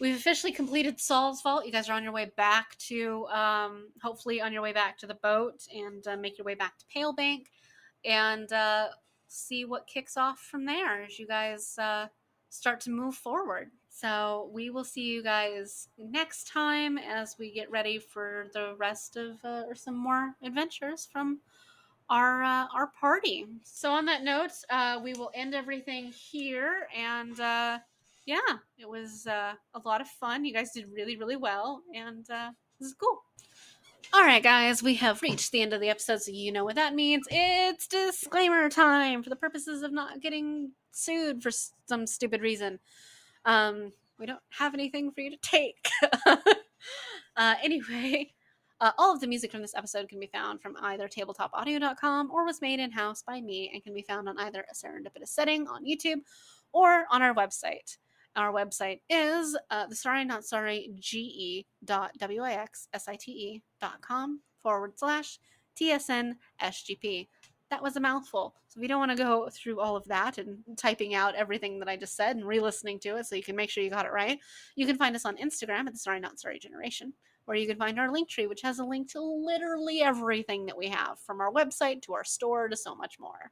we've officially completed Salsvault. You guys are on your way back to, um, hopefully, on your way back to the boat and uh, make your way back to Pale Bank, and uh, see what kicks off from there as you guys uh, start to move forward. So we will see you guys next time as we get ready for the rest of uh, or some more adventures from our uh, our party. So on that note, uh, we will end everything here, and uh, yeah, it was uh, a lot of fun. You guys did really really well, and uh, this is cool. All right, guys, we have reached the end of the episode, so you know what that means. It's disclaimer time for the purposes of not getting sued for some stupid reason. Um, we don't have anything for you to take. uh, anyway, uh, all of the music from this episode can be found from either tabletopaudio.com or was made in house by me and can be found on either a serendipitous setting on YouTube or on our website. Our website is uh, the sorry not sorry ge dot w-i-x-s-i-t-e dot com forward slash tsn sgp. That was a mouthful. So you don't want to go through all of that and typing out everything that I just said and re-listening to it so you can make sure you got it right, you can find us on Instagram at the sorry not sorry generation where you can find our link tree, which has a link to literally everything that we have, from our website to our store to so much more.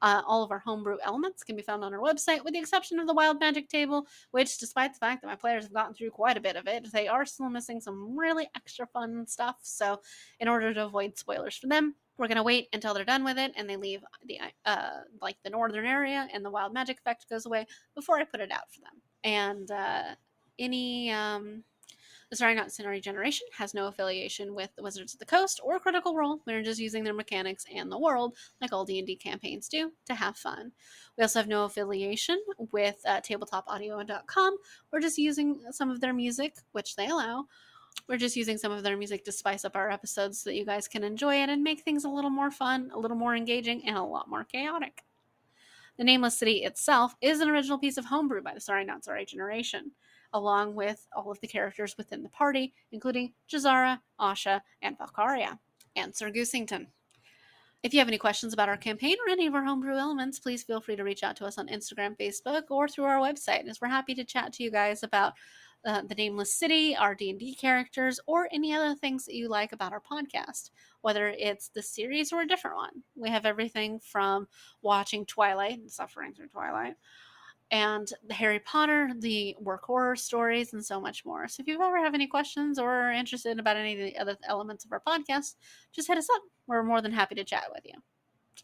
Uh, all of our homebrew elements can be found on our website, with the exception of the Wild Magic table, which, despite the fact that my players have gotten through quite a bit of it, they are still missing some really extra fun stuff. So, in order to avoid spoilers for them, we're gonna wait until they're done with it and they leave the uh, like the northern area and the wild magic effect goes away before I put it out for them. And uh, any um, Sorry Not Sorry Generation has no affiliation with the Wizards of the Coast or Critical Role. We're just using their mechanics and the world, like all D&D campaigns do, to have fun. We also have no affiliation with uh, tabletopaudio.com. We're just using some of their music, which they allow. We're just using some of their music to spice up our episodes so that you guys can enjoy it and make things a little more fun, a little more engaging, and a lot more chaotic. The Nameless City itself is an original piece of homebrew by the Sorry Not Sorry Generation along with all of the characters within the party, including Jaz'Zara, Asha, and Valkaria, and Sir Goosington. If you have any questions about our campaign or any of our homebrew elements, please feel free to reach out to us on Instagram, Facebook, or through our website, as we're happy to chat to you guys about uh, the Nameless City, our D&D characters, or any other things that you like about our podcast, whether it's the series or a different one. We have everything from watching Twilight and suffering through Twilight, and Harry Potter, the work horror stories, and so much more. So if you ever have any questions or are interested about any of the other elements of our podcast, just hit us up. We're more than happy to chat with you.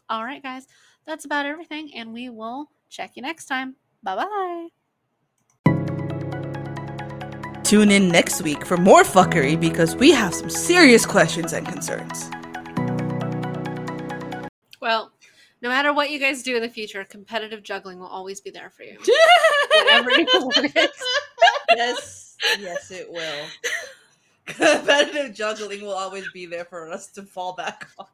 All right, guys, that's about everything, and we will check you next time. Bye bye. Tune in next week for more fuckery because we have some serious questions and concerns. Well, no matter what you guys do in the future, competitive juggling will always be there for you. Whatever you want. yes, yes, it will. Competitive juggling will always be there for us to fall back on.